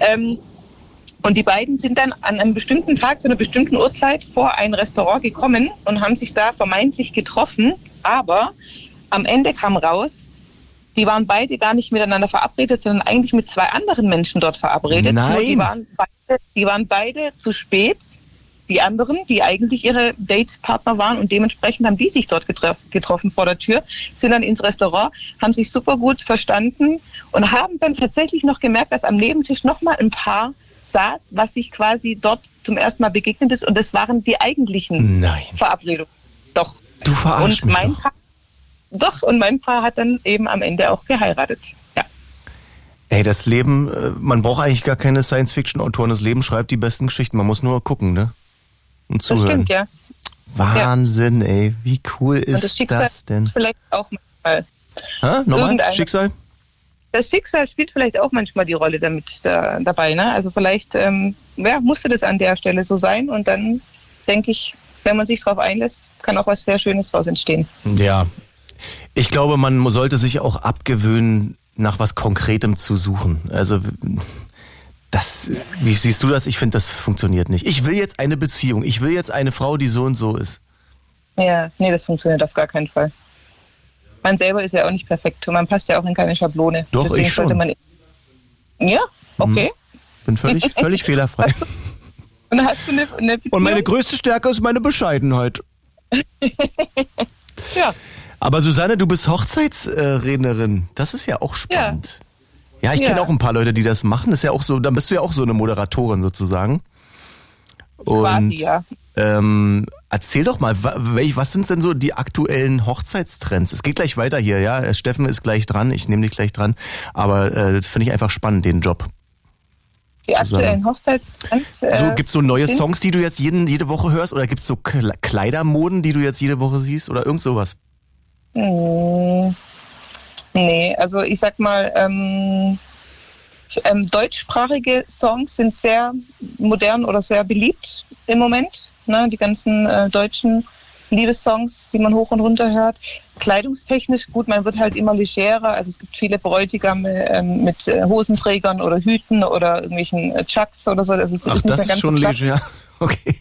Ähm, und die beiden sind dann an einem bestimmten Tag zu einer bestimmten Uhrzeit vor ein Restaurant gekommen und haben sich da vermeintlich getroffen. Aber am Ende kam raus, die waren beide gar nicht miteinander verabredet, sondern eigentlich mit zwei anderen Menschen dort verabredet. Nein. die, waren beide, die waren beide zu spät. Die anderen, die eigentlich ihre Datepartner waren und dementsprechend haben die sich dort getroffen, getroffen vor der Tür, sind dann ins Restaurant, haben sich super gut verstanden und haben dann tatsächlich noch gemerkt, dass am Nebentisch nochmal ein Paar saß, was sich quasi dort zum ersten Mal begegnet ist und das waren die eigentlichen Nein. Verabredungen. Doch. Du verarschst und mein mich doch. Paar, doch, und mein Paar hat dann eben am Ende auch geheiratet. Ja. Ey, das Leben, äh, man braucht eigentlich gar keine Science-Fiction-Autoren. Das Leben schreibt die besten Geschichten. Man muss nur gucken, ne? Und zuhören. Das stimmt, ja. Wahnsinn, ja. ey. Wie cool ist und das, Schicksal das denn? Vielleicht auch mal. Ha? Nochmal? Schicksal? Das Schicksal spielt vielleicht auch manchmal die Rolle damit da, dabei. Ne? Also vielleicht ähm, ja, musste das an der Stelle so sein und dann denke ich, wenn man sich darauf einlässt, kann auch was sehr Schönes daraus entstehen. Ja, ich glaube, man sollte sich auch abgewöhnen, nach was Konkretem zu suchen. Also das, wie siehst du das? Ich finde, das funktioniert nicht. Ich will jetzt eine Beziehung. Ich will jetzt eine Frau, die so und so ist. Ja, nee, das funktioniert auf gar keinen Fall man selber ist ja auch nicht perfekt und man passt ja auch in keine Schablone. Doch, Deswegen ich schon. Man, ja, okay. Hm. Bin völlig, völlig fehlerfrei. Und, eine, eine und meine größte Stärke ist meine Bescheidenheit. ja. Aber Susanne, du bist Hochzeitsrednerin. Das ist ja auch spannend. Ja, ja ich ja. kenne auch ein paar Leute, die das machen. Das ist ja auch so, dann bist du ja auch so eine Moderatorin sozusagen. Und Quasi, ja. Ähm, erzähl doch mal, was sind denn so die aktuellen Hochzeitstrends? Es geht gleich weiter hier, ja. Steffen ist gleich dran, ich nehme dich gleich dran. Aber äh, das finde ich einfach spannend, den Job. Die aktuellen Hochzeitstrends. Äh, so, gibt es so neue Songs, die du jetzt jeden, jede Woche hörst? Oder gibt es so Kleidermoden, die du jetzt jede Woche siehst? Oder irgend sowas? Hm, nee, also ich sag mal, ähm, ähm, deutschsprachige Songs sind sehr modern oder sehr beliebt im Moment. Ne? Die ganzen äh, deutschen Liebessongs, die man hoch und runter hört. Kleidungstechnisch, gut, man wird halt immer legerer. Also es gibt viele Bräutigame ähm, mit äh, Hosenträgern oder Hüten oder irgendwelchen äh, Chucks oder so. Also es Ach, ist das ist schon leger. Okay.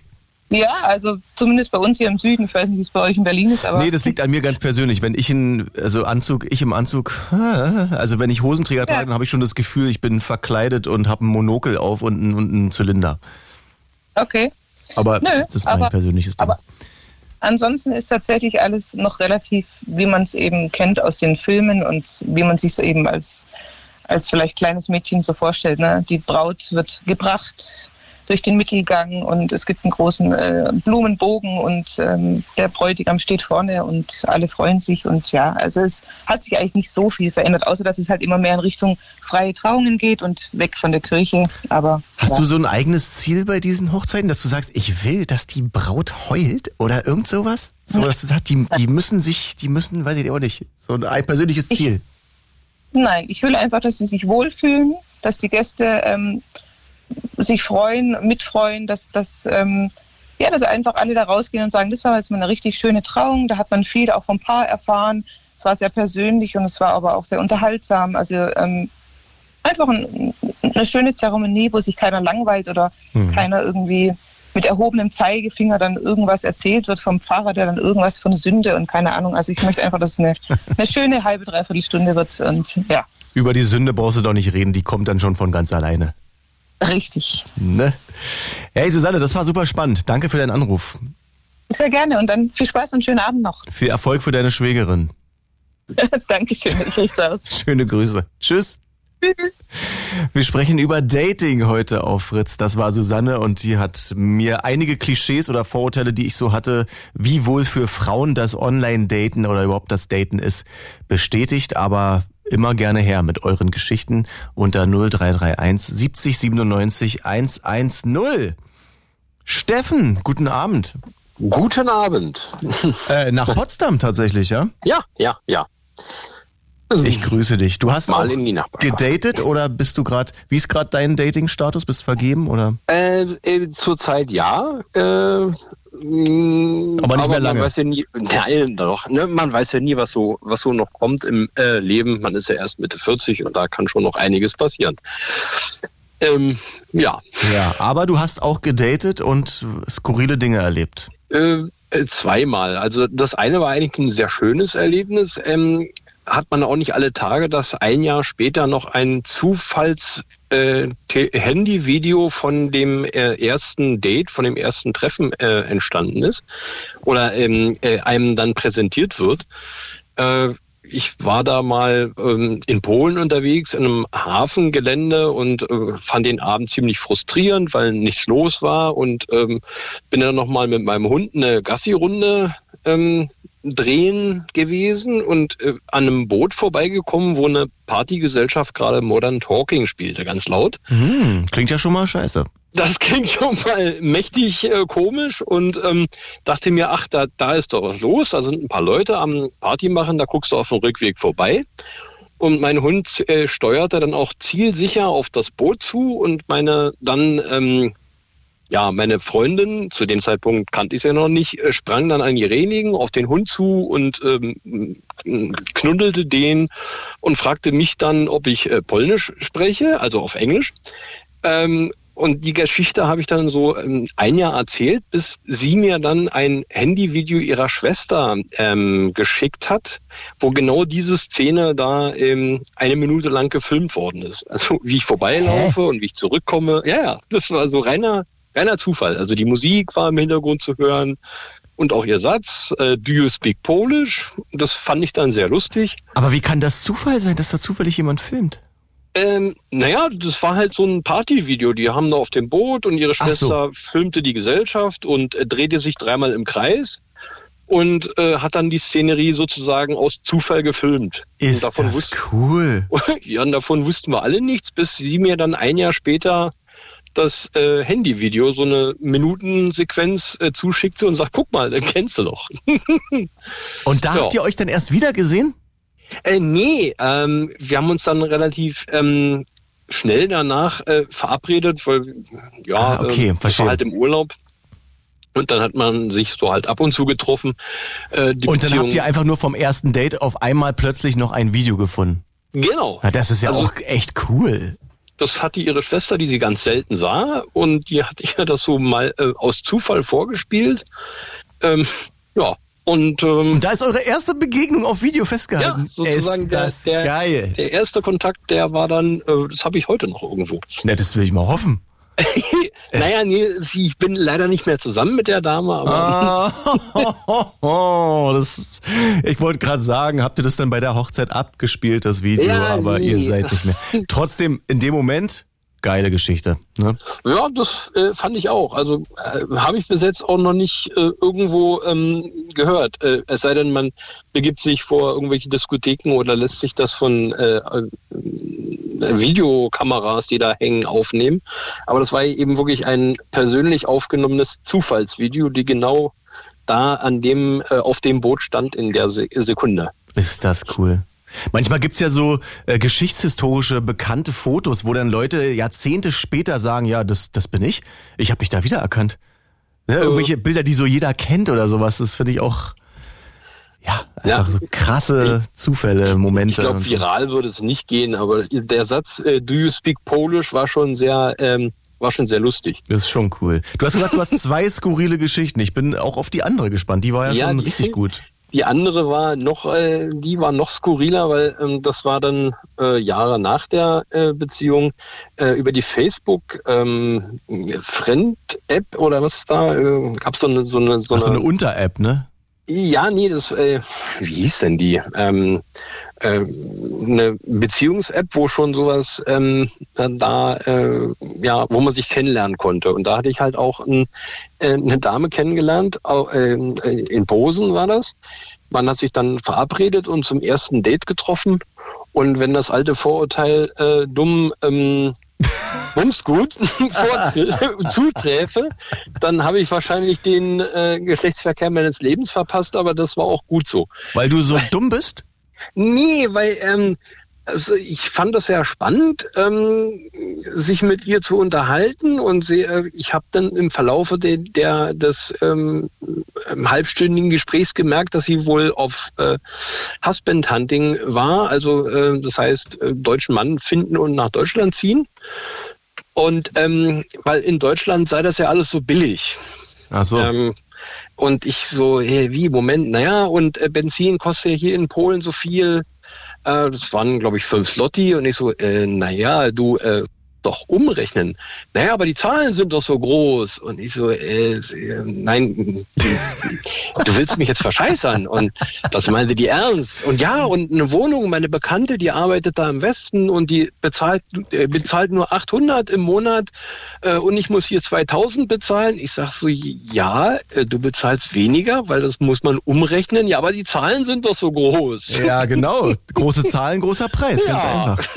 Ja, also zumindest bei uns hier im Süden. Ich weiß nicht, wie es bei euch in Berlin ist, aber. Nee, das liegt an mir ganz persönlich. Wenn ich in, also Anzug, ich im Anzug, also wenn ich Hosenträger trage, dann habe ich schon das Gefühl, ich bin verkleidet und habe einen Monokel auf und einen, und einen Zylinder. Okay. Aber Nö, das ist mein aber, persönliches Ding. Aber ansonsten ist tatsächlich alles noch relativ, wie man es eben kennt aus den Filmen und wie man sich so eben als, als vielleicht kleines Mädchen so vorstellt. Ne? Die Braut wird gebracht, durch den Mittelgang und es gibt einen großen äh, Blumenbogen und ähm, der Bräutigam steht vorne und alle freuen sich und ja, also es hat sich eigentlich nicht so viel verändert, außer dass es halt immer mehr in Richtung freie Trauungen geht und weg von der Kirche. Aber Hast ja. du so ein eigenes Ziel bei diesen Hochzeiten, dass du sagst, ich will, dass die Braut heult oder irgend sowas? So, dass du sagst, die, die müssen sich, die müssen, weiß ich auch nicht, so ein persönliches Ziel. Nein, ich will einfach, dass sie sich wohlfühlen, dass die Gäste ähm, sich freuen, mitfreuen, dass, dass, ähm, ja, dass einfach alle da rausgehen und sagen, das war jetzt mal eine richtig schöne Trauung, da hat man viel auch vom Paar erfahren. Es war sehr persönlich und es war aber auch sehr unterhaltsam. Also ähm, einfach ein, eine schöne Zeremonie, wo sich keiner langweilt oder Mhm. keiner irgendwie mit erhobenem Zeigefinger dann irgendwas erzählt wird vom Pfarrer, der dann irgendwas von Sünde und keine Ahnung. Also ich möchte einfach, dass es eine, eine schöne halbe, dreiviertel Stunde wird und ja, Über die Sünde brauchst du doch nicht reden, die kommt dann schon von ganz alleine. Richtig. Ne? Hey Susanne, das war super spannend. Danke für deinen Anruf. Sehr gerne und dann viel Spaß und schönen Abend noch. Viel Erfolg für deine Schwägerin. Dankeschön, ich aus. Schöne Grüße. Tschüss. Tschüss. Wir sprechen über Dating heute auf Fritz. Das war Susanne und die hat mir einige Klischees oder Vorurteile, die ich so hatte, wie wohl für Frauen das Online-Daten oder überhaupt das Daten ist, bestätigt. Aber immer gerne her mit euren Geschichten unter 0331 70 97 110. Steffen, guten Abend. Guten Abend. Äh, nach Potsdam tatsächlich, ja? Ja, ja, ja. Ich grüße dich. Du hast Mal in die gedatet oder bist du gerade, wie ist gerade dein Dating-Status? Bist du vergeben oder? Äh, äh, Zurzeit ja. Äh, Aber nicht mehr lange. Man weiß ja nie, nein, doch. Ne, man weiß ja nie, was so, was so noch kommt im äh, Leben. Man ist ja erst Mitte 40 und da kann schon noch einiges passieren. Ähm, ja. Ja, aber du hast auch gedatet und skurrile Dinge erlebt. Äh, äh, zweimal. Also das eine war eigentlich ein sehr schönes Erlebnis. Ähm, hat man auch nicht alle Tage, dass ein Jahr später noch ein Zufalls äh, Handyvideo von dem äh, ersten Date, von dem ersten Treffen äh, entstanden ist oder ähm, äh, einem dann präsentiert wird. Äh, ich war da mal ähm, in Polen unterwegs, in einem Hafengelände und äh, fand den Abend ziemlich frustrierend, weil nichts los war und ähm, bin dann nochmal mit meinem Hund eine Gassi-Runde ähm, drehen gewesen und äh, an einem Boot vorbeigekommen, wo eine Partygesellschaft gerade Modern Talking spielte, ganz laut. Hm, klingt ja schon mal scheiße. Das klingt schon mal mächtig äh, komisch und ähm, dachte mir, ach, da, da ist doch was los. Da sind ein paar Leute am Party machen, da guckst du auf dem Rückweg vorbei. Und mein Hund äh, steuerte dann auch zielsicher auf das Boot zu und meine dann, ähm, ja, meine Freundin, zu dem Zeitpunkt kannte ich sie ja noch nicht, äh, sprang dann an die Reling auf den Hund zu und ähm, knuddelte den und fragte mich dann, ob ich äh, Polnisch spreche, also auf Englisch. Ähm, und die Geschichte habe ich dann so ähm, ein Jahr erzählt, bis sie mir dann ein Handyvideo ihrer Schwester ähm, geschickt hat, wo genau diese Szene da ähm, eine Minute lang gefilmt worden ist. Also wie ich vorbeilaufe und wie ich zurückkomme. Ja, ja, das war so reiner, reiner Zufall. Also die Musik war im Hintergrund zu hören und auch ihr Satz, äh, Do you speak Polish? Das fand ich dann sehr lustig. Aber wie kann das Zufall sein, dass da zufällig jemand filmt? Ähm, naja, das war halt so ein Partyvideo. Die haben da auf dem Boot und ihre Schwester filmte die Gesellschaft und äh, drehte sich dreimal im Kreis und äh, hat dann die Szenerie sozusagen aus Zufall gefilmt. Ist und davon das wussten, cool. ja, und davon wussten wir alle nichts, bis sie mir dann ein Jahr später das äh, Handyvideo, so eine Minutensequenz äh, zuschickte und sagt, guck mal, den kennst du doch. Und da Ja. habt ihr euch dann erst wieder gesehen? Äh, nee, ähm, wir haben uns dann relativ ähm, schnell danach äh, verabredet, weil ja, Ah, okay, ähm, ich war halt im Urlaub. Und dann hat man sich so halt ab und zu getroffen. Äh, die Und dann Beziehung- habt ihr einfach nur vom ersten Date auf einmal plötzlich noch ein Video gefunden. Genau. Ja, das ist ja Also- auch echt cool. Das hatte ihre Schwester, die sie ganz selten sah. Und die hat ihr das so mal äh, aus Zufall vorgespielt. Ähm, ja. Und, ähm, Und da ist eure erste Begegnung auf Video festgehalten. ja, sozusagen ist der, das der, geil. der erste Kontakt, der war dann, äh, das habe ich heute noch irgendwo. Na, das will ich mal hoffen. naja, nee, ich bin leider nicht mehr zusammen mit der Dame, aber Ah, oh, das, ich wollte gerade sagen, habt ihr das dann bei der Hochzeit abgespielt, das Video, Ja, aber nee. ihr seid nicht mehr. Trotzdem, in dem Moment geile Geschichte. Ne? Ja, das äh, fand ich auch. Also äh, habe ich bis jetzt auch noch nicht äh, irgendwo ähm, gehört. Äh, es sei denn, man begibt sich vor irgendwelche Diskotheken oder lässt sich das von äh, äh, Videokameras, die da hängen, aufnehmen. Aber das war eben wirklich ein persönlich aufgenommenes Zufallsvideo, die genau da an dem, äh, auf dem Boot stand in der Se Sekunde. Ist das cool. Manchmal gibt's ja so äh, geschichtshistorische bekannte Fotos, wo dann Leute Jahrzehnte später sagen, ja, das, das bin ich. Ich habe mich da wiedererkannt. Ne? Irgendwelche Bilder, die so jeder kennt oder sowas, das finde ich auch ja, einfach ja. so krasse Zufälle, Momente. Ich glaube, viral würde es nicht gehen, aber der Satz äh, Do you speak Polish war schon sehr ähm, war schon sehr lustig. Das ist schon cool. Du hast gesagt, du hast zwei skurrile Geschichten. Ich bin auch auf die andere gespannt. Die war ja, ja schon richtig gut. Die andere war noch, äh, die war noch skurriler, weil ähm, das war dann äh, Jahre nach der äh, Beziehung äh, über die Facebook ähm, Friend-App oder was da äh, gab so eine so eine so eine, so eine Unter-App, ne? Ja, nee, das äh, wie hieß denn die? Ähm, äh, eine Beziehungs-App, wo schon sowas ähm, da, äh, ja, wo man sich kennenlernen konnte. Und da hatte ich halt auch ein, äh, eine Dame kennengelernt, äh, in Bosen war das. Man hat sich dann verabredet und zum ersten Date getroffen. Und wenn das alte Vorurteil äh, dumm ähm, Bumsgut zuträfe, dann habe ich wahrscheinlich den äh, Geschlechtsverkehr meines Lebens verpasst, aber das war auch gut so. Weil du so dumm bist? Nee, weil ähm, also ich fand das sehr spannend, ähm, sich mit ihr zu unterhalten und sie, äh, ich habe dann im Verlaufe de, der, des ähm, halbstündigen Gesprächs gemerkt, dass sie wohl auf äh, Husband Hunting war, also äh, das heißt äh, deutschen Mann finden und nach Deutschland ziehen. Und ähm, weil in Deutschland sei das ja alles so billig. Ach so. Ähm, und ich so, hey, wie, Moment, naja, und äh, Benzin kostet ja hier in Polen so viel. Äh, das waren, glaube ich, fünf Slotti. Und ich so, äh, naja, du, äh, doch umrechnen. Naja, aber die Zahlen sind doch so groß. Und ich so, äh, nein, du willst mich jetzt verscheißern. Und das meinte die ernst. Und ja, und eine Wohnung, meine Bekannte, die arbeitet da im Westen und die bezahlt, äh, bezahlt nur 800 im Monat äh, und ich muss hier 2000 bezahlen. Ich sag so, ja, äh, du bezahlst weniger, weil das muss man umrechnen. Ja, aber die Zahlen sind doch so groß. Ja, genau. Große Zahlen, großer Preis. Ganz ja. einfach.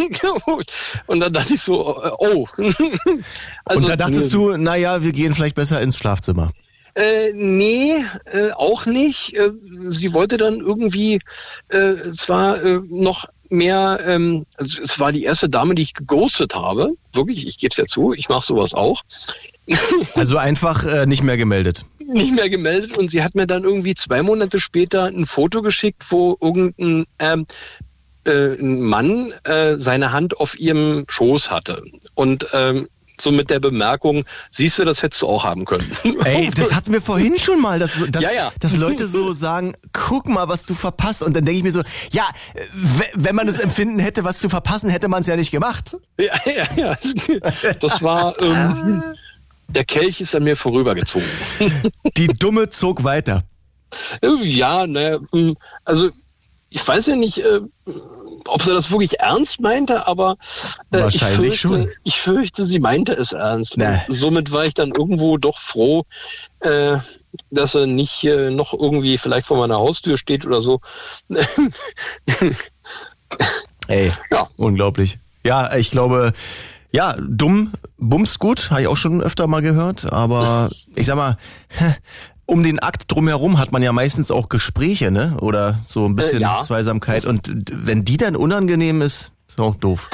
und dann dachte ich so, äh, oh. also, Und da dachtest du, naja, wir gehen vielleicht besser ins Schlafzimmer. Äh, nee, äh, auch nicht. Äh, sie wollte dann irgendwie äh, zwar äh, noch mehr, ähm, also es war die erste Dame, die ich geghostet habe. Wirklich, ich gebe es ja zu, ich mache sowas auch. Also einfach äh, nicht mehr gemeldet. Nicht mehr gemeldet und sie hat mir dann irgendwie zwei Monate später ein Foto geschickt, wo irgendein ähm, äh, ein Mann äh, seine Hand auf ihrem Schoß hatte. Und ähm, so mit der Bemerkung, siehst du, das hättest du auch haben können. Ey, das hatten wir vorhin schon mal, dass, dass, ja, ja. dass Leute so sagen, guck mal, was du verpasst. Und dann denke ich mir so, ja, wenn man das Empfinden hätte, was zu verpassen, hätte man es ja nicht gemacht. Ja, ja, ja. Das war, ähm, der Kelch ist an mir vorübergezogen. Die Dumme zog weiter. Ja, ne, also ich weiß ja nicht, äh, ob sie das wirklich ernst meinte, aber äh, Wahrscheinlich ich, fürchte, schon. ich fürchte, sie meinte es ernst. Nee. Somit war ich dann irgendwo doch froh, äh, dass er nicht äh, noch irgendwie vielleicht vor meiner Haustür steht oder so. Ey, ja. unglaublich. Ja, ich glaube, ja, dumm, bums gut, habe ich auch schon öfter mal gehört, aber ich sag mal, um den Akt drumherum hat man ja meistens auch Gespräche, ne? Oder so ein bisschen äh, ja. Zweisamkeit. Und wenn die dann unangenehm ist, ist auch doof.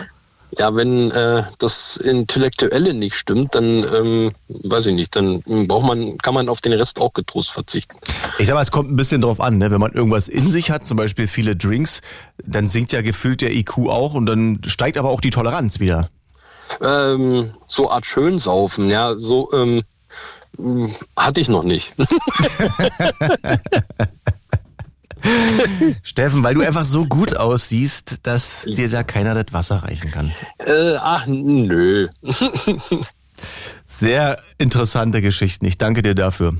Ja, wenn äh, das Intellektuelle nicht stimmt, dann ähm, weiß ich nicht, dann braucht man, kann man auf den Rest auch getrost verzichten. Ich sag mal, es kommt ein bisschen drauf an, ne? Wenn man irgendwas in sich hat, zum Beispiel viele Drinks, dann sinkt ja gefühlt der IQ auch und dann steigt aber auch die Toleranz wieder. Ähm, so Art Schönsaufen, ja, so ähm, hatte ich noch nicht. Steffen, weil du einfach so gut aussiehst, dass dir da keiner das Wasser reichen kann. Äh, ach, nö. Sehr interessante Geschichten. Ich danke dir dafür.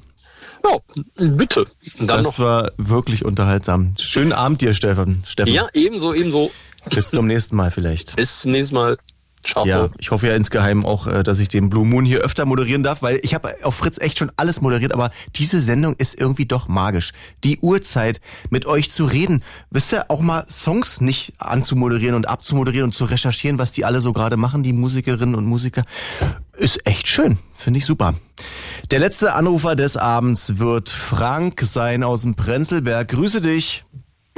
Ja, bitte. Dann das noch. war wirklich unterhaltsam. Schönen Abend dir, Steffen. Steffen. Ja, ebenso, ebenso. Bis zum nächsten Mal vielleicht. Bis zum nächsten Mal. Chapeau. Ja, ich hoffe ja insgeheim auch, äh, dass ich den Blue Moon hier öfter moderieren darf, weil ich habe auf Fritz echt schon alles moderiert, aber diese Sendung ist irgendwie doch magisch. Die Uhrzeit, mit euch zu reden, wisst ihr, auch mal Songs nicht anzumoderieren und abzumoderieren und zu recherchieren, was die alle so gerade machen, die Musikerinnen und Musiker, ist echt schön. Finde ich super. Der letzte Anrufer des Abends wird Frank sein aus dem Prenzlberg. Grüße dich.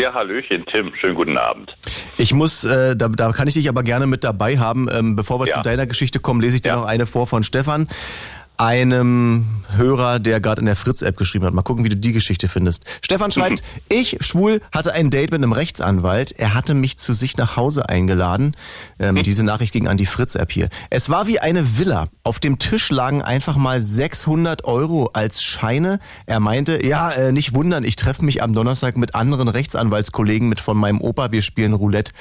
Ja, Hallöchen, Tim. Schönen guten Abend. Ich muss, äh, da, da kann ich dich aber gerne mit dabei haben. Ähm, bevor wir Ja. zu deiner Geschichte kommen, lese ich dir noch eine vor von Stefan, einem Hörer, der gerade in der Fritz-App geschrieben hat. Mal gucken, wie du die Geschichte findest. Stefan schreibt, ich, schwul, hatte ein Date mit einem Rechtsanwalt. Er hatte mich zu sich nach Hause eingeladen. Ähm, Diese Nachricht ging an die Fritz-App hier. Es war wie eine Villa. Auf dem Tisch lagen einfach mal 600 Euro als Scheine. Er meinte, ja, äh, nicht wundern, ich treffe mich am Donnerstag mit anderen Rechtsanwaltskollegen mit von meinem Opa, wir spielen Roulette.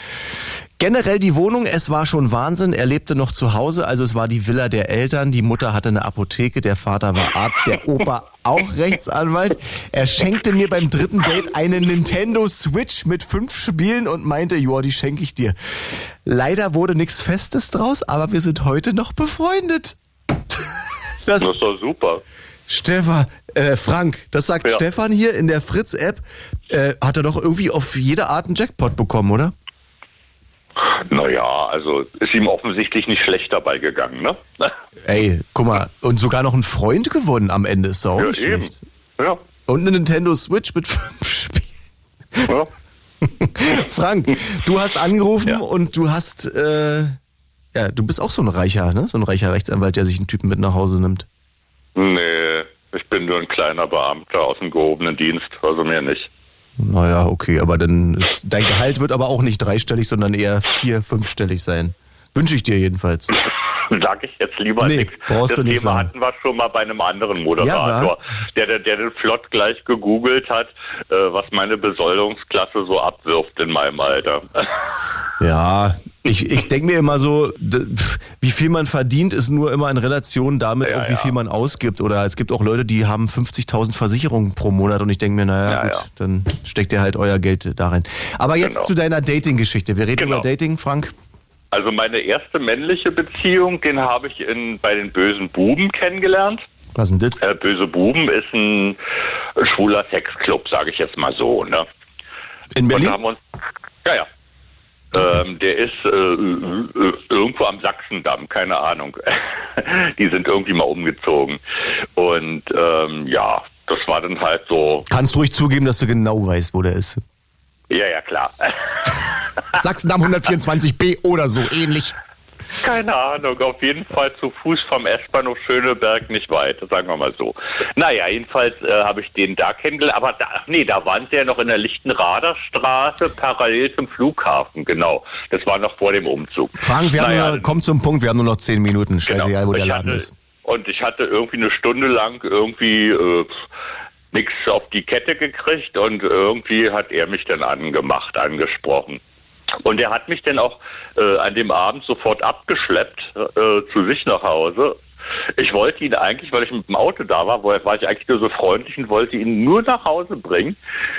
Generell die Wohnung, es war schon Wahnsinn. Er lebte noch zu Hause, also es war die Villa der Eltern. Die Mutter hatte eine Apotheke, der Vater war Arzt, der Opa auch Rechtsanwalt. Er schenkte mir beim dritten Date eine Nintendo Switch mit fünf Spielen und meinte, joa, die schenke ich dir. Leider wurde nichts Festes draus, aber wir sind heute noch befreundet. Das, ist doch super. Stefan, äh, Frank, das sagt Ja. Stefan hier in der Fritz-App. Äh, hat er doch irgendwie auf jede Art einen Jackpot bekommen, oder? Naja, also ist ihm offensichtlich nicht schlecht dabei gegangen, ne? Ey, guck mal, und sogar noch ein Freund gewonnen am Ende, ist doch auch Ja, nicht eben. schlecht. Ja. Und eine Nintendo Switch mit fünf Spielen. Ja. Frank, du hast angerufen und du hast, äh, ja, du bist auch so ein reicher, ne? So ein reicher Rechtsanwalt, der sich einen Typen mit nach Hause nimmt. Nee, ich bin nur ein kleiner Beamter aus dem gehobenen Dienst, also mehr nicht. Naja, okay, aber dann ist, dein Gehalt wird aber auch nicht dreistellig, sondern eher vier, fünfstellig sein. Wünsche ich dir jedenfalls. Sag ich jetzt lieber Nee, nichts. das Thema sagen. hatten wir schon mal bei einem anderen Moderator, Ja, der, der, der den flott gleich gegoogelt hat, äh, was meine Besoldungsklasse so abwirft in meinem Alter. Ja, ich, ich denke mir immer so, wie viel man verdient, ist nur immer in Relation damit, auch wie viel man ausgibt. Oder es gibt auch Leute, die haben 50.000 Versicherungen pro Monat und ich denke mir, naja, Ja, gut, ja. dann steckt ihr halt euer Geld da rein. Aber jetzt Genau. zu deiner Dating-Geschichte. Wir reden Genau. über Dating, Frank. Also meine erste männliche Beziehung, den habe ich in, bei den bösen Buben kennengelernt. Was denn das? Äh, Böse Buben ist ein schwuler Sexclub, sage ich jetzt mal so. Ne? In Berlin? Und haben uns, ja, ja. Ähm, der ist äh, äh, irgendwo am Sachsendamm, keine Ahnung. Die sind irgendwie mal umgezogen. Und ähm, ja, das war dann halt so, Kannst ruhig zugeben, dass du genau weißt, wo der ist. Ja, ja, klar. Sachsendamm 124b oder so ähnlich. Keine Ahnung, auf jeden Fall zu Fuß vom S-Bahnhof Schöneberg nicht weit, sagen wir mal so. Naja, jedenfalls äh, habe ich den da kennengelernt, aber da, nee, da waren sie ja noch in der Lichtenrader Straße parallel zum Flughafen, genau. Das war noch vor dem Umzug. Frank, wir haben Naja, nur noch, komm zum Punkt, wir haben nur noch zehn Minuten. Scheißegal, wo der Laden hatte, ist. Und ich hatte irgendwie eine Stunde lang irgendwie äh, nichts auf die Kette gekriegt und irgendwie hat er mich dann angemacht, angesprochen. Und er hat mich dann auch äh, an dem Abend sofort abgeschleppt äh, zu sich nach Hause. Ich wollte ihn eigentlich, weil ich mit dem Auto da war, war ich eigentlich nur so freundlich und wollte ihn nur nach Hause bringen.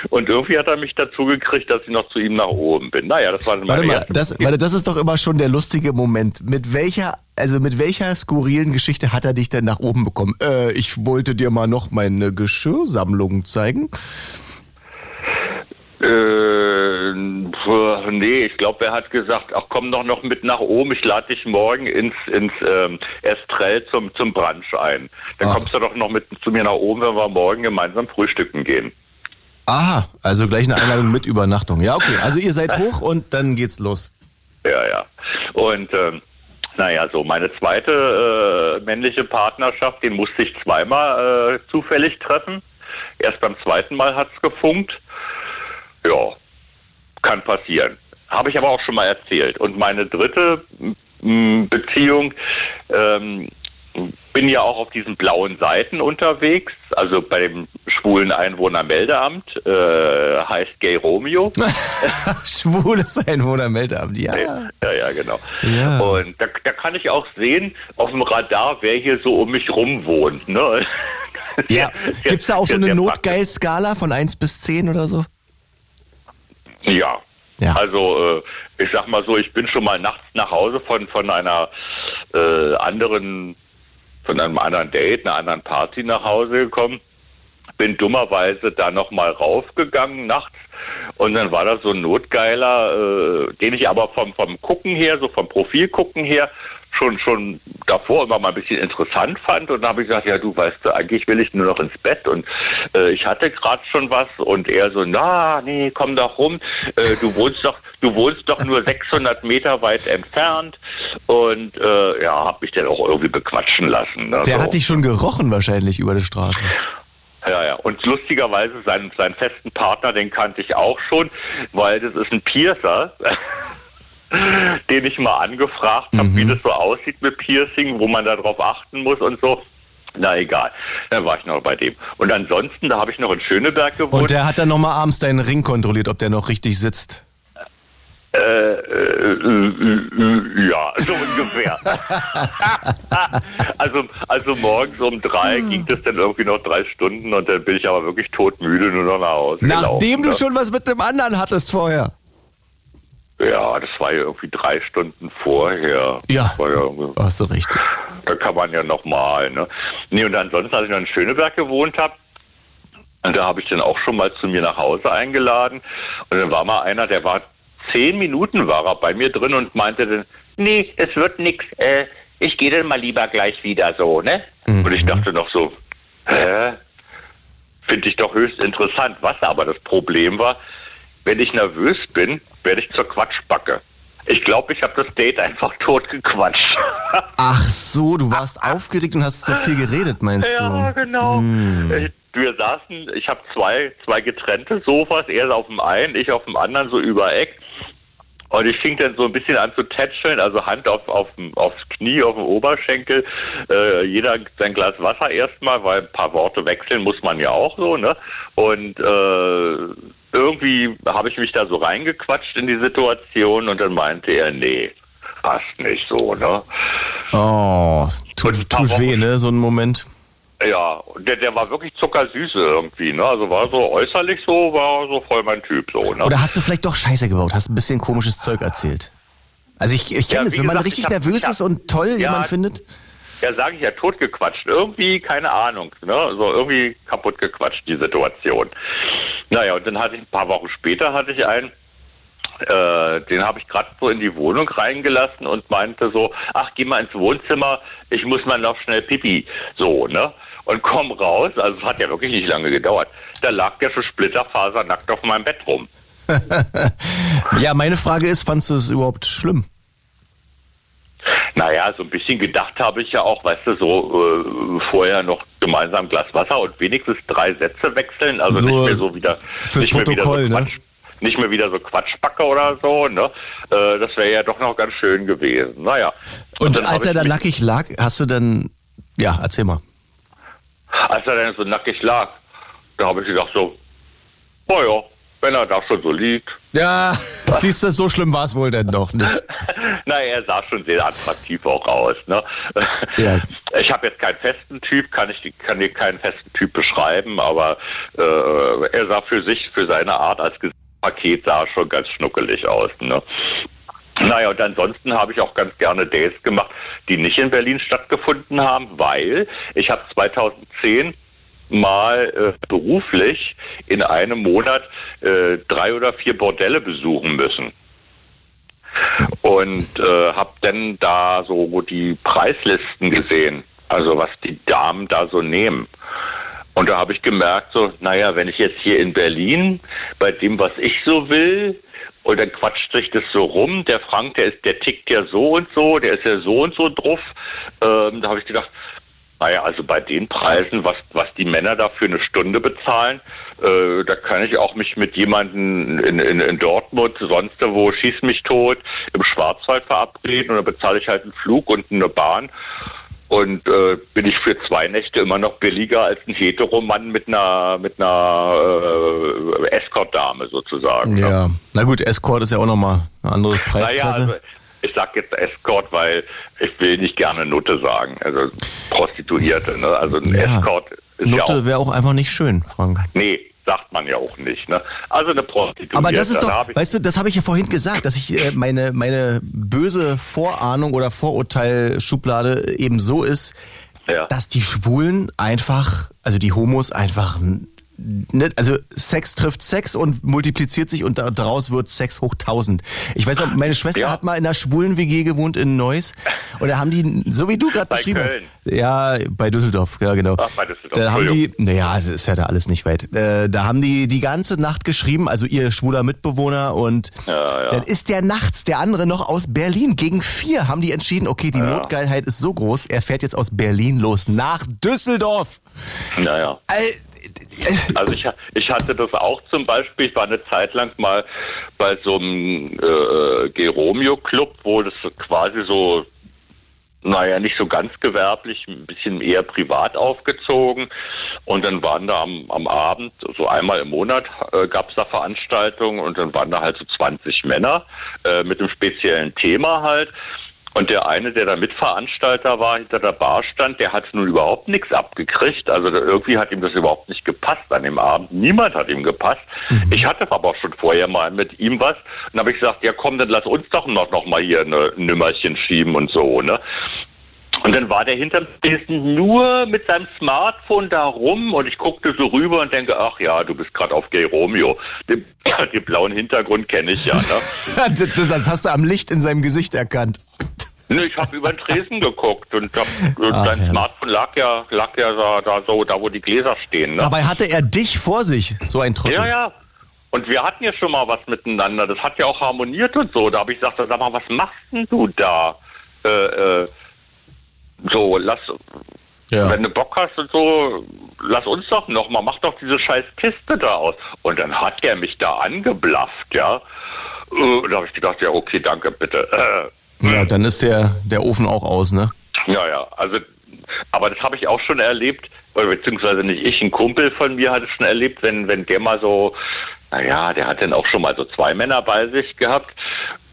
Und irgendwie hat er mich dazu gekriegt, dass ich noch zu ihm nach oben bin. Naja, das war meine Warte mal, das, warte, das ist doch immer schon der lustige Moment. Mit welcher, also mit welcher skurrilen Geschichte hat er dich denn nach oben bekommen? Äh, ich wollte dir mal noch meine Geschirrsammlung zeigen. Äh, pf, nee, ich glaube, er hat gesagt, ach komm doch noch mit nach oben, ich lade dich morgen ins, ins ähm, Estrell zum, zum Brunch ein. Dann kommst du doch noch mit zu mir nach oben, wenn wir morgen gemeinsam frühstücken gehen. Aha, also gleich eine Einladung mit Übernachtung. Ja, okay, also ihr seid hoch und dann geht's los. Ja, ja. Und ähm, naja, so meine zweite äh, männliche Partnerschaft, den musste ich zweimal äh, zufällig treffen. Erst beim zweiten Mal hat's gefunkt. Ja, kann passieren. Habe ich aber auch schon mal erzählt. Und meine dritte m, Beziehung, ähm, bin ja auch auf diesen blauen Seiten unterwegs, also bei dem schwulen Einwohnermeldeamt, äh, heißt Gay Romeo. Schwules Einwohnermeldeamt, ja. Ja, ja, genau. Ja. Und da, da kann ich auch sehen, auf dem Radar, wer hier so um mich rum wohnt. Ne? Ja, gibt's da auch so eine Notgeil-Skala von 1 bis 10 oder so? Ja, Ja. Also äh, ich sag mal so, ich bin schon mal nachts nach Hause von von einer äh, anderen, von einem anderen Date, einer anderen Party nach Hause gekommen. Bin dummerweise da nochmal raufgegangen nachts und dann war da so ein Notgeiler, äh, den ich aber vom, vom Gucken her, so vom Profil gucken her, schon schon davor immer mal ein bisschen interessant fand und dann habe ich gesagt, ja du weißt eigentlich will ich nur noch ins Bett und äh, ich hatte gerade schon was und er so, na nee, komm doch rum, äh, du wohnst doch, du wohnst doch nur 600 Meter weit entfernt und äh, ja, habe mich dann auch irgendwie bequatschen lassen. Ne, Der so. hat dich schon gerochen wahrscheinlich über die Straße. Ja, ja. Und lustigerweise seinen, seinen festen Partner, den kannte ich auch schon, weil das ist ein Piercer. den ich mal angefragt habe, wie das so aussieht mit Piercing, wo man darauf achten muss und so. Na egal, dann war ich noch bei dem. Und ansonsten, da habe ich noch in Schöneberg gewohnt. Und der hat dann nochmal abends deinen Ring kontrolliert, ob der noch richtig sitzt. Äh, äh, äh, äh, ja, so ungefähr. also, also morgens um drei ging das dann irgendwie noch drei Stunden und dann bin ich aber wirklich totmüde nur noch nach Hause Nachdem gelaufen, du ne? schon was mit dem anderen hattest vorher. Ja, das war ja irgendwie drei Stunden vorher. Ja. Ja Hast du recht. Da kann man ja nochmal, ne? Nee, und ansonsten, als ich noch in Schöneberg gewohnt habe, und da habe ich dann auch schon mal zu mir nach Hause eingeladen. Und dann war mal einer, der war zehn Minuten war er bei mir drin und meinte dann, nee, es wird nix, äh, ich gehe dann mal lieber gleich wieder so, ne? Und ich dachte noch so, hä? Finde ich doch höchst interessant. Was aber das Problem war, wenn ich nervös bin, werde ich zur Quatschbacke. Ich glaube, ich habe das Date einfach totgequatscht. Ach so, du warst aufgeregt und hast so viel geredet, meinst Ja, du? genau. Hm. Äh, Wir saßen, ich habe zwei, zwei getrennte Sofas, er auf dem einen, ich auf dem anderen, so über Eck. Und ich fing dann so ein bisschen an zu tätscheln, also Hand auf, auf, aufs Knie, auf dem Oberschenkel. Äh, jeder sein Glas Wasser erstmal, weil ein paar Worte wechseln muss man ja auch so, ne? Und äh, irgendwie habe ich mich da so reingequatscht in die Situation und dann meinte er, nee, passt nicht so, ne? Oh, tut, tut weh, ne, so ein Moment. Ja, der, der war wirklich zuckersüße irgendwie, ne? Also war so äußerlich so, war so voll mein Typ so, ne? Oder hast du vielleicht doch Scheiße gebaut, hast ein bisschen komisches Zeug erzählt? Also ich, ich kenne Ja, wie wenn man gesagt, richtig ich hab- nervös hab- ist und toll Ja, jemand findet. Ja, sage ich ja, totgequatscht. Irgendwie, keine Ahnung, ne? So irgendwie kaputt gequatscht, die Situation. Naja, und dann hatte ich ein paar Wochen später hatte ich einen, äh, den habe ich gerade so in die Wohnung reingelassen und meinte so, ach, geh mal ins Wohnzimmer, ich muss mal noch schnell pipi. So, ne? Und komm raus, also es hat ja wirklich nicht lange gedauert. Da lag der schon splitterfasernackt auf meinem Bett rum. Ja, meine Frage ist, fandst du es überhaupt schlimm? Naja, so ein bisschen gedacht habe ich ja auch, weißt du, so äh, vorher noch gemeinsam ein Glas Wasser und wenigstens drei Sätze wechseln, also So, nicht mehr so wieder fürs nicht mehr wieder so Protokoll, ne? Quatsch, nicht mehr wieder so Quatschbacke oder so, ne? Äh, das wäre ja doch noch ganz schön gewesen. Naja. Und, dann hab als er ich da mich- nackig lag, hast du dann, ja, erzähl mal. als er dann so nackig lag, da habe ich gedacht so, oh ja, wenn er da schon so liegt. Ja, siehst du, so schlimm war es wohl denn doch nicht. Na, er sah schon sehr attraktiv auch aus. Ne? Ja. Ich habe jetzt keinen festen Typ, kann ich kann dir keinen festen Typ beschreiben, aber äh, er sah für sich, für seine Art als Paket sah schon ganz schnuckelig aus. Ne? Naja, und ansonsten habe ich auch ganz gerne Dates gemacht, die nicht in Berlin stattgefunden haben, weil ich habe 2010 mal äh, beruflich in einem Monat äh, drei oder vier Bordelle besuchen müssen und äh, habe dann da so die Preislisten gesehen, also was die Damen da so nehmen. Und da habe ich gemerkt, so, naja, wenn ich jetzt hier in Berlin bei dem, was ich so will, und dann quatscht sich das so rum, der Frank, der ist, der tickt ja so und so, der ist ja so und so drauf. Ähm, da habe ich gedacht, naja, also bei den Preisen, was, was die Männer da für eine Stunde bezahlen, äh, da kann ich auch mich mit jemandem in, in, in Dortmund, sonst wo, schieß mich tot, im Schwarzwald verabreden und dann bezahle ich halt einen Flug und eine Bahn. Und äh, bin ich für zwei Nächte immer noch billiger als ein Heteromann mit einer mit einer äh, Escort-Dame sozusagen. Ja, na gut, Escort ist ja auch nochmal eine andere Naja, Preisklasse. also ich sag jetzt Escort, weil ich will nicht gerne Nutte sagen. Also Prostituierte, ne? Also ein Ja. Escort ist ja Nutte auch. wäre auch einfach nicht schön, Frank. Nee, sagt man ja auch nicht. Ne? Also eine Prostituierte. Aber das ist doch, weißt du, das habe ich ja vorhin gesagt, dass ich äh, meine, meine böse Vorahnung oder Vorurteilschublade eben so ist, dass die Schwulen einfach, also die Homos einfach, also Sex trifft Sex und multipliziert sich und da- daraus wird Sex hoch tausend. Ich weiß noch, meine Schwester hat mal in einer schwulen WG gewohnt in Neuss und da haben die, so wie du gerade beschrieben Köln. hast, ja, bei Düsseldorf, ja genau. Ach, bei Düsseldorf, Da haben die, naja, das ist ja da alles nicht weit. Äh, da haben die die ganze Nacht geschrieben, also ihr schwuler Mitbewohner und Ja, ja. dann ist der nachts der andere noch aus Berlin. Gegen vier haben die entschieden, okay, die Notgeilheit ist so groß, er fährt jetzt aus Berlin los nach Düsseldorf. Naja. Also ich, ich hatte das auch zum Beispiel, ich war eine Zeit lang mal bei so einem äh, Geromeo-Club, wo das quasi so, naja, nicht so ganz gewerblich, ein bisschen eher privat aufgezogen. Und dann waren da am, am Abend, so einmal im Monat äh, gab es da Veranstaltungen und dann waren da halt so 20 Männer äh, mit einem speziellen Thema halt. Und der eine, der da Mitveranstalter war, hinter der Bar stand, der hat nun überhaupt nichts abgekriegt. Also irgendwie hat ihm das überhaupt nicht gepasst an dem Abend. Niemand hat ihm gepasst. Ich hatte aber auch schon vorher mal mit ihm was. Und habe ich gesagt, ja komm, dann lass uns doch noch, noch mal hier ein Nümmerchen schieben und so, ne? Und dann war der hinterm Tresen nur mit seinem Smartphone da rum und ich guckte so rüber und denke, ach ja, du bist gerade auf Gay Romeo. Den, den blauen Hintergrund kenne ich ja, ne? das hast du am Licht in seinem Gesicht erkannt. Ne, ich habe über den Tresen geguckt und hab, Ach, sein herrlich. Smartphone lag ja, lag ja da, da so, da wo die Gläser stehen. Ne? Dabei hatte er dich vor sich, so ein Trottel. Ja, ja. Und wir hatten ja schon mal was miteinander. Das hat ja auch harmoniert und so. Da habe ich gesagt, sag mal, was machst denn du da? Äh, äh, so, lass, wenn du Bock hast und so, lass uns doch noch mal, mach doch diese scheiß Kiste da aus. Und dann hat er mich da angeblafft, ja. Äh, da habe ich gedacht, ja, okay, danke, bitte. Äh, Ja, dann ist der, der Ofen auch aus, ne? ja, ja, also, aber das habe ich auch schon erlebt, oder beziehungsweise nicht ich, ein Kumpel von mir hat es schon erlebt, wenn, wenn der mal so, naja, der hat dann auch schon mal so zwei Männer bei sich gehabt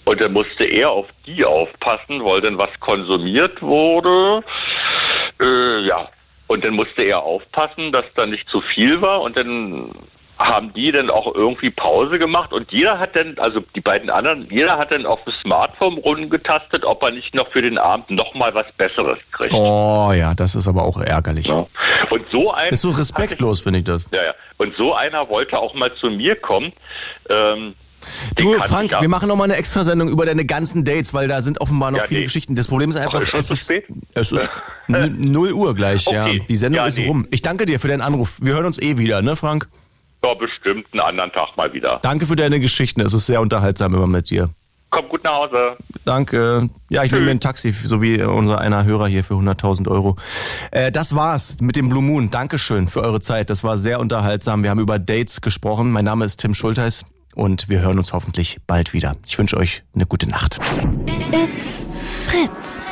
und dann musste er auf die aufpassen, weil dann was konsumiert wurde, äh, ja, und dann musste er aufpassen, dass da nicht zu viel war und dann haben die dann auch irgendwie Pause gemacht und jeder hat dann, also die beiden anderen, jeder hat dann auf dem Smartphone rumgetastet, ob er nicht noch für den Abend noch mal was Besseres kriegt. Oh ja, das ist aber auch ärgerlich. Und so ein Ist so respektlos, finde ich das. ja, ja. Und so einer wollte auch mal zu mir kommen. Ähm, Du, Frank, wir machen nochmal eine Extrasendung über deine ganzen Dates, weil da sind offenbar noch Ja, viele nee. Geschichten. Das Problem ist einfach, Ach, ist es ist, es ist n- 0 Uhr gleich, ja. Okay. Die Sendung Ja, ist nee. rum. Ich danke dir für deinen Anruf. Wir hören uns eh wieder, ne, Frank? Ja, bestimmt einen anderen Tag mal wieder. Danke für deine Geschichten. Es ist sehr unterhaltsam immer mit dir. Komm gut nach Hause. Danke. Ja, ich nehme mir ein Taxi, so wie unser einer Hörer hier für 100.000 Euro. Äh, das war's mit dem Blue Moon. Dankeschön für eure Zeit. Das war sehr unterhaltsam. Wir haben über Dates gesprochen. Mein Name ist Tim Schulteis und wir hören uns hoffentlich bald wieder. Ich wünsche euch eine gute Nacht. It's Fritz.